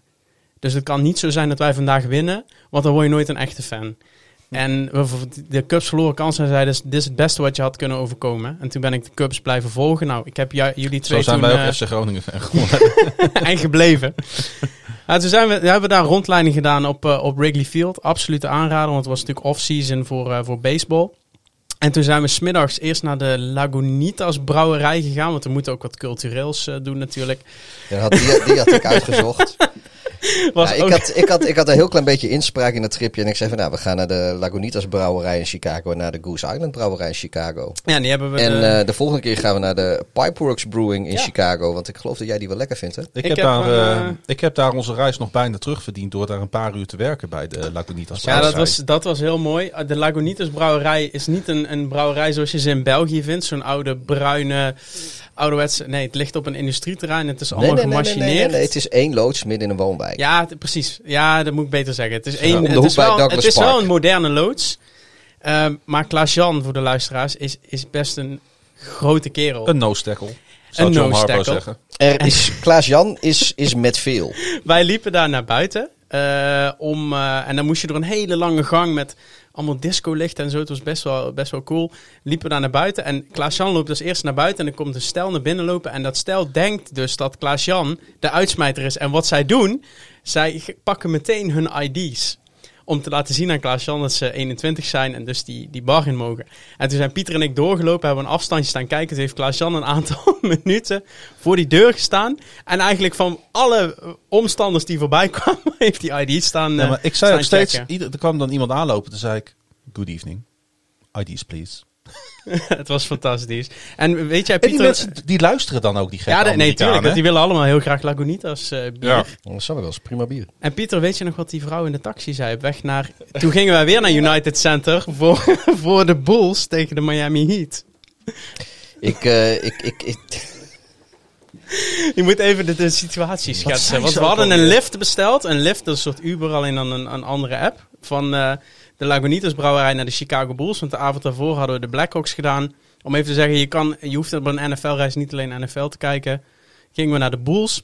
Dus het kan niet zo zijn dat wij vandaag winnen. Want dan word je nooit een echte fan. En we- de Cubs verloren kansen. En zei dus, dit is het beste wat je had kunnen overkomen. En toen ben ik de Cubs blijven volgen. Nou, ik heb ju- jullie twee Zo zijn toen... wij ook eh, FC Groningen fan (laughs) geworden. en gebleven. Nou, toen zijn we, we hebben daar een rondleiding gedaan op, eh, op Wrigley Field. Absolute aanrader, want het was natuurlijk off-season voor, eh, voor baseball. En toen zijn we smiddags eerst naar de Lagunitas brouwerij gegaan. Want we moeten ook wat cultureels eh, doen natuurlijk. Ja, die, die had ik (laughs) uitgezocht. (laughs) Was Ja, ik, ook- had, ik, had, ik had een heel klein beetje inspraak in het tripje. En ik zei van, nou, we gaan naar de Lagunitas brouwerij in Chicago. En naar de Goose Island brouwerij in Chicago. ja, die hebben we... En de- eh, de volgende keer gaan we naar de Pipeworks Brewing in Ja. Chicago. Want ik geloof dat jij die wel lekker vindt, hè? Ik, Ik heb heb daar, eh, eh, ik heb daar onze reis nog bijna terugverdiend door daar een paar uur te werken bij de Lagunitas. ja, dat was, dat was heel mooi. Uh, De Lagunitas brouwerij is niet een, een brouwerij zoals je ze in België vindt. Zo'n oude, bruine, ouderwetse... Nee, het ligt op een industrieterrein. Het is allemaal nee, nee, nee, gemachineerd. nee, nee, nee, Het is één loods midden in een woonwijk. Ja, precies. Ja, dat moet ik beter zeggen. Het is, één, het is, wel, het is wel een moderne loods. Ehm, maar Klaas-Jan, voor de luisteraars, is, is best een grote kerel. Een no-stackle. Zou Een no-stackle. zeggen. Er is, Klaas-Jan is, is met veel. (laughs) Wij liepen daar naar buiten. eh, om, eh, en dan moest je door een hele lange gang met allemaal discolichten en zo. Het was best wel, best wel cool. Liepen we daar naar buiten. En Klaas-Jan loopt dus eerst naar buiten. En dan komt een stel naar binnen lopen. En dat stel denkt dus dat Klaas-Jan de uitsmijter is. En wat zij doen, zij pakken meteen hun ID's. Om te laten zien aan Klaas-Jan dat ze 21 zijn en dus die, die bar in mogen. En toen zijn Pieter en ik doorgelopen, hebben een afstandje staan kijken. Toen heeft Klaas-Jan een aantal (laughs) minuten voor die deur gestaan. En eigenlijk van alle eh, omstanders die voorbij kwamen, (laughs) heeft die ID staan. Ja, eh, maar ik zei ook steeds, ieder, er kwam dan iemand aanlopen, toen zei ik, good evening. IDs please. (laughs) het was fantastisch. En weet jij, En die Pieter... mensen, die luisteren dan ook, die gekke ja, de- nee, tuurlijk. want hè? Die willen allemaal heel graag Lagunitas eh bier. Ja. Dat zou wel eens prima bier. En Pieter, weet je nog wat die vrouw in de taxi zei? Op weg naar... Toen gingen wij weer naar United Center voor, (laughs) voor de Bulls tegen de Miami Heat. Ik, eh, ik, ik, ik, Je moet even de, de situatie schetsen. Want we hadden een lift besteld. Een lift, dat is een soort Uber, alleen dan een, een andere app. Van eh, de Lagunitas brouwerij naar de Chicago Bulls. Want de avond daarvoor hadden we de Blackhawks gedaan. Om even te zeggen, je, kan, je hoeft op een NFL-reis niet alleen NFL te kijken. Gingen we naar de Bulls.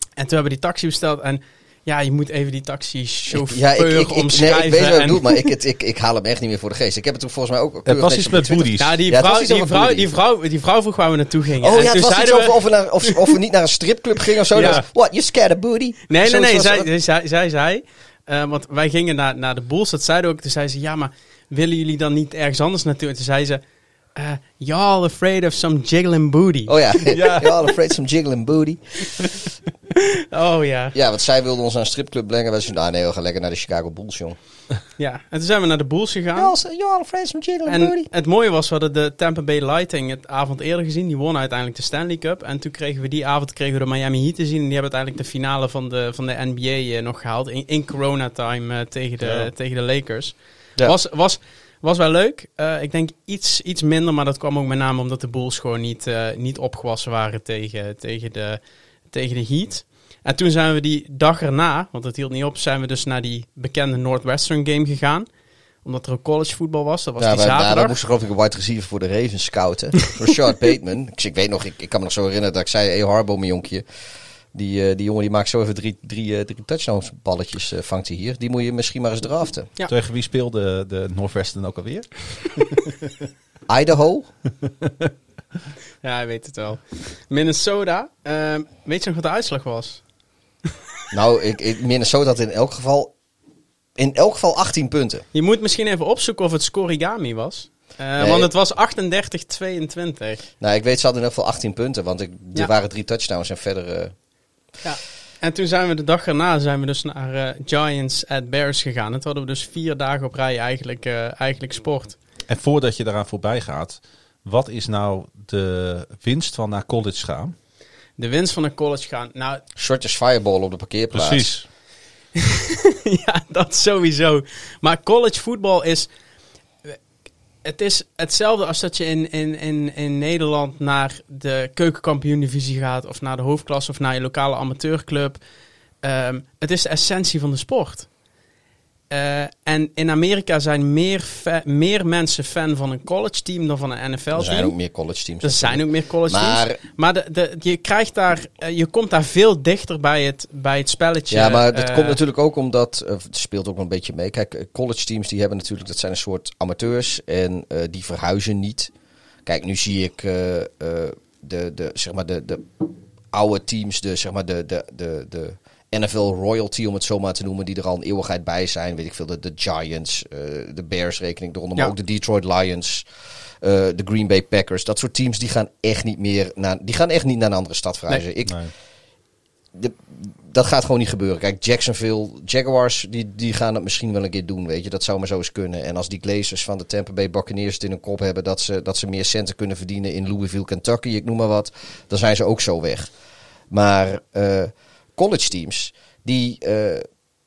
En toen hebben we die taxi besteld. En ja, je moet even die ik, taxi-chauffeur ja, ik, ik, ik, nee, omschrijven. ik weet wat je en- maar ik, ik, ik haal hem echt niet meer voor de geest. Ik heb het toen volgens mij ook... Het was iets met boodies. Ja, die Ja, vrouw, die, vrouw, die, vrouw, die vrouw vroeg waar we naartoe gingen. Oh En ja, toen het was iets zeiden we- over of we, naar, of, of we niet naar een stripclub gingen of zo. (laughs) Ja. Was, What, you scared of booty? Nee, nee, nee. Zij, zij, zij zei, eh, want wij gingen naar, naar de Bulls, dat zeiden ook. Toen zei ze, ja, maar willen jullie dan niet ergens anders naartoe? En toen zei ze, eh y'all afraid of some jiggling booty. Oh ja, (laughs) (laughs) Ja. You're all afraid some jiggling booty. (laughs) Oh ja. Ja, want zij wilden ons naar een stripclub brengen. Wij zeiden, ah nee, we gaan lekker naar de Chicago Bulls, jong. ja. En toen zijn we naar de Bulls gegaan. You're all afraid of some jiggling booty. En het mooie was, we hadden de Tampa Bay Lightning het avond eerder gezien. Die won uiteindelijk de Stanley Cup. En toen kregen we die avond kregen we de Miami Heat te zien. En die hebben uiteindelijk de finale van de, van de NBA eh, nog gehaald. In, in corona time eh, tegen, de, Ja. tegen de Lakers. Ja. Was, was, Was wel leuk. Eh, ik denk iets, iets minder, maar dat kwam ook met name omdat de Bulls gewoon niet, eh, niet opgewassen waren tegen, tegen, de, tegen de Heat. En toen zijn we die dag erna, want het hield niet op, zijn we dus naar die bekende Northwestern game gegaan. Omdat er ook college voetbal was. Dat was Ja, die maar daar zaterdag. moest ik geloof ik een wide receiver voor de Ravens scouten. (laughs) Rashard Bateman. Ik, ik weet nog, ik, ik kan me nog zo herinneren dat ik zei, hey Harbo, mijn jonkje. Die, eh, die jongen die maakt zo even drie, drie, eh, drie touchdowns balletjes eh, vangt hij hier. Die moet je misschien maar eens draften. Ja. Tegen wie speelde de Northwestern ook alweer? (laughs) Idaho? Ja, hij weet het wel. Minnesota. Ehm, weet je nog wat de uitslag was? (laughs) Nou, ik, ik, Minnesota had in elk geval, in elk geval 18 punten. Je moet misschien even opzoeken of het scorigami was. Eh, Nee. Want het was 38-22. Nou, ik weet ze hadden in elk geval 18 punten, want ik, er Ja. waren drie touchdowns en verder... Ja. En toen zijn we de dag erna zijn we dus naar eh, Giants at Bears gegaan. En toen hadden we dus vier dagen op rij eigenlijk, eh, eigenlijk sport. En voordat je daaraan voorbij gaat, wat is nou de winst van naar college gaan? De winst van een college gaan. Nou, shortjes fireball op de parkeerplaats. Precies. (laughs) ja, dat sowieso. Maar college voetbal is... Het is hetzelfde als dat je in, in, in, in Nederland naar de keukenkampioen-divisie gaat... of naar de hoofdklasse of naar je lokale amateurclub. Ehm, het is de essentie van de sport. Eh, en in Amerika zijn meer, meer mensen fan van een college team dan van een NFL-team. Er zijn ook meer college teams. Er zijn ook meer college Maar- teams. Maar de, de, je krijgt daar, eh, je komt daar veel dichter bij het, bij het spelletje. Ja, maar dat eh, komt natuurlijk ook omdat, het speelt ook wel een beetje mee. Kijk, college teams die hebben natuurlijk, dat zijn een soort amateurs en die verhuizen niet. Kijk, nu zie ik de, de, zeg maar de, de oude teams, de, zeg maar de, de, de, de NFL royalty om het zo maar te noemen, die er al een eeuwigheid bij zijn. Weet ik veel, de, de Giants, eh, de Bears rekening eronder, maar Ja. ook de Detroit Lions. eh, de Green Bay Packers, dat soort teams die gaan echt niet meer naar, die gaan echt niet naar een andere stad verhuizen. Ik, Nee. de- dat gaat gewoon niet gebeuren. Kijk, Jacksonville Jaguars, die, die gaan het misschien wel een keer doen, weet je. Dat zou maar zo eens kunnen. En als die Glazers van de Tampa Bay Buccaneers het in hun kop hebben... dat ze, dat ze meer centen kunnen verdienen in Louisville, Kentucky, ik noem maar wat... dan zijn ze ook zo weg. Maar eh, college teams, die... eh,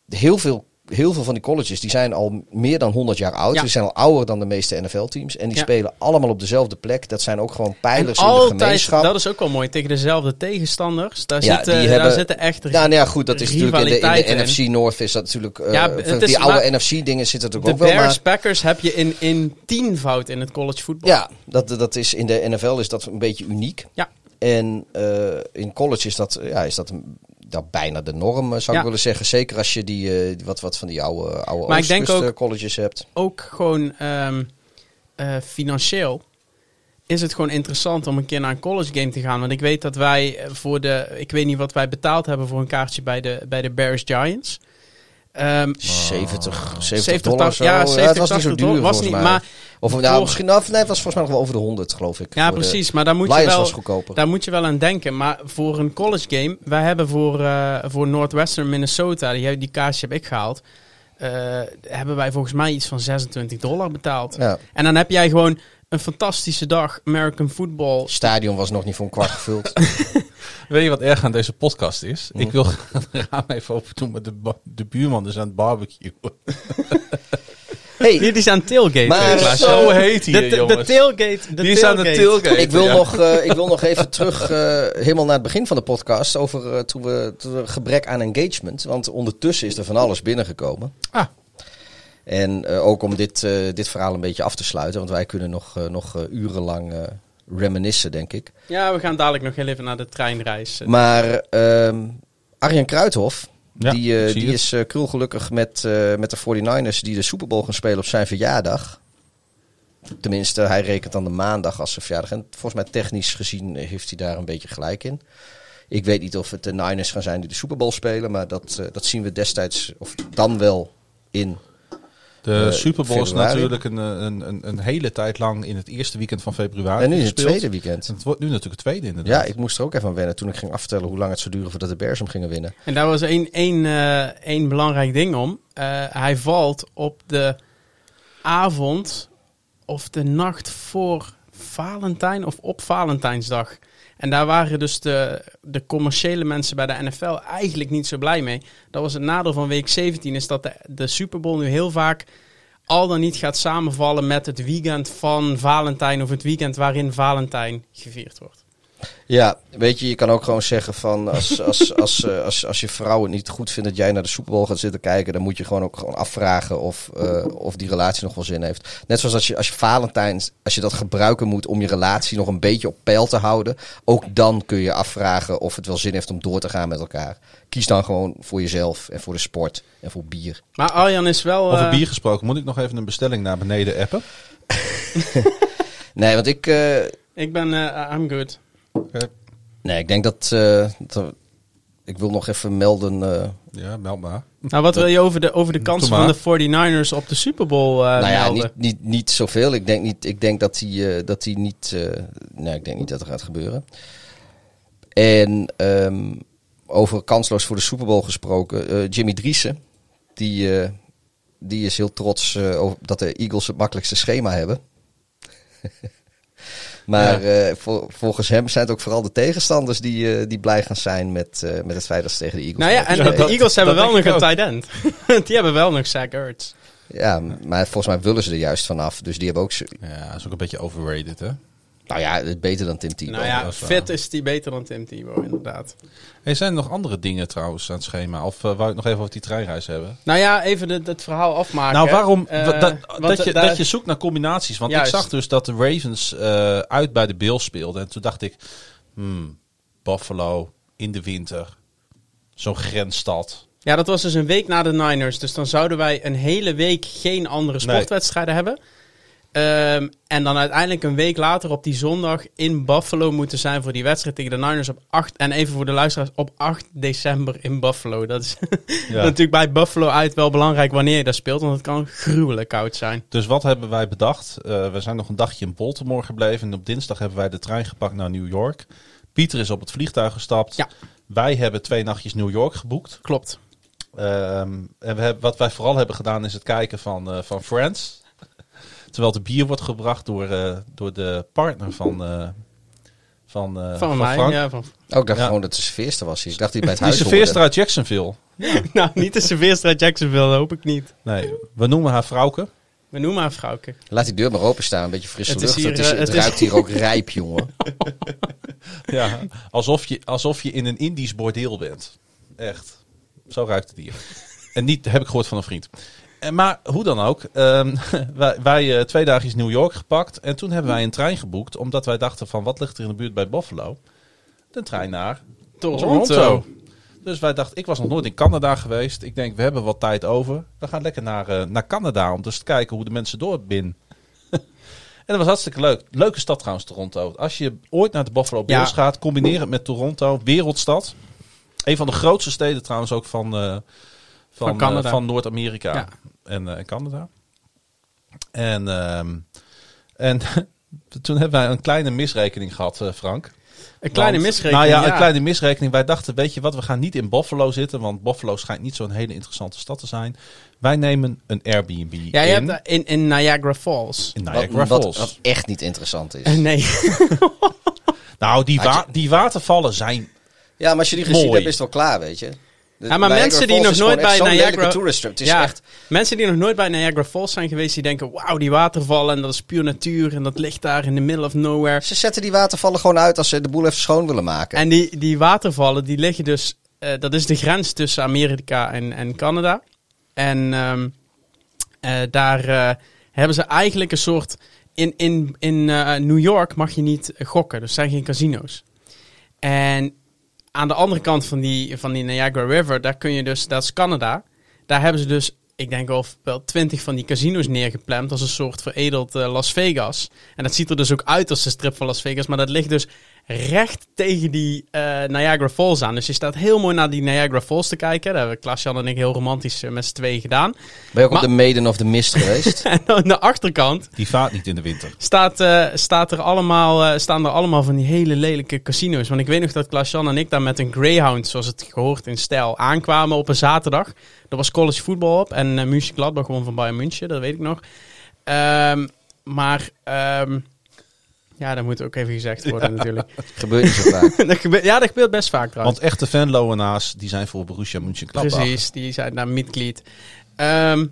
heel veel... Heel veel van die colleges die zijn al meer dan 100 jaar oud. Ja. Die zijn al ouder dan de meeste NFL-teams. En die Ja. spelen allemaal op dezelfde plek. Dat zijn ook gewoon en pijlers in de gemeenschap. dat is ook wel mooi, tegen dezelfde tegenstanders. Daar, Ja, zitten, daar zitten echt Ja, nou ja, goed, dat is natuurlijk in de, in de NFC North is dat natuurlijk. is die oude NFC-dingen zitten De natuurlijk ook wel. Bears, Maar Packers heb je in, in tienvoud in het college voetbal. ja, dat, dat is in de NFL is dat een beetje uniek. Ja. En eh, in college is dat, ja, is dat, een- dat bijna de norm, eh, zou Ja. ik willen zeggen. Zeker als je die, eh, wat, wat van die oude, oude Maar ik denk ook- eh, colleges hebt. Ook gewoon ehm, eh, financieel is het gewoon interessant om een keer naar een college game te gaan. Want ik weet dat wij voor de... Ik weet niet wat wij betaald hebben voor een kaartje bij de, bij de Bears Giants. Ehm, 70, 70, 70, dollar zo. ja, het 70, was niet zo 80 duur dollar. Was niet, mij. maar of nou, misschien, nou, nee, het was volgens mij nog wel over de 100, geloof ik. Ja, precies. Maar daar moet, je wel, was goedkoper. daar moet je wel aan denken. Maar voor een college game... Wij hebben voor, eh, voor Northwestern Minnesota... Die, die kaartje heb ik gehaald... eh, hebben wij volgens mij iets van 26 dollar betaald. Ja. En dan heb jij gewoon een fantastische dag American football. Het stadion was nog niet voor een kwart gevuld. (laughs) Weet je wat erg aan deze podcast is? Hm. Ik wil het (laughs) raam even open doen, maar de, de buurman is aan het barbecue. (laughs) hey, Die is aan tailgate. Maar, Klaas. zo Zo heet de, hij, de, de jongens. tailgate. De Die is aan de tailgate. Ik wil, ja. nog, eh, ik wil nog even terug, eh, helemaal naar het begin van de podcast, over eh, toen, we, toen we gebrek aan engagement. Want ondertussen is er van alles binnengekomen. Ah. En eh, ook om dit, eh, dit verhaal een beetje af te sluiten, want wij kunnen nog, eh, nog urenlang eh reminiscen, denk ik. Ja, we gaan dadelijk nog heel even naar de treinreis. Maar ehm, Arjen Kruithof, Ja, die, die is eh krulgelukkig met, eh, met de 49ers die de Super Bowl gaan spelen op zijn verjaardag. Tenminste, hij rekent dan de maandag als zijn verjaardag. En volgens mij technisch gezien heeft hij daar een beetje gelijk in. Ik weet niet of het de Niners gaan zijn die de Super Bowl spelen, maar dat, dat zien we destijds, of dan wel in. De Eh, Super Bowl is natuurlijk een, een, een, een hele tijd lang in het eerste weekend van februari en nu is het tweede weekend. En het wordt nu natuurlijk het tweede inderdaad. Ja, ik moest er ook even aan wennen toen ik ging afvertellen hoe lang het zou duren voordat de Bears hem gingen winnen. En daar was één, één, eh, één belangrijk ding om. Eh, hij valt op de avond of de nacht voor Valentijn of op Valentijnsdag. En daar waren dus de, de commerciële mensen bij de NFL eigenlijk niet zo blij mee. Dat was het nadeel van week 17, is dat de, de Super Bowl nu heel vaak al dan niet gaat samenvallen met het weekend van Valentijn of het weekend waarin Valentijn gevierd wordt. Ja, weet je, je kan ook gewoon zeggen van als, (laughs) als, als, eh, als, als je vrouw het niet goed vindt dat jij naar de Super Bowl gaat zitten kijken, dan moet je gewoon ook gewoon afvragen of, eh, of die relatie nog wel zin heeft. Net zoals als je, als je Valentijns, als je dat gebruiken moet om je relatie nog een beetje op peil te houden, ook dan kun je afvragen of het wel zin heeft om door te gaan met elkaar. Kies dan gewoon voor jezelf en voor de sport en voor bier. Maar Arjan is wel... Over eh, bier gesproken, moet ik nog even een bestelling naar beneden appen? (laughs) (laughs) Nee, want ik, eh, Ik ben... eh, I'm good. Nee, ik denk dat, eh, dat- ik wil nog even melden. eh, Ja, meld maar. Nou, wat wil je over de, over de kansen van de 49ers op de Super Bowl eh nou ja, melden? niet, niet, niet zoveel. Ik denk, niet, ik denk dat die, eh, dat die niet. eh, nee, ik denk niet dat er gaat gebeuren. En ehm, over kansloos voor de Super Bowl gesproken. eh, Jimmy Driessen. Die, eh, die is heel trots eh, over dat de Eagles het makkelijkste schema hebben. (laughs) maar eh, vol- volgens hem zijn het ook vooral de tegenstanders die, eh, die blij gaan zijn met, eh, met het feit dat ze tegen de Eagles Nou ja, en Ja, de dat- Eagles hebben dat wel nog een tight end. (laughs) Die hebben wel nog Zach Ertz. Ja, maar volgens mij willen ze er juist vanaf. Dus die hebben ook... Ja, dat is ook een beetje overrated, hè? Nou ja, het is beter dan Tim Tebow. Nou ja, dat is die beter dan Tim Tebow, inderdaad. Hey, zijn er nog andere dingen trouwens aan het schema? Of uh, wou ik nog even over die treinreis hebben? Nou ja, even dit- het verhaal afmaken. nou, waarom Eh, dat, dat, want je, daar- dat je zoekt naar combinaties. Want Juist. ik zag dus dat de Ravens eh, uit bij de Bills speelden. En toen dacht ik, hmm, Buffalo in de winter. Zo'n grensstad. Ja, dat was dus een week na de Niners. Dus dan zouden wij een hele week geen andere Nee. sportwedstrijden hebben. Ehm, en dan uiteindelijk een week later op die zondag in Buffalo moeten zijn voor die wedstrijd tegen de Niners op 8. En even voor de luisteraars, op 8 december in Buffalo. Dat is (laughs) Ja. natuurlijk bij Buffalo uit wel belangrijk wanneer je daar speelt. Want het kan gruwelijk koud zijn. Dus wat hebben wij bedacht? Eh, we zijn nog een dagje in Baltimore gebleven. En op dinsdag hebben wij de trein gepakt naar New York. Pieter is op het vliegtuig gestapt. Ja. Wij hebben twee nachtjes New York geboekt. Klopt. Ehm, en we hebben, wat wij vooral hebben gedaan is het kijken van, eh, van Friends. Terwijl de bier wordt gebracht door, eh, door de partner van, eh, van, eh, Van, mij. Frank. Ja, van, Oh, ik dacht Ja. gewoon dat de serveerster was hier. Ik dacht die bij het (laughs) Die huis serveerster hoorde. uit Jacksonville. (laughs) nou, niet de serveerster uit Jacksonville, hoop ik niet. Nee, we noemen haar vrouwke. We noemen haar vrouwke. Laat die deur maar openstaan, een beetje frisse Het is lucht. hier, het is, het het is- ruikt hier ook rijp, jongen. (laughs) Ja, alsof je, alsof je in een Indisch bordeel bent. Echt. Zo ruikt het hier. En niet, heb ik gehoord van een vriend. En, maar hoe dan ook, ehm, (laughs) wij, wij eh, twee dagen New York gepakt. En toen hebben wij een trein geboekt. Omdat wij dachten van, wat ligt er in de buurt bij Buffalo? De trein naar Toronto. Dus wij dachten, ik was nog nooit in Canada geweest. Ik denk, we hebben wat tijd over. We gaan lekker naar, eh, naar Canada om dus te kijken hoe de mensen door binnen. (laughs) en dat was hartstikke leuk. Leuke stad trouwens, Toronto. Als je ooit naar de Buffalo Bills Ja. gaat, combineer het met Toronto. Wereldstad. Een van de grootste steden trouwens ook van, eh, van, Van Canada. eh, van Noord-Amerika Ja. en, eh, en Canada. En, ehm, en (laughs) toen hebben wij een kleine misrekening gehad, eh, Frank. Een kleine Want- misrekening. Nou ja, een kleine misrekening. Wij dachten, weet je wat, we gaan niet in Buffalo zitten, want Buffalo schijnt niet zo'n hele interessante stad te zijn. Wij nemen een Airbnb Ja, je in, hebt in, in Niagara Falls. in Niagara wat, Falls. wat echt niet interessant is. Nee. (laughs) nou, die, wa- die watervallen zijn... Ja, maar als je die gezien Mooi. hebt, is het wel klaar, weet je. De Ja, maar Niagara mensen die nog nooit bij Niagara-. Het is ja, echt... mensen die nog nooit bij Niagara Falls zijn geweest, die denken, wauw, die watervallen en dat is puur natuur en dat ligt daar in the middle of nowhere. Ze zetten die watervallen gewoon uit als ze de boel even schoon willen maken. En die, die watervallen, die liggen dus, eh, dat is de grens tussen Amerika en, en Canada. En ehm, eh, daar eh, hebben ze eigenlijk een soort, in, in, in New York mag je niet gokken, dus er zijn geen casino's. En aan de andere kant van die, van die Niagara River, daar kun je dus, dat is Canada. Daar hebben ze dus, ik denk wel, wel twintig van die casino's neergepland als een soort veredeld eh, Las Vegas. En dat ziet er dus ook uit als de strip van Las Vegas, maar dat ligt dus recht tegen die eh, Niagara Falls aan. Dus je staat heel mooi naar die Niagara Falls te kijken. Dat hebben Klaas-Jan en ik heel romantisch eh, met z'n tweeën gedaan. Ben je ook Maar- op de Maiden of the Mist geweest? (laughs) En aan de achterkant Die vaart niet in de winter. staat, eh, staat er allemaal, eh, staan er allemaal van die hele lelijke casino's. Want ik weet nog dat Klaas-Jan en ik daar met een Greyhound, zoals het gehoord in stijl, aankwamen op een zaterdag. Er was college voetbal op en uh, München Gladbach gewoon van Bayern München, dat weet ik nog. Ehm, maar ehm, ja, dat moet ook even gezegd (laughs) worden natuurlijk. Gebeurt niet zo vaak. (laughs) dat gebeurt, ja, dat gebeurt best vaak trouwens. Want echte Venloenaars, die zijn voor Borussia Mönchengladbach. Precies, die zijn daar mitglied. Ehm,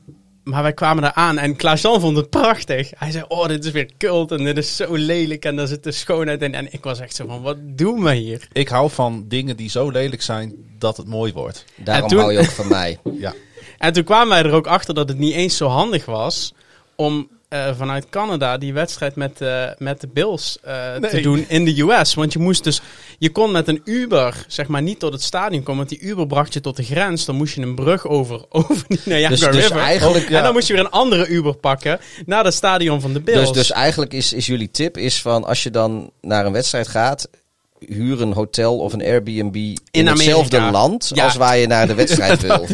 maar wij kwamen daar aan en Klaas-Jan vond het prachtig. Hij zei, oh, dit is weer cult en dit is zo lelijk en daar zit de schoonheid in. En ik was echt zo van, wat doen we hier? Ik hou van dingen die zo lelijk zijn dat het mooi wordt. Daarom toen- hou je ook van mij. (laughs) Ja. En toen kwamen wij er ook achter dat het niet eens zo handig was om eh, vanuit Canada die wedstrijd met, eh, met de Bills eh, te doen in de US. Want je moest dus, je kon met een Uber, zeg maar, niet tot het stadion komen. Want die Uber bracht je tot de grens. Dan moest je een brug over, (laughs) over die Niagara Dus, dus River. eigenlijk, En dan moest je weer een andere Uber pakken naar het stadion van de Bills. dus, dus eigenlijk is, is jullie tip is van als je dan naar een wedstrijd gaat, huur een hotel of een Airbnb in, In hetzelfde land Ja. als waar je naar de wedstrijd (laughs) wil.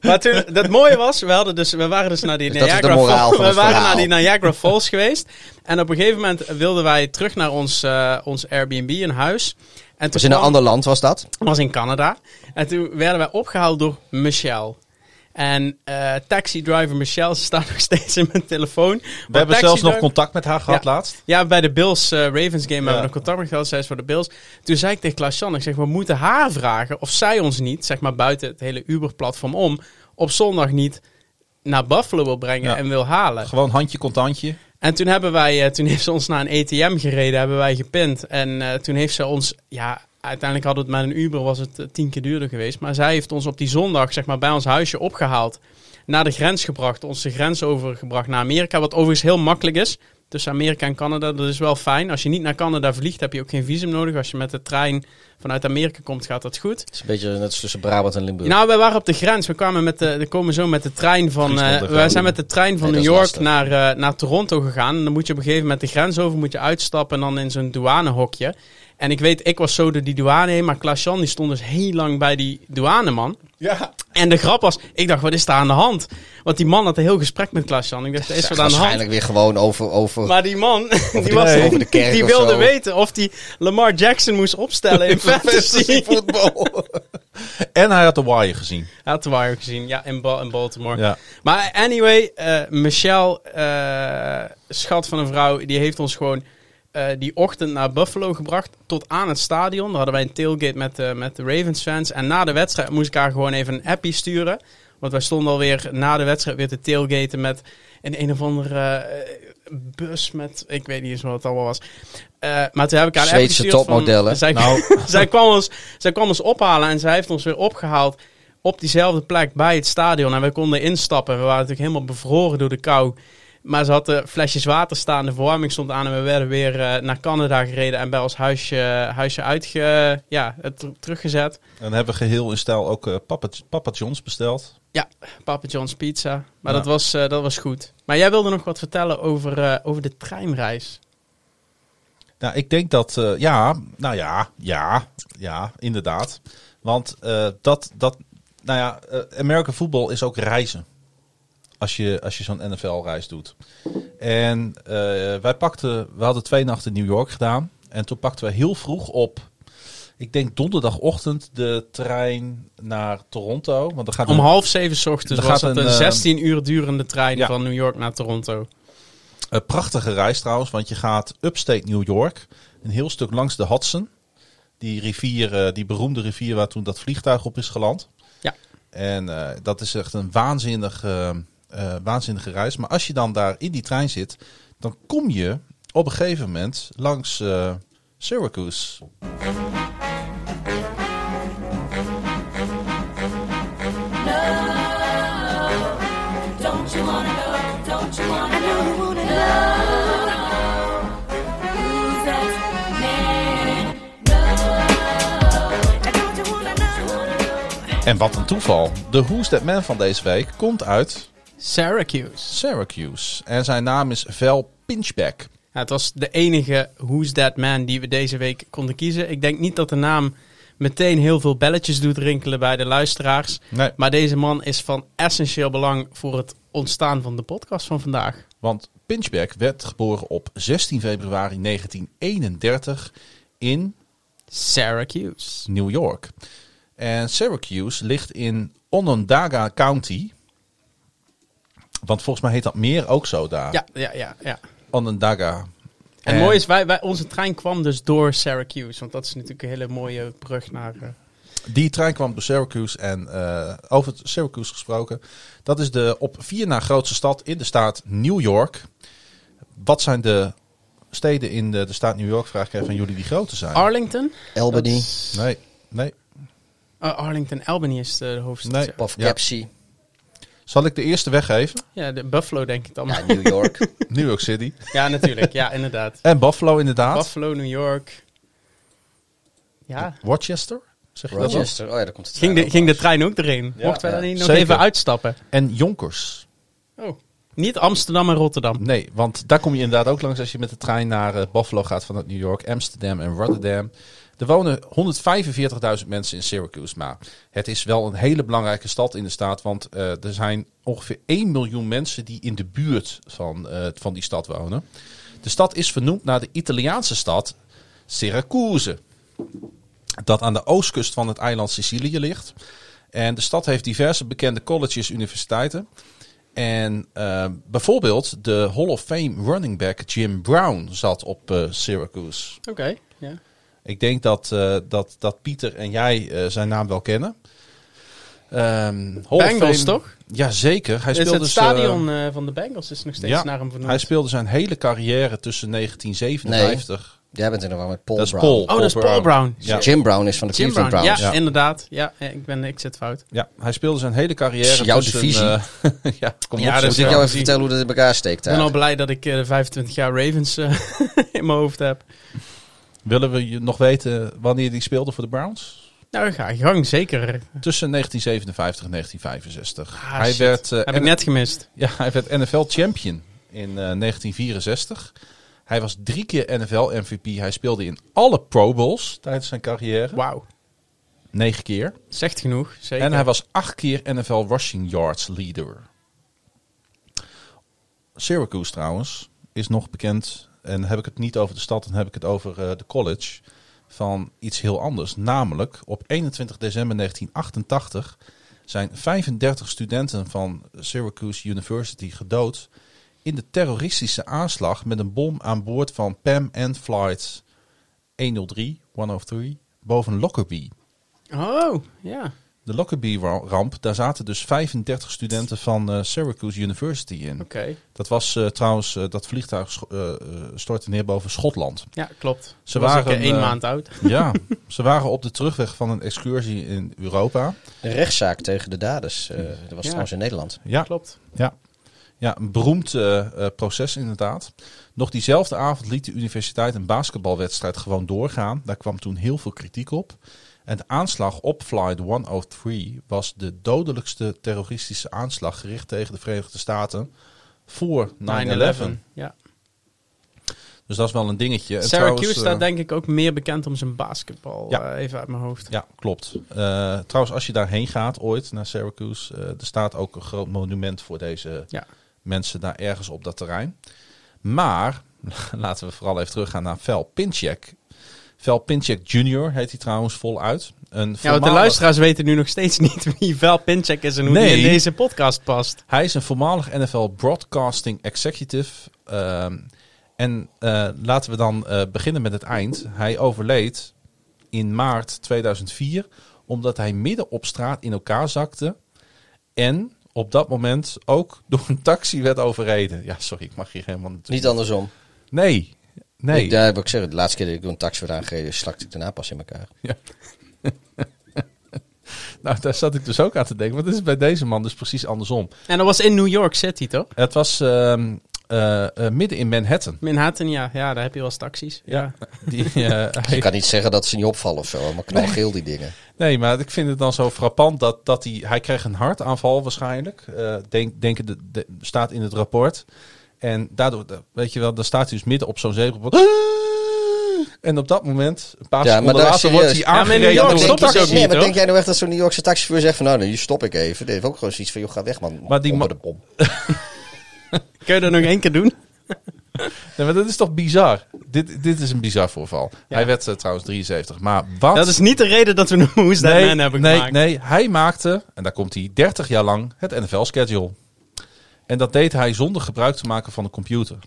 Maar toen, dat mooie was, we, hadden dus, we waren dus naar die Dus Niagara Falls. We waren verhaal. naar die Niagara Falls geweest. En op een gegeven moment wilden wij terug naar ons, eh, ons Airbnb, een huis. En Dus in een kwam- ander land was dat. was in Canada. En toen werden wij opgehaald door Michelle. En eh taxi driver Michelle, ze staat (laughs) nog steeds in mijn telefoon. We hebben zelfs nog contact met haar gehad Ja. laatst. Ja, bij de Bills eh, Ravens game hebben we nog contact met gehad. Zij is voor de Bills. Toen zei ik tegen Klaas-Jan, ik zeg, we moeten haar vragen of zij ons niet, zeg maar buiten het hele Uber-platform om, op zondag niet naar Buffalo wil brengen Ja. en wil halen. Gewoon handje contantje. En toen, hebben wij, eh, toen heeft ze ons naar een ETM gereden, hebben wij gepint. En toen heeft ze ons, ja, uiteindelijk hadden we het met een Uber, was het eh, tien keer duurder geweest. Maar zij heeft ons op die zondag, zeg maar, bij ons huisje opgehaald. Naar de grens gebracht, ons de grens overgebracht naar Amerika. Wat overigens heel makkelijk is, tussen Amerika en Canada. Dat is wel fijn. Als je niet naar Canada vliegt, heb je ook geen visum nodig. Als je met de trein vanuit Amerika komt, gaat dat goed. Het is een beetje net als tussen Brabant en Limburg. Nou, wij waren op de grens. We kwamen met de, we komen zo met de trein van. En wij zijn met de trein van Nee, New York naar, eh, naar Toronto gegaan. En dan moet je op een gegeven moment de grens over, moet je uitstappen en dan in zo'n douanehokje. En ik weet, ik was zo door die douane heen, maar Klaas-Jan die stond dus heel lang bij die douaneman. Ja. En de grap was, ik dacht, wat is daar aan de hand? Want die man had een heel gesprek met Klaas-Jan. Ik dacht, er is wat aan de hand. waarschijnlijk weer gewoon over... over Maar die man, (laughs) die, de- was, over de kerk (laughs) die wilde zo. weten of hij Lamar Jackson moest opstellen in (laughs) fantasy. voetbal. en hij had de wire gezien. Hij had de wire gezien, ja, in, Ba- in Baltimore. Ja. Maar anyway, eh, Michelle, eh, schat van een vrouw, die heeft ons gewoon eh, die ochtend naar Buffalo gebracht tot aan het stadion. Daar hadden wij een tailgate met, de met de Ravens fans. En na de wedstrijd moest ik haar gewoon even een appie sturen. Want wij stonden alweer na de wedstrijd weer te tailgaten met een een of andere eh, bus met, ik weet niet eens wat het allemaal was. Eh, maar toen heb ik haar een appie gestuurd van- topmodellen. Zij, Nou. (laughs) zij, kwam ons, zij kwam ons ophalen en zij heeft ons weer opgehaald op diezelfde plek bij het stadion. En wij konden instappen. We waren natuurlijk helemaal bevroren door de kou. Maar ze hadden flesjes water staan, de verwarming stond aan en we werden weer eh, naar Canada gereden en bij ons huisje, huisje uitge, ja, het teruggezet. En hebben we geheel in stijl ook eh, Papa, Papa John's besteld. Ja, Papa John's Pizza. Maar Ja. dat, was, eh, dat was goed. Maar jij wilde nog wat vertellen over, eh, over de treinreis. Nou, ik denk dat, eh, ja, nou ja, ja, ja, inderdaad. Want eh, dat, dat, nou ja, eh, American football is ook reizen. Als je, als je zo'n NFL-reis doet. En eh, wij pakten, we hadden twee nachten in New York gedaan. En toen pakten we heel vroeg op, ik denk donderdagochtend, de trein naar Toronto. Want dan gaat Om een- half zeven 's ochtends was het een, een eh, 16 uur durende trein ja. van New York naar Toronto. Een prachtige reis trouwens, want je gaat upstate New York, een heel stuk langs de Hudson. Die rivier, eh, die beroemde rivier waar toen dat vliegtuig op is geland. Ja. En dat is echt een waanzinnig, eh, waanzinnige reis. Maar als je dan daar in die trein zit, dan kom je op een gegeven moment langs eh, Syracuse. En wat een toeval. De Who's That Man van deze week komt uit Syracuse. Syracuse. En zijn naam is Vel Pinchback. Ja, het was de enige Who's That Man die we deze week konden kiezen. Ik denk niet dat de naam meteen heel veel belletjes doet rinkelen bij de luisteraars. Nee, Maar deze man is van essentieel belang voor het ontstaan van de podcast van vandaag. Want Pinchback werd geboren op 16 februari 1931 in Syracuse. New York. En Syracuse ligt in Onondaga County. Want volgens mij heet dat meer ook zo daar. Ja, ja, ja. ja. Onondaga. En mooi is, wij, wij, onze trein kwam dus door Syracuse. Want dat is natuurlijk een hele mooie brug naar... eh, Die trein kwam door Syracuse en eh, over het Syracuse gesproken. Dat is de op vier na grootste stad in de staat New York. Wat zijn de steden in de, de staat New York, vraag ik even aan jullie, die groter zijn? Arlington? Albany, nee, nee. Oh, Arlington, Albany is de, hoofdstad. Nee. ja. Poughkeepsie, Zal ik de eerste weggeven? Ja, de Buffalo denk ik dan. ja, Ja, New York. (laughs) New York City. natuurlijk. Ja, inderdaad. En Buffalo inderdaad. Buffalo, New York. Ja. Rochester, zeg je dat? Rochester, oh ja, daar komt het Ging de, trein ging de ook trein ook erin? Ja. Mochten we daar Ja. niet nog Zeker. even uitstappen? En Yonkers. Oh. Niet Amsterdam en Rotterdam. Nee, want daar kom je inderdaad ook langs als je met de trein naar eh, Buffalo gaat vanuit New York, Amsterdam en Rotterdam. Er wonen 145.000 mensen in Syracuse, maar het is wel een hele belangrijke stad in de staat, want eh, er zijn ongeveer 1 miljoen mensen die in de buurt van, eh, van die stad wonen. De stad is vernoemd naar de Italiaanse stad Syracuse, dat aan de oostkust van het eiland Sicilië ligt. En de stad heeft diverse bekende colleges, universiteiten. En eh, bijvoorbeeld de Hall of Fame running back Jim Brown zat op Syracuse. Oké. Ja. Ik denk dat, eh, dat, dat Pieter en jij eh, zijn naam wel kennen. Ehm Bengals, toch? Jazeker. Hij Is speelde het stadion eh, van de Bengals is nog steeds ja, naar hem vernoemd. hij speelde zijn hele carrière tussen 1957. Jij bent er nog wel met Paul dat is Brown. Paul. Oh, dat is Paul Brown. Ja. Jim Brown is van de Cleveland Brown. Ja, Browns. Ja. inderdaad. Ja, ja, ik, ben, ik zit fout. Ja, hij speelde zijn hele carrière Jouw tussen... divisie. eh, (laughs) ja, kom Ja, op. Moet ik Ja, jou even vertellen hoe dat in elkaar steekt Ik ben al blij dat ik eh, 25 jaar Ravens eh, (laughs) in mijn hoofd heb. Willen we je nog weten wanneer hij speelde voor de Browns? Nou, ga je gang, zeker. Tussen 1957 en 1965. Ah, hij, shit. werd, eh, heb ik net gemist. ja, hij werd NFL champion in eh, 1964. Hij was drie keer NFL MVP. Hij speelde in alle Pro Bowls tijdens zijn carrière. Wauw. Negen keer. Zegt genoeg, zeker. En hij was acht keer NFL rushing yards leader. Syracuse trouwens is nog bekend. En heb ik het niet over de stad, dan heb ik het over eh, de college. Van iets heel anders. Namelijk op 21 december 1988 zijn 35 studenten van Syracuse University gedood. in de terroristische aanslag met een bom aan boord van Pam and Flight 103, 103 boven Lockerbie. Oh, ja. De Lockerbie-ramp, daar zaten dus 35 studenten van eh, Syracuse University in. Oké. Dat was eh, trouwens, eh, dat vliegtuig stortte neer boven Schotland. Ja, klopt. Ze was waren, ik één maand oud. (laughs) Ja, ze waren op de terugweg van een excursie in Europa. Een rechtszaak tegen de daders. eh, dat was Ja. trouwens in Nederland. Ja, Klopt. ja. ja een beroemd proces inderdaad. Nog diezelfde avond liet de universiteit een basketbalwedstrijd gewoon doorgaan. Daar kwam toen heel veel kritiek op. En de aanslag op Flight 103 was de dodelijkste terroristische aanslag gericht tegen de Verenigde Staten voor 9-11. 9-11. Ja. Dus dat is wel een dingetje. En Syracuse trouwens, eh, staat denk ik ook meer bekend om zijn basketbal. Ja. eh, even uit mijn hoofd. Ja, klopt. Eh, trouwens, als je daarheen gaat ooit, naar Syracuse, er staat ook een groot monument voor deze Ja. mensen daar ergens op dat terrein. Maar, (laughs) laten we vooral even teruggaan naar Vel Pinchek. Vel Pinchek Jr. heet hij trouwens voluit. Een Ja, want de luisteraars weten nu nog steeds (laughs) niet wie Val Pinchek is en hoe Nee. die in deze podcast past. Hij is een voormalig NFL Broadcasting Executive. Ehm, en eh, laten we dan eh, beginnen met het eind. Hij overleed in maart 2004 omdat hij midden op straat in elkaar zakte. En op dat moment ook (laughs) door een taxi werd overreden. Ja, sorry, ik mag hier helemaal niet. Niet andersom. Nee, nee. Ik, daar heb ik zeggen, de laatste keer dat ik een taxi werd aangereden, slakte ik daarna pas in elkaar. (laughs) (laughs) Nou, daar zat ik dus ook aan te denken. Want het is bij deze man dus precies andersom. En dat was in New York City, toch? Het was ehm, eh, eh, midden in Manhattan. Manhattan, ja. Ja, daar heb je wel eens taxis. Ja. (laughs) Die, eh, hij- Je kan niet zeggen dat ze niet opvallen of zo, maar knalgeel die dingen. Nee, maar ik vind het dan zo frappant dat, dat hij... Hij kreeg een hartaanval waarschijnlijk. eh denk, denken de, de- staat in het rapport. En daardoor, weet je wel, dan staat hij dus midden op zo'n zebrapad. En op dat moment, een paar Ja, maar seconden daar later, serieus. wordt hij Ja, maar in New aangereden York ook niet, maar hoor. denk jij nou echt dat zo'n New Yorkse taxichauffeur zegt van nou, nu stop ik even. Die heeft ook gewoon zoiets van, joh, ga weg man. Maar die Onder ma- de bom. (laughs) Kun je dat nog één keer doen? (laughs) Nee, maar dat is toch bizar? Dit, dit is een bizar voorval. Ja. Hij werd eh, trouwens 73. Maar wat... Dat is niet de reden dat we een Who's That nee, Man hebben nee, gemaakt. nee, hij maakte, en daar komt hij 30 jaar lang, het NFL-schedule. En dat deed hij zonder gebruik te maken van een computer.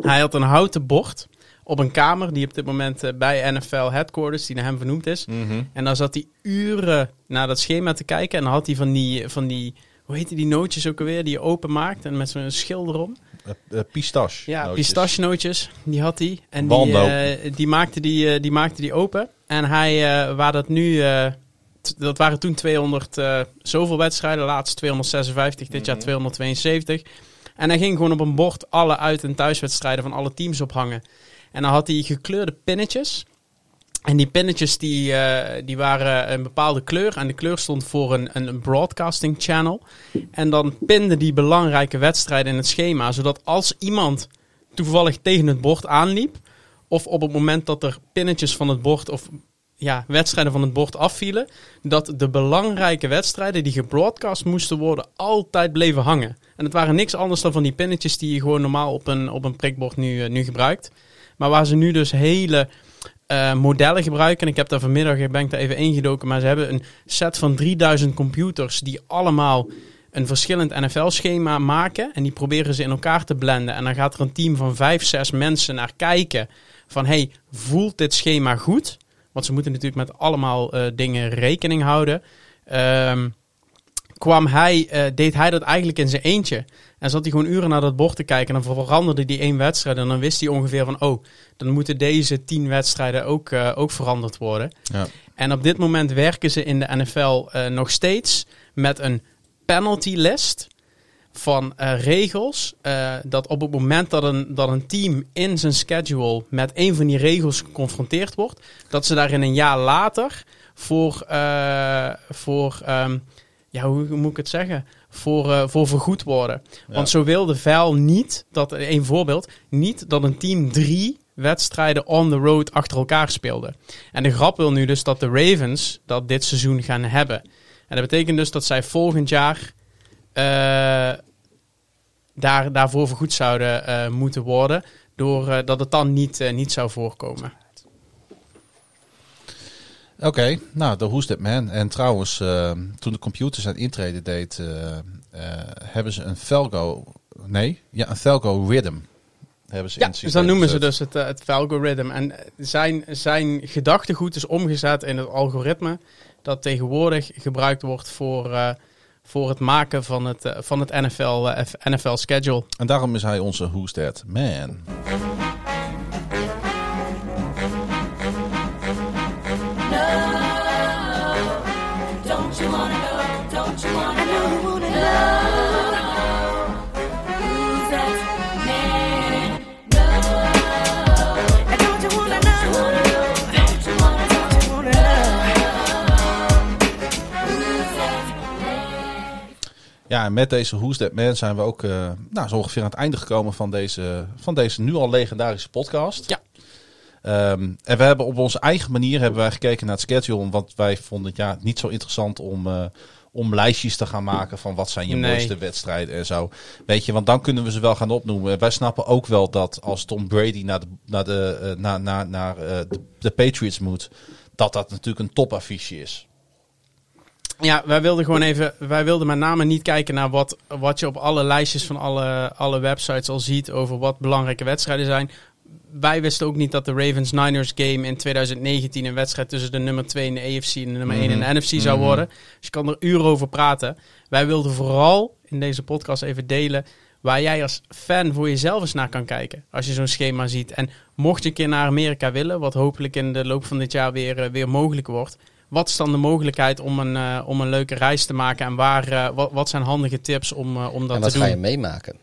Hij had een houten bord op een kamer die op dit moment eh, bij NFL Headquarters, die naar hem vernoemd is. Mhm. En dan zat hij uren naar dat schema te kijken. En dan had hij van die, van die hoe heet die nootjes ook alweer, die je openmaakt en met zo'n schil erom. Eh, eh, pistache. Ja, nootjes. pistachenootjes, die had hij. En die, die, maakte die, die maakte die open. En hij, waar dat nu, dat waren toen 200 eh, zoveel wedstrijden, laatst 256, dit jaar 272. En hij ging gewoon op een bord alle uit- en thuiswedstrijden van alle teams ophangen. En dan had hij gekleurde pinnetjes. En die pinnetjes die, eh, die waren een bepaalde kleur. En de kleur stond voor een, een broadcasting channel. En dan pinde die belangrijke wedstrijden in het schema. Zodat als iemand toevallig tegen het bord aanliep. Of op het moment dat er pinnetjes van het bord of ja, wedstrijden van het bord afvielen. Dat de belangrijke wedstrijden die gebroadcast moesten worden altijd bleven hangen. En het waren niks anders dan van die pinnetjes die je gewoon normaal op een, op een prikbord nu, eh, nu gebruikt. Maar waar ze nu dus hele eh, modellen gebruiken. En ik heb daar vanmiddag ben ik daar even ingedoken. Maar ze hebben een set van 3000 computers die allemaal een verschillend NFL-schema maken. En die proberen ze in elkaar te blenden. En dan gaat er een team van 5, 6 mensen naar kijken. Van hey, voelt dit schema goed? Want ze moeten natuurlijk met allemaal eh, dingen rekening houden. Ehm, kwam hij, eh, deed hij dat eigenlijk in zijn eentje. En zat hij gewoon uren naar dat bord te kijken. En dan veranderde hij één wedstrijd. En dan wist hij ongeveer van, oh, dan moeten deze tien wedstrijden ook, eh, ook veranderd worden. Ja. En op dit moment werken ze in de NFL nog steeds met een penalty list van eh, regels. eh, dat op het moment dat een, dat een team in zijn schedule met een van die regels geconfronteerd wordt, dat ze daar in een jaar later voor, eh, voor ehm, ja, hoe, hoe moet ik het zeggen? Voor, voor vergoed worden. Want zo wil de vuil niet, dat, een voorbeeld, niet dat een team drie wedstrijden on the road achter elkaar speelde. En de grap wil nu dus dat de Ravens dat dit seizoen gaan hebben. En dat betekent dus dat zij volgend jaar daar, daarvoor vergoed zouden eh, moeten worden. Doordat dat het dan niet, eh, niet zou voorkomen. Oké, nou, de Who's That Man. En trouwens, eh, toen de computer zijn intrede deed, eh, eh, hebben ze een Felgo... Nee, ja, een Felgo Rhythm. Hebben ze Ja, dus dan noemen ze dus het, eh, het algoritme. En eh, zijn, zijn gedachtegoed is omgezet in het algoritme dat tegenwoordig gebruikt wordt voor, eh, voor het maken van het, eh, van het NFL, eh, NFL schedule. En daarom is hij onze Who's That Man. Ja, en met deze Who's That Man zijn we ook eh, nou, zo ongeveer aan het einde gekomen van deze, van deze nu al legendarische podcast. Ja. Ehm, en we hebben op onze eigen manier hebben wij gekeken naar het schedule. Want wij vonden het ja, niet zo interessant om, eh, om lijstjes te gaan maken van wat zijn je Nee. mooiste wedstrijden en zo. Weet je, want dan kunnen we ze wel gaan opnoemen. Wij snappen ook wel dat als Tom Brady naar de, naar de, eh, naar, naar, naar de, de Patriots moet, dat dat natuurlijk een topaffiche is. Ja, wij wilden gewoon even, wij wilden met name niet kijken naar wat, wat je op alle lijstjes van alle, alle websites al ziet over wat belangrijke wedstrijden zijn. Wij wisten ook niet dat de Ravens-Niners game in 2019 een wedstrijd tussen de nummer 2 in de AFC en de nummer 1 in de NFC zou worden. Dus je kan er uren over praten. Wij wilden vooral in deze podcast even delen waar jij als fan voor jezelf eens naar kan kijken. Als je zo'n schema ziet. En mocht je een keer naar Amerika willen, wat hopelijk in de loop van dit jaar weer, eh, weer mogelijk wordt. Wat is dan de mogelijkheid om een, eh, om een leuke reis te maken? En waar, eh, wat, wat zijn handige tips om, eh, om dat en wat te ga doen? je meemaken?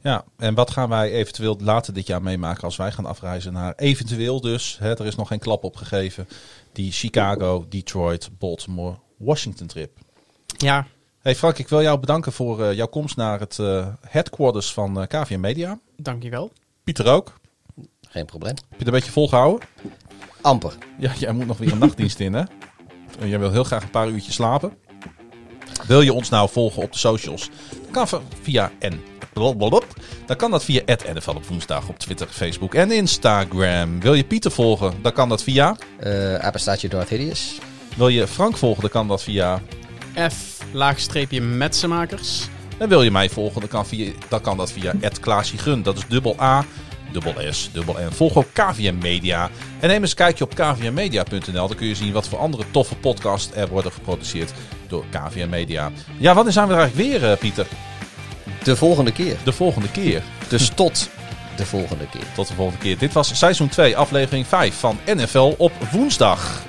Ja, en wat gaan wij eventueel later dit jaar meemaken als wij gaan afreizen naar eventueel dus, hè, er is nog geen klap opgegeven, die Chicago, Detroit, Baltimore, Washington trip. Ja, Hey Frank, ik wil jou bedanken voor eh, jouw komst naar het eh, headquarters van eh KVM Media. dankjewel. Pieter ook. Geen probleem. Heb je het een beetje volgehouden? Amper. Ja, jij moet nog weer een nachtdienst in hè? En jij wil heel graag een paar uurtjes slapen. Wil je ons nou volgen op de socials? Dan kan via en blablabla. dan kan dat via NFL op woensdag op Twitter, Facebook en Instagram. Wil je Pieter volgen? Dan kan dat via. Eh apenstaatje Darth Hideous. Wil je Frank volgen? Dan kan dat via. F, laagstreepje metsenmakers. En wil je mij volgen? Dan kan, via, dan kan dat via Klaasje Gun. Dat is dubbel A dubbel S, dubbel N. Volg ook KVM Media. En neem eens een kijkje op kvmmedia.nl. Dan kun je zien wat voor andere toffe podcasts er worden geproduceerd door KVM Media. Ja, wanneer zijn we er eigenlijk weer, eh, Pieter? De volgende keer. De volgende keer. Dus tot de volgende keer. Tot de volgende keer. Dit was seizoen 2, aflevering 5 van NFL op woensdag.